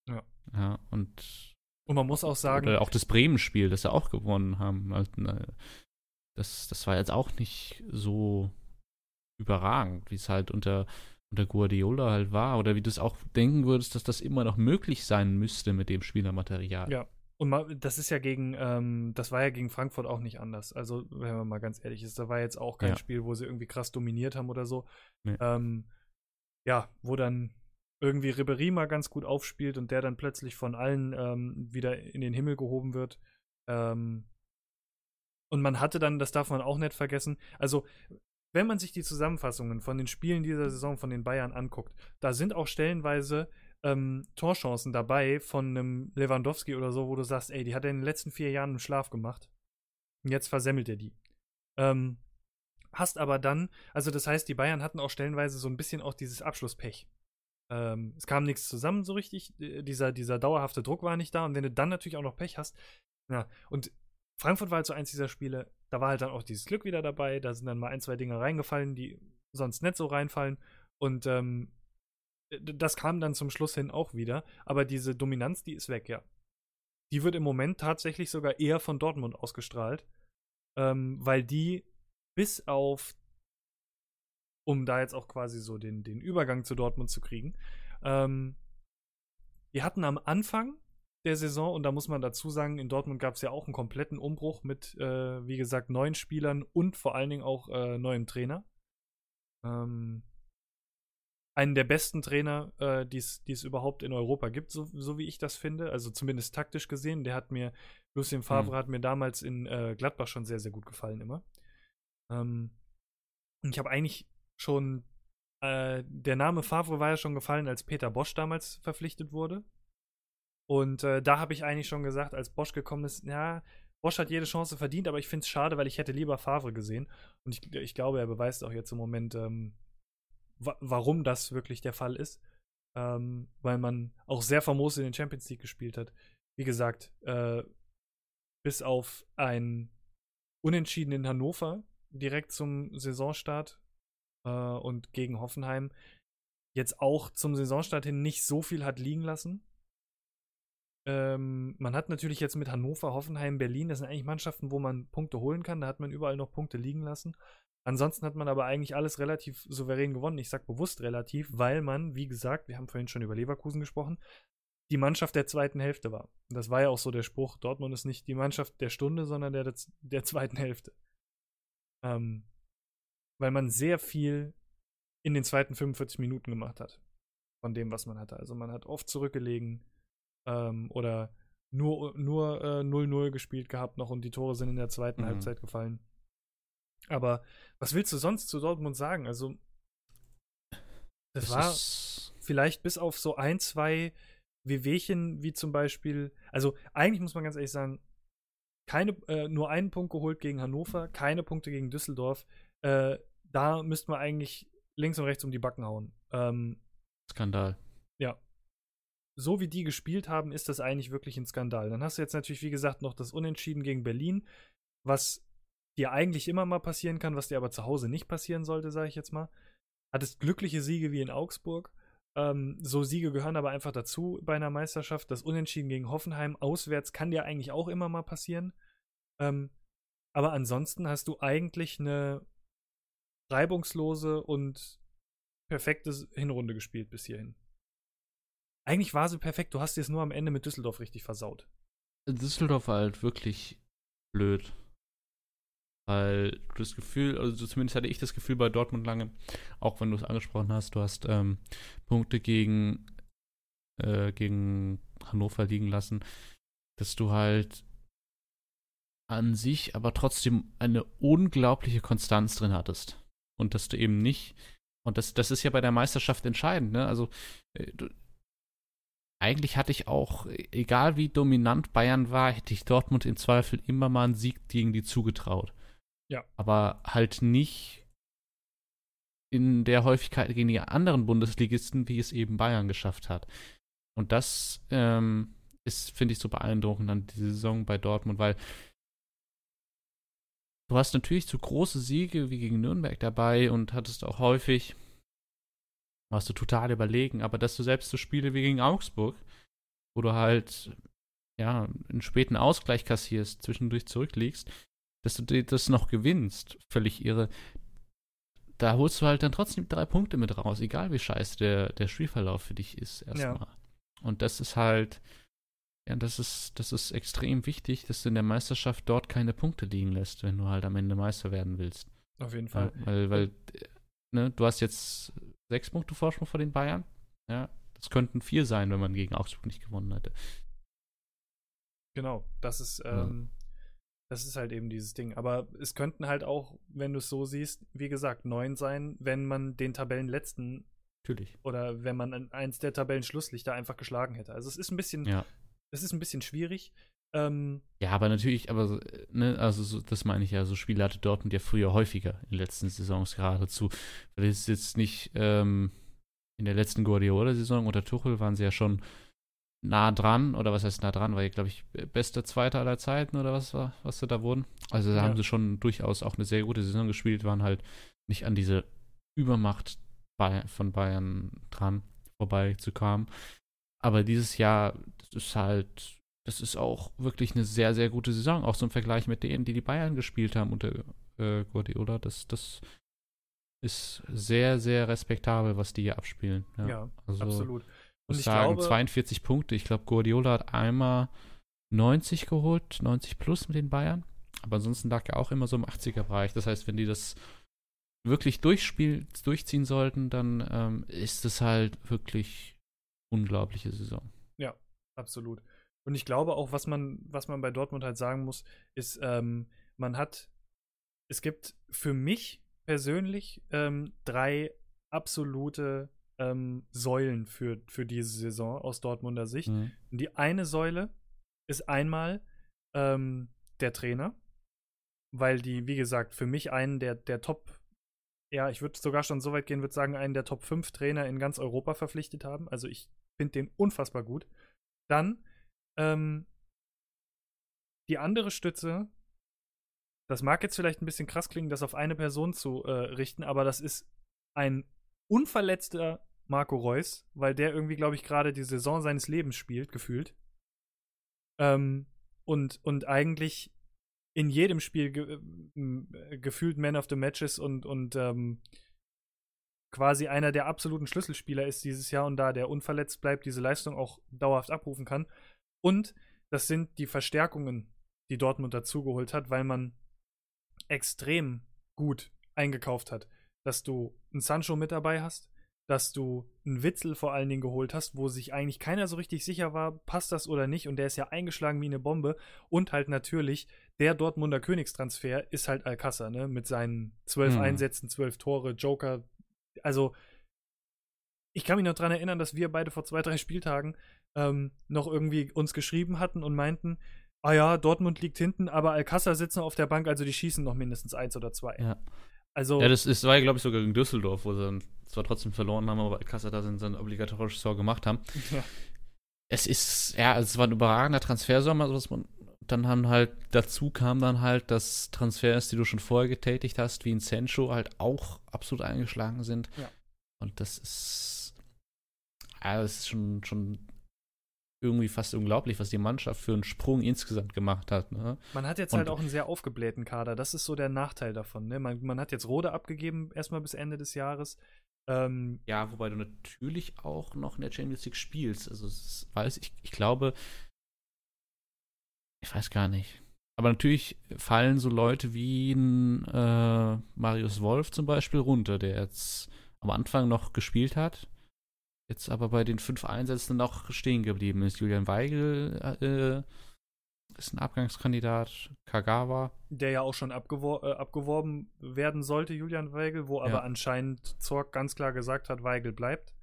Ja. Ja, und. Und man muss auch sagen. Oder auch das Bremen-Spiel, das sie auch gewonnen haben. Also, das, das war jetzt auch nicht so überragend, wie es halt unter, unter Guardiola halt war. Oder wie du es auch denken würdest, dass das immer noch möglich sein müsste mit dem Spielermaterial. Ja, und das ist ja gegen, ähm, das war ja gegen Frankfurt auch nicht anders. Also, wenn man mal ganz ehrlich ist, da war jetzt auch kein Ja. Spiel, wo sie irgendwie krass dominiert haben oder so. Nee. Ähm, ja, wo dann irgendwie Ribéry mal ganz gut aufspielt und der dann plötzlich von allen ähm, wieder in den Himmel gehoben wird. Ähm, und man hatte dann, das darf man auch nicht vergessen, also wenn man sich die Zusammenfassungen von den Spielen dieser Saison von den Bayern anguckt, da sind auch stellenweise ähm, Torchancen dabei von einem Lewandowski oder so, wo du sagst, ey, die hat er in den letzten vier Jahren im Schlaf gemacht. Und jetzt versemmelt er die. Ähm, hast aber dann, also das heißt, die Bayern hatten auch stellenweise so ein bisschen auch dieses Abschlusspech. Ähm, es kam nichts zusammen so richtig, dieser, dieser dauerhafte Druck war nicht da und wenn du dann natürlich auch noch Pech hast, ja, und Frankfurt war halt so eins dieser Spiele, da war halt dann auch dieses Glück wieder dabei, da sind dann mal ein, zwei Dinge reingefallen, die sonst nicht so reinfallen und ähm, das kam dann zum Schluss hin auch wieder, aber diese Dominanz, die ist weg, ja. Die wird im Moment tatsächlich sogar eher von Dortmund ausgestrahlt, ähm, weil die bis auf, um da jetzt auch quasi so den, den Übergang zu Dortmund zu kriegen, ähm, wir hatten am Anfang der Saison, und da muss man dazu sagen, in Dortmund gab es ja auch einen kompletten Umbruch mit, äh, wie gesagt, neuen Spielern und vor allen Dingen auch äh, neuem Trainer. Ähm, einen der besten Trainer, äh, die es überhaupt in Europa gibt, so, so wie ich das finde. Also zumindest taktisch gesehen. Der hat mir, Lucien Favre Mhm. hat mir damals in äh, Gladbach schon sehr, sehr gut gefallen immer. Ähm, ich habe eigentlich schon, äh, der Name Favre war ja schon gefallen, als Peter Bosch damals verpflichtet wurde. Und äh, da habe ich eigentlich schon gesagt, als Bosch gekommen ist, ja, Bosch hat jede Chance verdient, aber ich finde es schade, weil ich hätte lieber Favre gesehen. Und ich, ich glaube, er beweist auch jetzt im Moment, ähm, wa warum das wirklich der Fall ist. Ähm, weil man auch sehr famos in den Champions League gespielt hat. Wie gesagt, äh, bis auf ein Unentschieden in Hannover direkt zum Saisonstart äh, und gegen Hoffenheim jetzt auch zum Saisonstart hin nicht so viel hat liegen lassen. Ähm, man hat natürlich jetzt mit Hannover, Hoffenheim, Berlin, das sind eigentlich Mannschaften, wo man Punkte holen kann. Da hat man überall noch Punkte liegen lassen. Ansonsten hat man aber eigentlich alles relativ souverän gewonnen. Ich sage bewusst relativ, weil man, wie gesagt, wir haben vorhin schon über Leverkusen gesprochen, die Mannschaft der zweiten Hälfte war. Das war ja auch so der Spruch, Dortmund ist nicht die Mannschaft der Stunde, sondern der, der zweiten Hälfte. Ähm, weil man sehr viel in den zweiten 45 Minuten gemacht hat. Von dem, was man hatte. Also man hat oft zurückgelegen ähm, oder nur 0-0 nur, äh, 0-0 gespielt gehabt noch und die Tore sind in der zweiten Mhm. Halbzeit gefallen. Aber was willst du sonst zu Dortmund sagen? Also, das, Das war vielleicht bis auf so ein, zwei Wehwehchen, wie zum Beispiel, also eigentlich muss man ganz ehrlich sagen, keine, äh, nur einen Punkt geholt gegen Hannover, keine Punkte gegen Düsseldorf. Äh, da müsste man eigentlich links und rechts um die Backen hauen. Ähm, Skandal. so wie die gespielt haben, ist das eigentlich wirklich ein Skandal. Dann hast du jetzt natürlich, wie gesagt, noch das Unentschieden gegen Berlin, was dir eigentlich immer mal passieren kann, was dir aber zu Hause nicht passieren sollte, sage ich jetzt mal. Hattest glückliche Siege wie in Augsburg. Ähm, so Siege gehören aber einfach dazu bei einer Meisterschaft. Das Unentschieden gegen Hoffenheim auswärts kann dir eigentlich auch immer mal passieren. Ähm, aber ansonsten hast du eigentlich eine reibungslose und perfekte Hinrunde gespielt bis hierhin. Eigentlich war sie perfekt, du hast es nur am Ende mit Düsseldorf richtig versaut. Düsseldorf war halt wirklich blöd. Weil du das Gefühl, also zumindest hatte ich das Gefühl bei Dortmund lange, auch wenn du es angesprochen hast, du hast ähm, Punkte gegen, äh, gegen Hannover liegen lassen, dass du halt an sich aber trotzdem eine unglaubliche Konstanz drin hattest. Und dass du eben nicht, und das, das ist ja bei der Meisterschaft entscheidend, ne? Also äh, du, eigentlich hatte ich auch, egal wie dominant Bayern war, hätte ich Dortmund im Zweifel immer mal einen Sieg gegen die zugetraut. Ja. Aber halt nicht in der Häufigkeit gegen die anderen Bundesligisten, wie es eben Bayern geschafft hat. Und das ähm, ist, finde ich, so beeindruckend an dieser Saison bei Dortmund, weil du hast natürlich so große Siege wie gegen Nürnberg dabei und hattest auch häufig, warst du total überlegen, aber dass du selbst so Spiele wie gegen Augsburg, wo du halt ja einen späten Ausgleich kassierst, zwischendurch zurückliegst, dass du das noch gewinnst, völlig irre. Da holst du halt dann trotzdem drei Punkte mit raus, egal wie scheiße der, der Spielverlauf für dich ist, erstmal. Ja. Und das ist halt, ja, das ist, das ist extrem wichtig, dass du in der Meisterschaft dort keine Punkte liegen lässt, wenn du halt am Ende Meister werden willst. Auf jeden Fall. Weil, weil, weil ne, du hast jetzt sechs Punkte Vorsprung vor den Bayern. Ja, das könnten vier sein, wenn man gegen Augsburg nicht gewonnen hätte. Genau, das ist, ähm. Das ist halt eben dieses Ding. Aber es könnten halt auch, wenn du es so siehst, wie gesagt, neun sein, wenn man den Tabellenletzten Natürlich. Oder wenn man eins der Tabellen-Schlusslichter einfach geschlagen hätte. Also es ist ein bisschen, ja. es ist ein bisschen schwierig. Ähm, ja, aber natürlich, aber ne, also so, das meine ich ja, so Spiele hatte Dortmund ja früher häufiger in den letzten Saisons geradezu. Weil es jetzt nicht ähm, in der letzten Guardiola-Saison unter Tuchel waren sie ja schon nah dran, oder was heißt nah dran, weil, glaube ich, bester Zweiter aller Zeiten oder was war, was sie da wurden. Also da ja. haben sie schon durchaus auch eine sehr gute Saison gespielt, waren halt nicht an diese Übermacht von Bayern dran vorbeizukommen. Aber dieses Jahr, das ist halt, das ist auch wirklich eine sehr, sehr gute Saison, auch zum Vergleich mit denen, die die Bayern gespielt haben unter äh, Guardiola. Das, das ist sehr, sehr respektabel, was die hier abspielen. Ja, ja also, absolut. Ich sagen, glaube, 42 Punkte. Ich glaube, Guardiola hat einmal 90 geholt, 90 plus mit den Bayern. Aber ansonsten lag er auch immer so im 80er-Bereich. Das heißt, wenn die das wirklich durchspiel, durchziehen sollten, dann ähm, ist es halt wirklich unglaubliche Saison. Ja, absolut. Und ich glaube auch, was man, was man bei Dortmund halt sagen muss, ist, ähm, man hat, es gibt für mich persönlich ähm, drei absolute ähm, Säulen für, für diese Saison aus Dortmunder Sicht. Mhm. Die eine Säule ist einmal ähm, der Trainer, weil die, wie gesagt, für mich einen der, der Top ja, ich würde sogar schon so weit gehen, würde sagen, einen der Top 5 Trainer in ganz Europa verpflichtet haben. Also ich finde den unfassbar gut. Dann ähm, die andere Stütze, das mag jetzt vielleicht ein bisschen krass klingen, das auf eine Person zu äh, richten, aber das ist ein unverletzter Marco Reus, weil der irgendwie, glaube ich, gerade die Saison seines Lebens spielt, gefühlt. Ähm, und, und eigentlich in jedem Spiel ge äh, gefühlt Man of the Matches und, und ähm, quasi einer der absoluten Schlüsselspieler ist dieses Jahr und da der unverletzt bleibt, diese Leistung auch dauerhaft abrufen kann. Und das sind die Verstärkungen, die Dortmund dazugeholt hat, weil man extrem gut eingekauft hat. Dass du einen Sancho mit dabei hast, dass du einen Witzel vor allen Dingen geholt hast, wo sich eigentlich keiner so richtig sicher war, passt das oder nicht. Und der ist ja eingeschlagen wie eine Bombe. Und halt natürlich, der Dortmunder Königstransfer ist halt Alcázar, ne? Mit seinen zwölf hm. Einsätzen, zwölf Tore, Joker. Also, ich kann mich noch daran erinnern, dass wir beide vor zwei, drei Spieltagen ähm, noch irgendwie uns geschrieben hatten und meinten, ah ja, Dortmund liegt hinten, aber Alcázar sitzt noch auf der Bank, also die schießen noch mindestens eins oder zwei. Ja. Also, ja, das, das war ja, glaube ich, sogar gegen Düsseldorf, wo sie dann zwar trotzdem verloren haben, aber Kassel da sein obligatorisches Tor gemacht haben. Ja. Es ist, ja, es war ein überragender Transfersommer, was man dann haben halt, dazu kam dann halt, dass Transfers, die du schon vorher getätigt hast, wie in Sancho, halt auch absolut eingeschlagen sind. Ja. Und das ist, ja, das ist schon, schon irgendwie fast unglaublich, was die Mannschaft für einen Sprung insgesamt gemacht hat. Ne? Man hat jetzt und, halt auch einen sehr aufgeblähten Kader. Das ist so der Nachteil davon. Ne? Man, man hat jetzt Rode abgegeben, erstmal bis Ende des Jahres. Ähm, ja, wobei du natürlich auch noch in der Champions League spielst. Also, weiß ich, ich glaube, ich weiß gar nicht. Aber natürlich fallen so Leute wie ein äh, Marius Wolf zum Beispiel runter, der jetzt am Anfang noch gespielt hat jetzt aber bei den fünf Einsätzen noch stehen geblieben ist. Julian Weigel äh, ist ein Abgangskandidat, Kagawa. Der ja auch schon abgewor äh, abgeworben werden sollte, Julian Weigel, wo aber ja. anscheinend Zorg ganz klar gesagt hat, Weigel bleibt.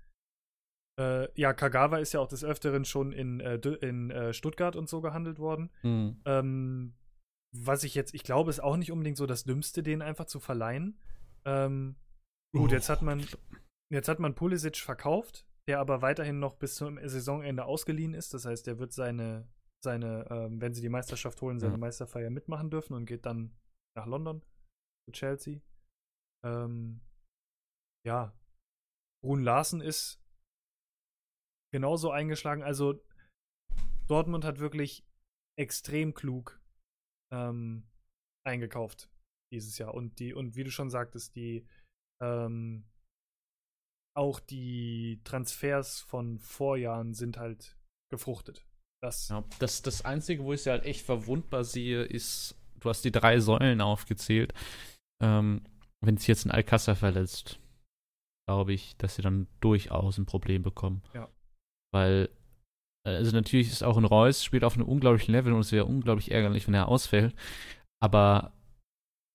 Äh, ja, Kagawa ist ja auch des Öfteren schon in, äh, in äh, Stuttgart und so gehandelt worden. Mhm. Ähm, was ich jetzt, ich glaube, ist auch nicht unbedingt so das Dümmste, den einfach zu verleihen. Ähm, Gut, jetzt hat man, jetzt hat man Pulisic verkauft, der aber weiterhin noch bis zum Saisonende ausgeliehen ist. Das heißt, der wird seine, seine, ähm, wenn sie die Meisterschaft holen, seine Ja. Meisterfeier mitmachen dürfen und geht dann nach London zu Chelsea. Ähm, ja, Brun Larsen ist genauso eingeschlagen. Also Dortmund hat wirklich extrem klug ähm, eingekauft dieses Jahr. Und die, und wie du schon sagtest, die ähm, auch die Transfers von Vorjahren sind halt gefruchtet. Das, Ja, das, das Einzige, wo ich sie halt echt verwundbar sehe, ist, du hast die drei Säulen aufgezählt. Ähm, wenn sich jetzt ein Alcázar verletzt, glaube ich, dass sie dann durchaus ein Problem bekommen. Ja. Weil, äh, also natürlich ist auch ein Reus, spielt auf einem unglaublichen Level und es wäre unglaublich ärgerlich, wenn er ausfällt. Aber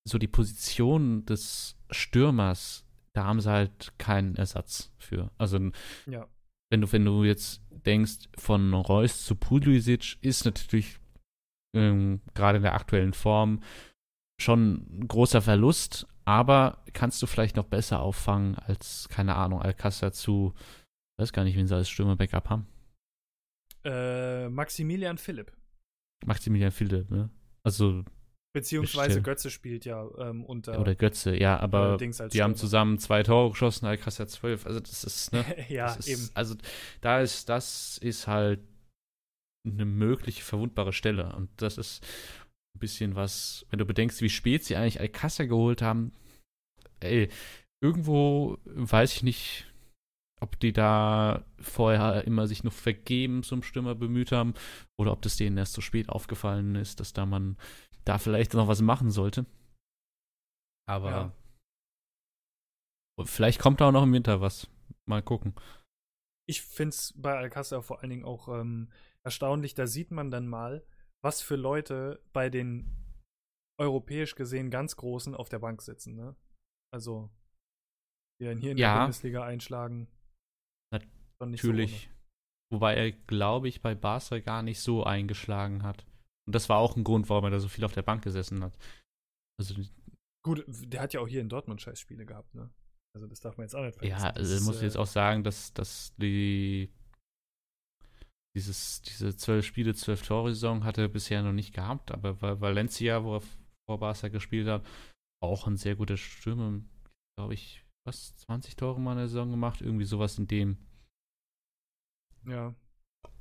so die Position des Stürmers, da haben sie halt keinen Ersatz für. Also ja. wenn du, wenn du jetzt denkst, von Reus zu Pulisic ist natürlich ähm, gerade in der aktuellen Form schon ein großer Verlust, aber kannst du vielleicht noch besser auffangen als, keine Ahnung, Alcázar zu, weiß gar nicht, wen sie als Stürmer-Backup haben. Äh, Maximilian Philipp. Maximilian Philipp, ne? Also, Beziehungsweise Bestimmt. Götze spielt ja ähm, unter oder Götze, ja, aber die haben Stürmer. zusammen zwei Tore geschossen, Alcázar zwölf, also das ist, ne? ja, das ist, eben. Also da ist, das ist halt eine mögliche verwundbare Stelle. Und das ist ein bisschen was, wenn du bedenkst, wie spät sie eigentlich Alcázar geholt haben. Ey, irgendwo weiß ich nicht, ob die da vorher immer sich noch vergeben zum Stürmer bemüht haben oder ob das denen erst so spät aufgefallen ist, dass da man da vielleicht noch was machen sollte. Aber Ja. vielleicht kommt da auch noch im Winter was. Mal gucken. Ich finde es bei Alcázar vor allen Dingen auch ähm, erstaunlich, da sieht man dann mal, was für Leute bei den europäisch gesehen ganz Großen auf der Bank sitzen. Ne? Also, die dann hier in Ja. der Bundesliga einschlagen. Nat- Schon nicht so Natürlich. Wobei er, glaube ich, bei Barca gar nicht so eingeschlagen hat. Und das war auch ein Grund, warum er da so viel auf der Bank gesessen hat. Also. Gut, der hat ja auch hier in Dortmund Scheißspiele gehabt, ne? Also, das darf man jetzt auch nicht vergessen. ja, Das also ist, muss ich jetzt äh, auch sagen, dass, dass die dieses, diese zwölf Spiele, zwölf Tore-Saison hat er bisher noch nicht gehabt, aber Val- Valencia, wo er vor Barca gespielt hat, auch ein sehr guter Stürmer, glaube ich, was, 20 Tore mal in der Saison gemacht, irgendwie sowas in dem. Ja.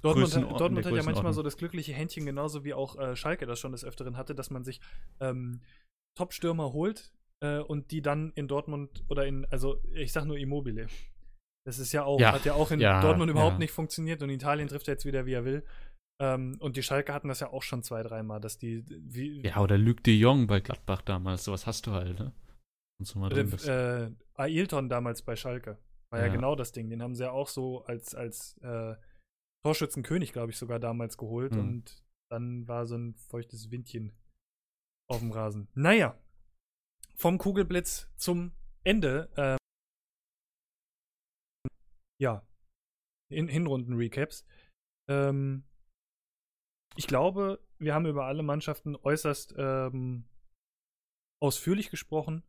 Dortmund, Dortmund hat ja manchmal so das glückliche Händchen, genauso wie auch äh, Schalke das schon des Öfteren hatte, dass man sich ähm, Top-Stürmer holt äh, und die dann in Dortmund oder in, also ich sag nur Immobile. Das ist ja auch, Ja, hat ja auch in ja, Dortmund überhaupt ja. nicht funktioniert und in Italien trifft er jetzt wieder, wie er will. Ähm, und die Schalke hatten das ja auch schon zwei, dreimal, dass die, wie, Ja, oder Luc de Jong bei Gladbach damals, sowas hast du halt, ne? Und so mal drin, das- äh, Ailton damals bei Schalke. War ja. Ja. genau das Ding. Den haben sie ja auch so als, als äh, Torschützenkönig, glaube ich, sogar damals geholt. Hm. Und dann war so ein feuchtes Windchen auf dem Rasen. Naja, vom Kugelblitz zum Ende. ähm, ja, in Hinrunden-Recaps. Ähm, ich glaube, wir haben über alle Mannschaften äußerst ähm, ausführlich gesprochen.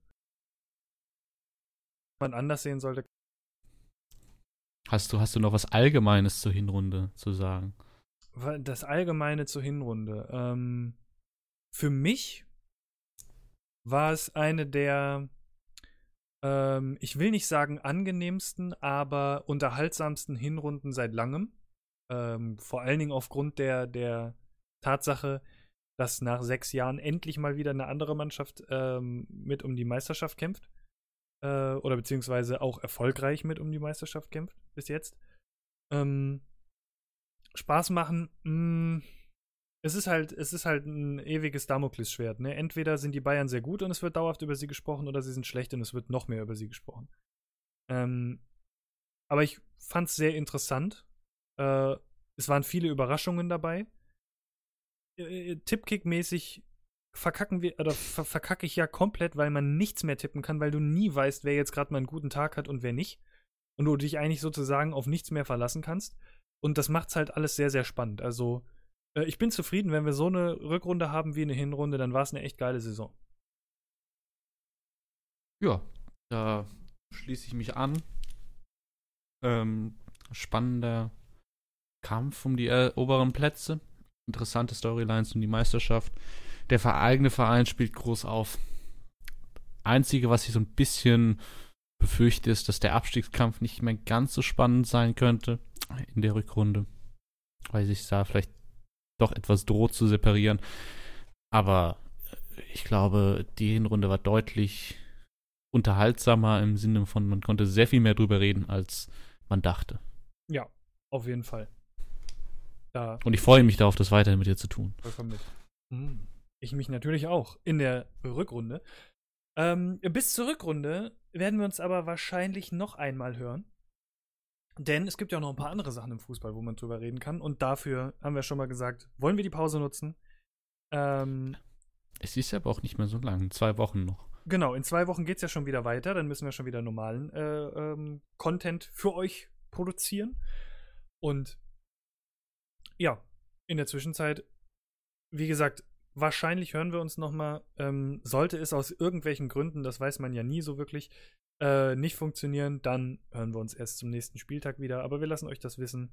Man anders sehen sollte. Hast du, hast du noch was Allgemeines zur Hinrunde zu sagen? Das Allgemeine zur Hinrunde. Ähm, für mich war es eine der, ähm, ich will nicht sagen angenehmsten, aber unterhaltsamsten Hinrunden seit langem. Ähm, vor allen Dingen aufgrund der, der Tatsache, dass nach sechs Jahren endlich mal wieder eine andere Mannschaft ähm, mit um die Meisterschaft kämpft. Äh, oder beziehungsweise auch erfolgreich mit um die Meisterschaft kämpft bis jetzt. Ähm, Spaß machen, mh, es ist halt, es ist halt ein ewiges Damoklesschwert, ne? Entweder sind die Bayern sehr gut und es wird dauerhaft über sie gesprochen, oder sie sind schlecht und es wird noch mehr über sie gesprochen. Ähm, aber ich fand es sehr interessant. Äh, es waren viele Überraschungen dabei. Äh, Tippkick-mäßig verkacken wir, oder ver verkacke ich ja komplett, weil man nichts mehr tippen kann, weil du nie weißt, wer jetzt gerade mal einen guten Tag hat und wer nicht. Und du dich eigentlich sozusagen auf nichts mehr verlassen kannst. Und das macht's halt alles sehr, sehr spannend. Also, äh, ich bin zufrieden, wenn wir so eine Rückrunde haben wie eine Hinrunde, dann war es eine echt geile Saison. Ja, da schließe ich mich an. Ähm, spannender Kampf um die äh, oberen Plätze. Interessante Storylines um die Meisterschaft. Der eigene Verein spielt groß auf. Einzige, was ich so ein bisschen befürchte, ist, dass der Abstiegskampf nicht mehr ganz so spannend sein könnte in der Rückrunde. Weil sich da vielleicht doch etwas droht zu separieren. Aber ich glaube, die Hinrunde war deutlich unterhaltsamer im Sinne von, man konnte sehr viel mehr drüber reden, als man dachte. Ja, auf jeden Fall. Da Und ich freue mich darauf, das weiterhin mit dir zu tun. Vollkommen mit. Mhm. Ich mich natürlich auch in der Rückrunde. Ähm, bis zur Rückrunde werden wir uns aber wahrscheinlich noch einmal hören. Denn es gibt ja auch noch ein paar andere Sachen im Fußball, wo man drüber reden kann. Und dafür haben wir schon mal gesagt, wollen wir die Pause nutzen. Ähm, es ist aber auch nicht mehr so lang, zwei Wochen noch. Genau, in zwei Wochen geht es ja schon wieder weiter. Dann müssen wir schon wieder normalen äh, ähm, Content für euch produzieren. Und ja, in der Zwischenzeit, wie gesagt, wahrscheinlich hören wir uns noch mal. Ähm, sollte es aus irgendwelchen Gründen, das weiß man ja nie so wirklich, äh, nicht funktionieren, dann hören wir uns erst zum nächsten Spieltag wieder. Aber wir lassen euch das wissen.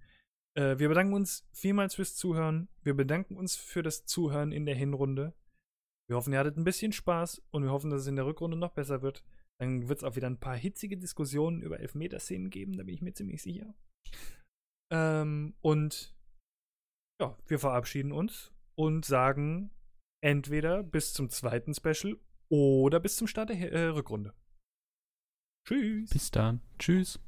Äh, wir bedanken uns vielmals fürs Zuhören. Wir bedanken uns für das Zuhören in der Hinrunde. Wir hoffen, ihr hattet ein bisschen Spaß und wir hoffen, dass es in der Rückrunde noch besser wird. Dann wird es auch wieder ein paar hitzige Diskussionen über Elfmeterszenen geben, da bin ich mir ziemlich sicher. Ähm, und ja, wir verabschieden uns und sagen entweder bis zum zweiten Special oder bis zum Start der äh, Rückrunde. Tschüss. Bis dann. Tschüss.